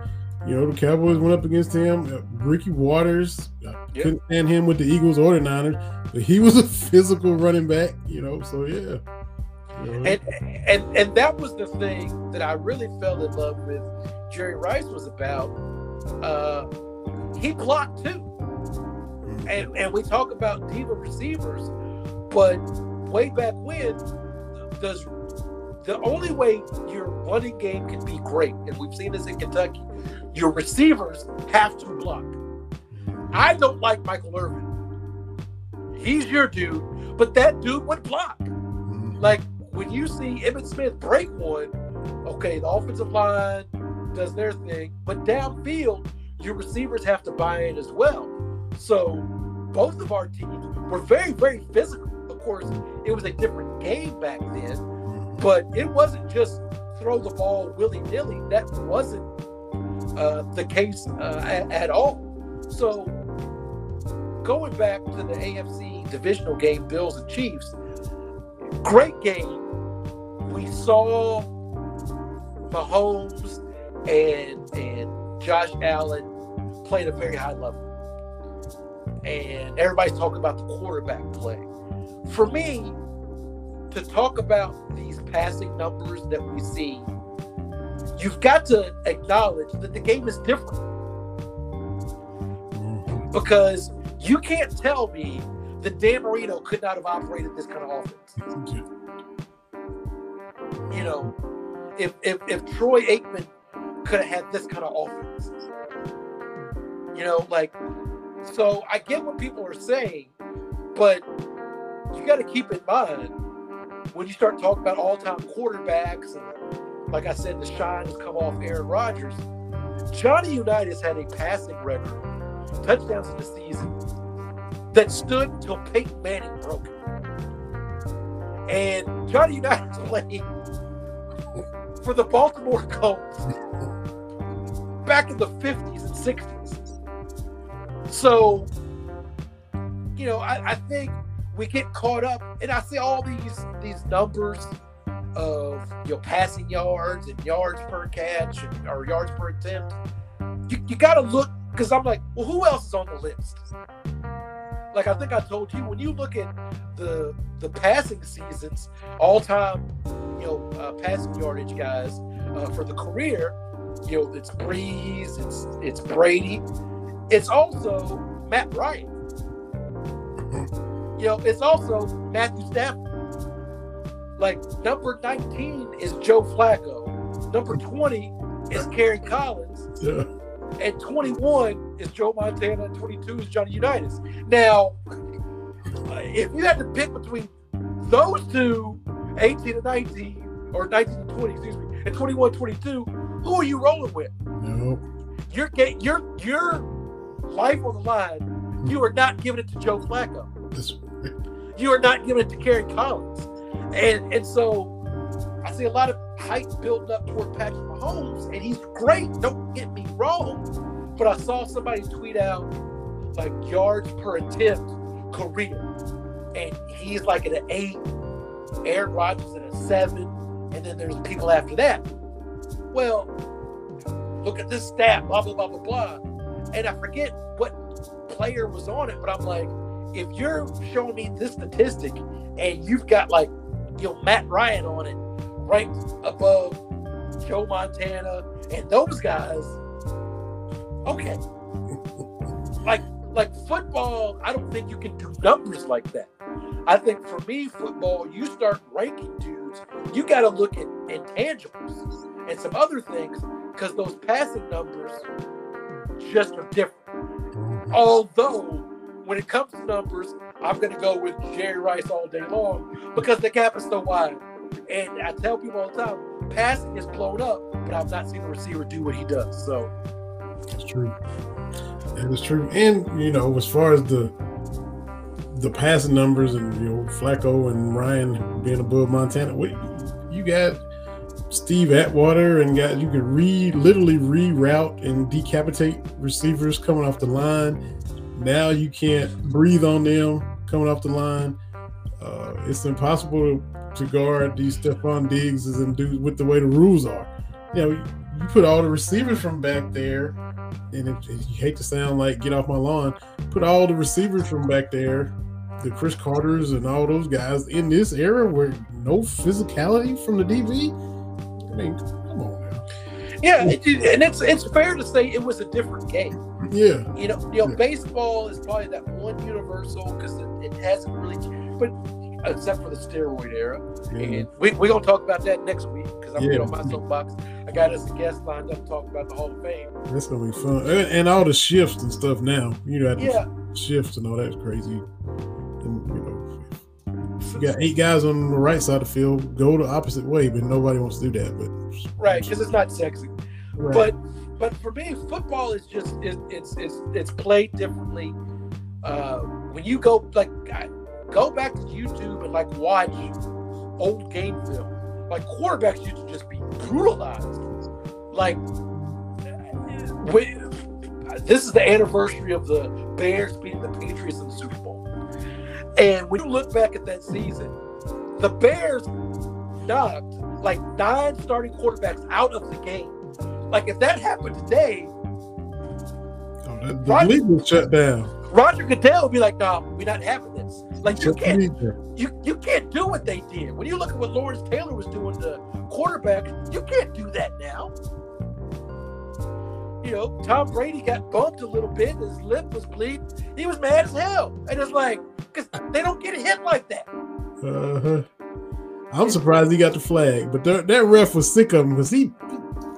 You know, the Cowboys went up against him. Uh, Ricky Watters uh, Yep. couldn't stand him with the Eagles or the Niners, but he was a physical running back. You know, so yeah. Know, And, and and that was the thing that I really fell in love with. Jerry Rice was about. Uh, he blocked too. and, and we talk about diva receivers, but way back when, does the only way your running game can be great, and we've seen this in Kentucky, your receivers have to block. I don't like Michael Irvin. He's your dude, but that dude would block. Mhm. Like when you see Emmitt Smith break one, okay, the offensive line, does their thing, but downfield, your receivers have to buy in as well. So both of our teams were very, very physical. Of course, it was a different game back then, but it wasn't just throw the ball willy nilly. That wasn't uh, the case uh, at, at all. So going back to the AFC divisional game, Bills and Chiefs, great game. We saw Mahomes and and Josh Allen play at a very high level. And everybody's talking about the quarterback play. For me, to talk about these passing numbers that we see, you've got to acknowledge that the game is different. Mm-hmm. Because you can't tell me that Dan Marino could not have operated this kind of offense. You know, if if, if Troy Aikman could have had this kind of offense. You know, like so I get what people are saying, but you got to keep in mind when you start talking about all-time quarterbacks and like I said, the shine has come off Aaron Rodgers. Johnny Unitas had a passing record, touchdowns in the season, that stood until Peyton Manning broke it. And Johnny Unitas played for the Baltimore Colts back in the 50s and 60s. So, you know, I, I think we get caught up, and I see all these these numbers of you know passing yards and yards per catch and, or yards per attempt. You, you got to look because I'm like, well, who else is on the list? Like I think I told you, when you look at the the passing seasons, all time, you know, uh, passing yardage guys uh, for the career, you know, it's Brees, it's it's Brady, it's also Matt Ryan. You know, it's also Matthew Stafford. Like number 19 is Joe Flacco. Number 20 is Kerry Collins. Yeah. And 21 is Joe Montana, and 22 is Johnny Unitas. Now, uh, if you had to pick between those two, 18 and 19, or 19 and 20, excuse me, and 21, 22, who are you rolling with? No. Your your your life on the line. You are not giving it to Joe Flacco. You are not giving it to Kerry Collins. And and so I see a lot of hype building up toward Patrick Mahomes, and he's great. Don't get me wrong. But I saw somebody tweet out like yards per attempt career. And he's like at an eight, Aaron Rodgers at a seven, and then there's people after that. Well, look at this stat, blah, blah, blah, blah, blah. And I forget what player was on it, but I'm like, if you're showing me this statistic and you've got like, you know, Matt Ryan on it, ranked above Joe Montana and those guys, okay. like, like football, I don't think you can do numbers like that. I think for me, football, you start ranking dudes, you got to look at intangibles and some other things because those passing numbers just are different. Mm-hmm. Although, when it comes to numbers, I'm going to go with Jerry Rice all day long because the gap is so wide. And I tell people all the time, passing is blown up, but I've not seen the receiver do what he does. So That's true. That is true. And you know, as far as the the passing numbers and you know Flacco and Ryan being above Montana, what you got Steve Atwater and got you could re literally reroute and decapitate receivers coming off the line. Now you can't breathe on them coming off the line. Uh, it's impossible to guard these Stefon Diggs and do with the way the rules are. You know, you put all the receivers from back there, and if, if you hate to sound like get off my lawn, put all the receivers from back there, the Cris Carters and all those guys in this era where no physicality from the DV. I mean, come on now. yeah, it, and it's it's fair to say it was a different game. Yeah, You know, you know, Yeah. baseball is probably that one universal because it, it hasn't really, but except for the steroid era. yeah. And we we're gonna talk about that next week because I'm Yeah. on my soapbox. I got us a guest lined up to talk about the Hall of Fame. that's gonna be fun, and, and all the shifts and stuff now. You know, Yeah, shifts and all that's crazy. And you know, you got eight guys on the right side of the field, go the opposite way, but nobody wants to do that. But right, because it's not sexy. Right. But but for me, football is just it, it's it's it's played differently. Uh, when you go like go back to YouTube and like watch old game film, like quarterbacks used to just be brutalized. Like we, this is the anniversary of the Bears beating the Patriots in the Super Bowl. And when you look back at that season, the Bears knocked like nine starting quarterbacks out of the game. Like if that happened today, oh, the, the league would shut down. Roger Goodell would be like, "No, we're not having this." Like you can't, you you can't do what they did. When you look at what Lawrence Taylor was doing to quarterback, you can't do that now. You know, Tom Brady got bumped a little bit. His lip was bleeding. He was mad as hell, and it's like because they don't get hit like that. Uh-huh. I'm surprised he got the flag, but that, that ref was sick of him because he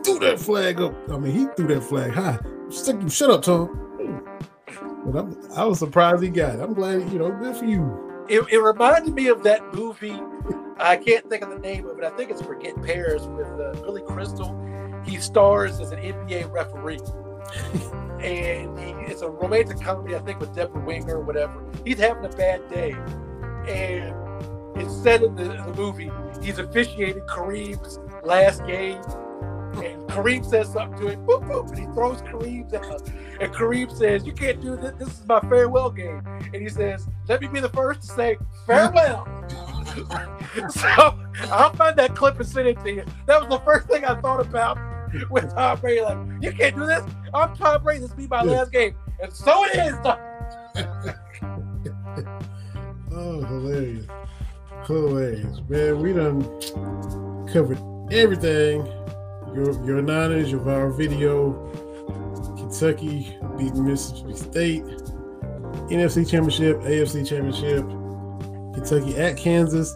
threw that flag up. I mean, he threw that flag high. Stick, shut up, Tom. But I'm, I was surprised he got it. I'm glad, you know, good for you. It, it reminded me of that movie. I can't think of the name of it. I think it's Forget Paris with uh, Billy Crystal. He stars as an NBA referee. and he, it's a romantic comedy, I think, with Debra Winger or whatever. He's having a bad day. And it's said in the, the movie he's officiating Kareem's last game. And Kareem says something to him, boop, boop, and he throws Kareem's out. And Kareem says, You can't do this. This is my farewell game. And he says, Let me be the first to say farewell. so I'll find that clip and send it to you. That was the first thing I thought about with Tom Brady. Like, you can't do this. I'm Tom Brady. This be my last game. And so it is. oh, hilarious. Hilarious. Man, we done covered everything. Your your Niners, your viral video, Kentucky beating Mississippi State, NFC Championship, AFC Championship, Kentucky at Kansas.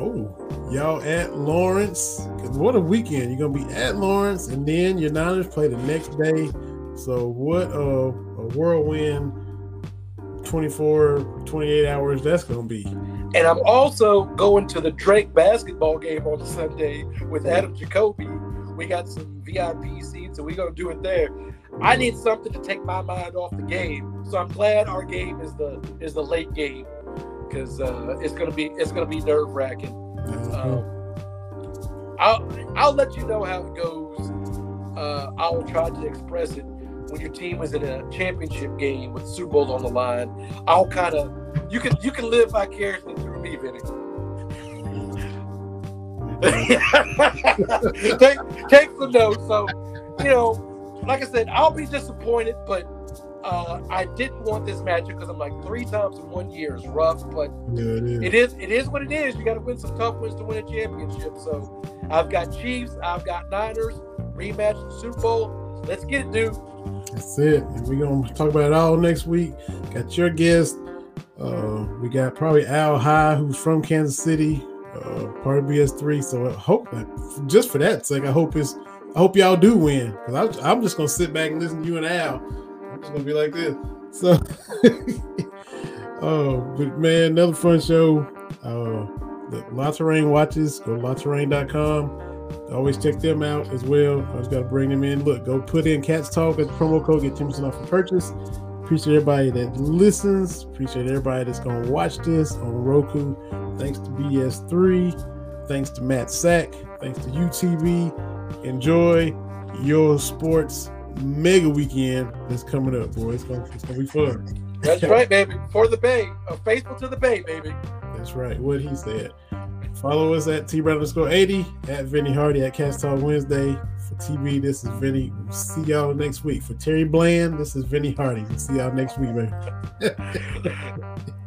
Oh, y'all at Lawrence. What a weekend. You're going to be at Lawrence, and then your Niners play the next day. So, what a, a whirlwind 24, 28 hours that's going to be. And I'm also going to the Drake basketball game on Sunday with Adam Jacoby. We got some VIP seats, and we're going to do it there. I need something to take my mind off the game, so I'm glad our game is the is the late game because uh, it's gonna be it's gonna be nerve wracking. Mm-hmm. Um, I'll I'll let you know how it goes. Uh, I will try to express it when your team is in a championship game with Super Bowl on the line. I'll kind of you can you can live vicariously through me, Vinny. take take some notes. So you know like I said, I'll be disappointed, but uh, I didn't want this matchup because I'm like three times in one year is rough, but yeah, it, is. it is it is what it is. You got to win some tough wins to win a championship. So I've got Chiefs, I've got Niners rematch the Super Bowl. Let's get it, dude. That's it. And we're gonna talk about it all next week. Got your guest. Uh, we got probably Al High, who's from Kansas City, uh, part of BS3. So I hope just for that sake, I hope it's I hope y'all do win because I'm just gonna sit back and listen to you and Al. I'm just gonna be like this. So, oh, but man, another fun show. Uh, the Terrain watches. Go to LaTerrain.com. Always check them out as well. I just got to bring them in. Look, go put in Cats Talk as promo code. Get 10% off the purchase. Appreciate everybody that listens. Appreciate everybody that's going to watch this on Roku. Thanks to BS3. Thanks to Matt Sak. Thanks to UTV enjoy your sports mega weekend that's coming up, boys. It's gonna, it's gonna be fun. That's right, baby. For the Bay, uh, faithful to the Bay, baby. That's right. What he said. Follow us at T underscore 80, at Vinny Hardy at Cats Talk Wednesday. For TV, this is Vinny. We'll see y'all next week. For Terry Bland, this is Vinny Hardy. We'll see y'all next week, baby.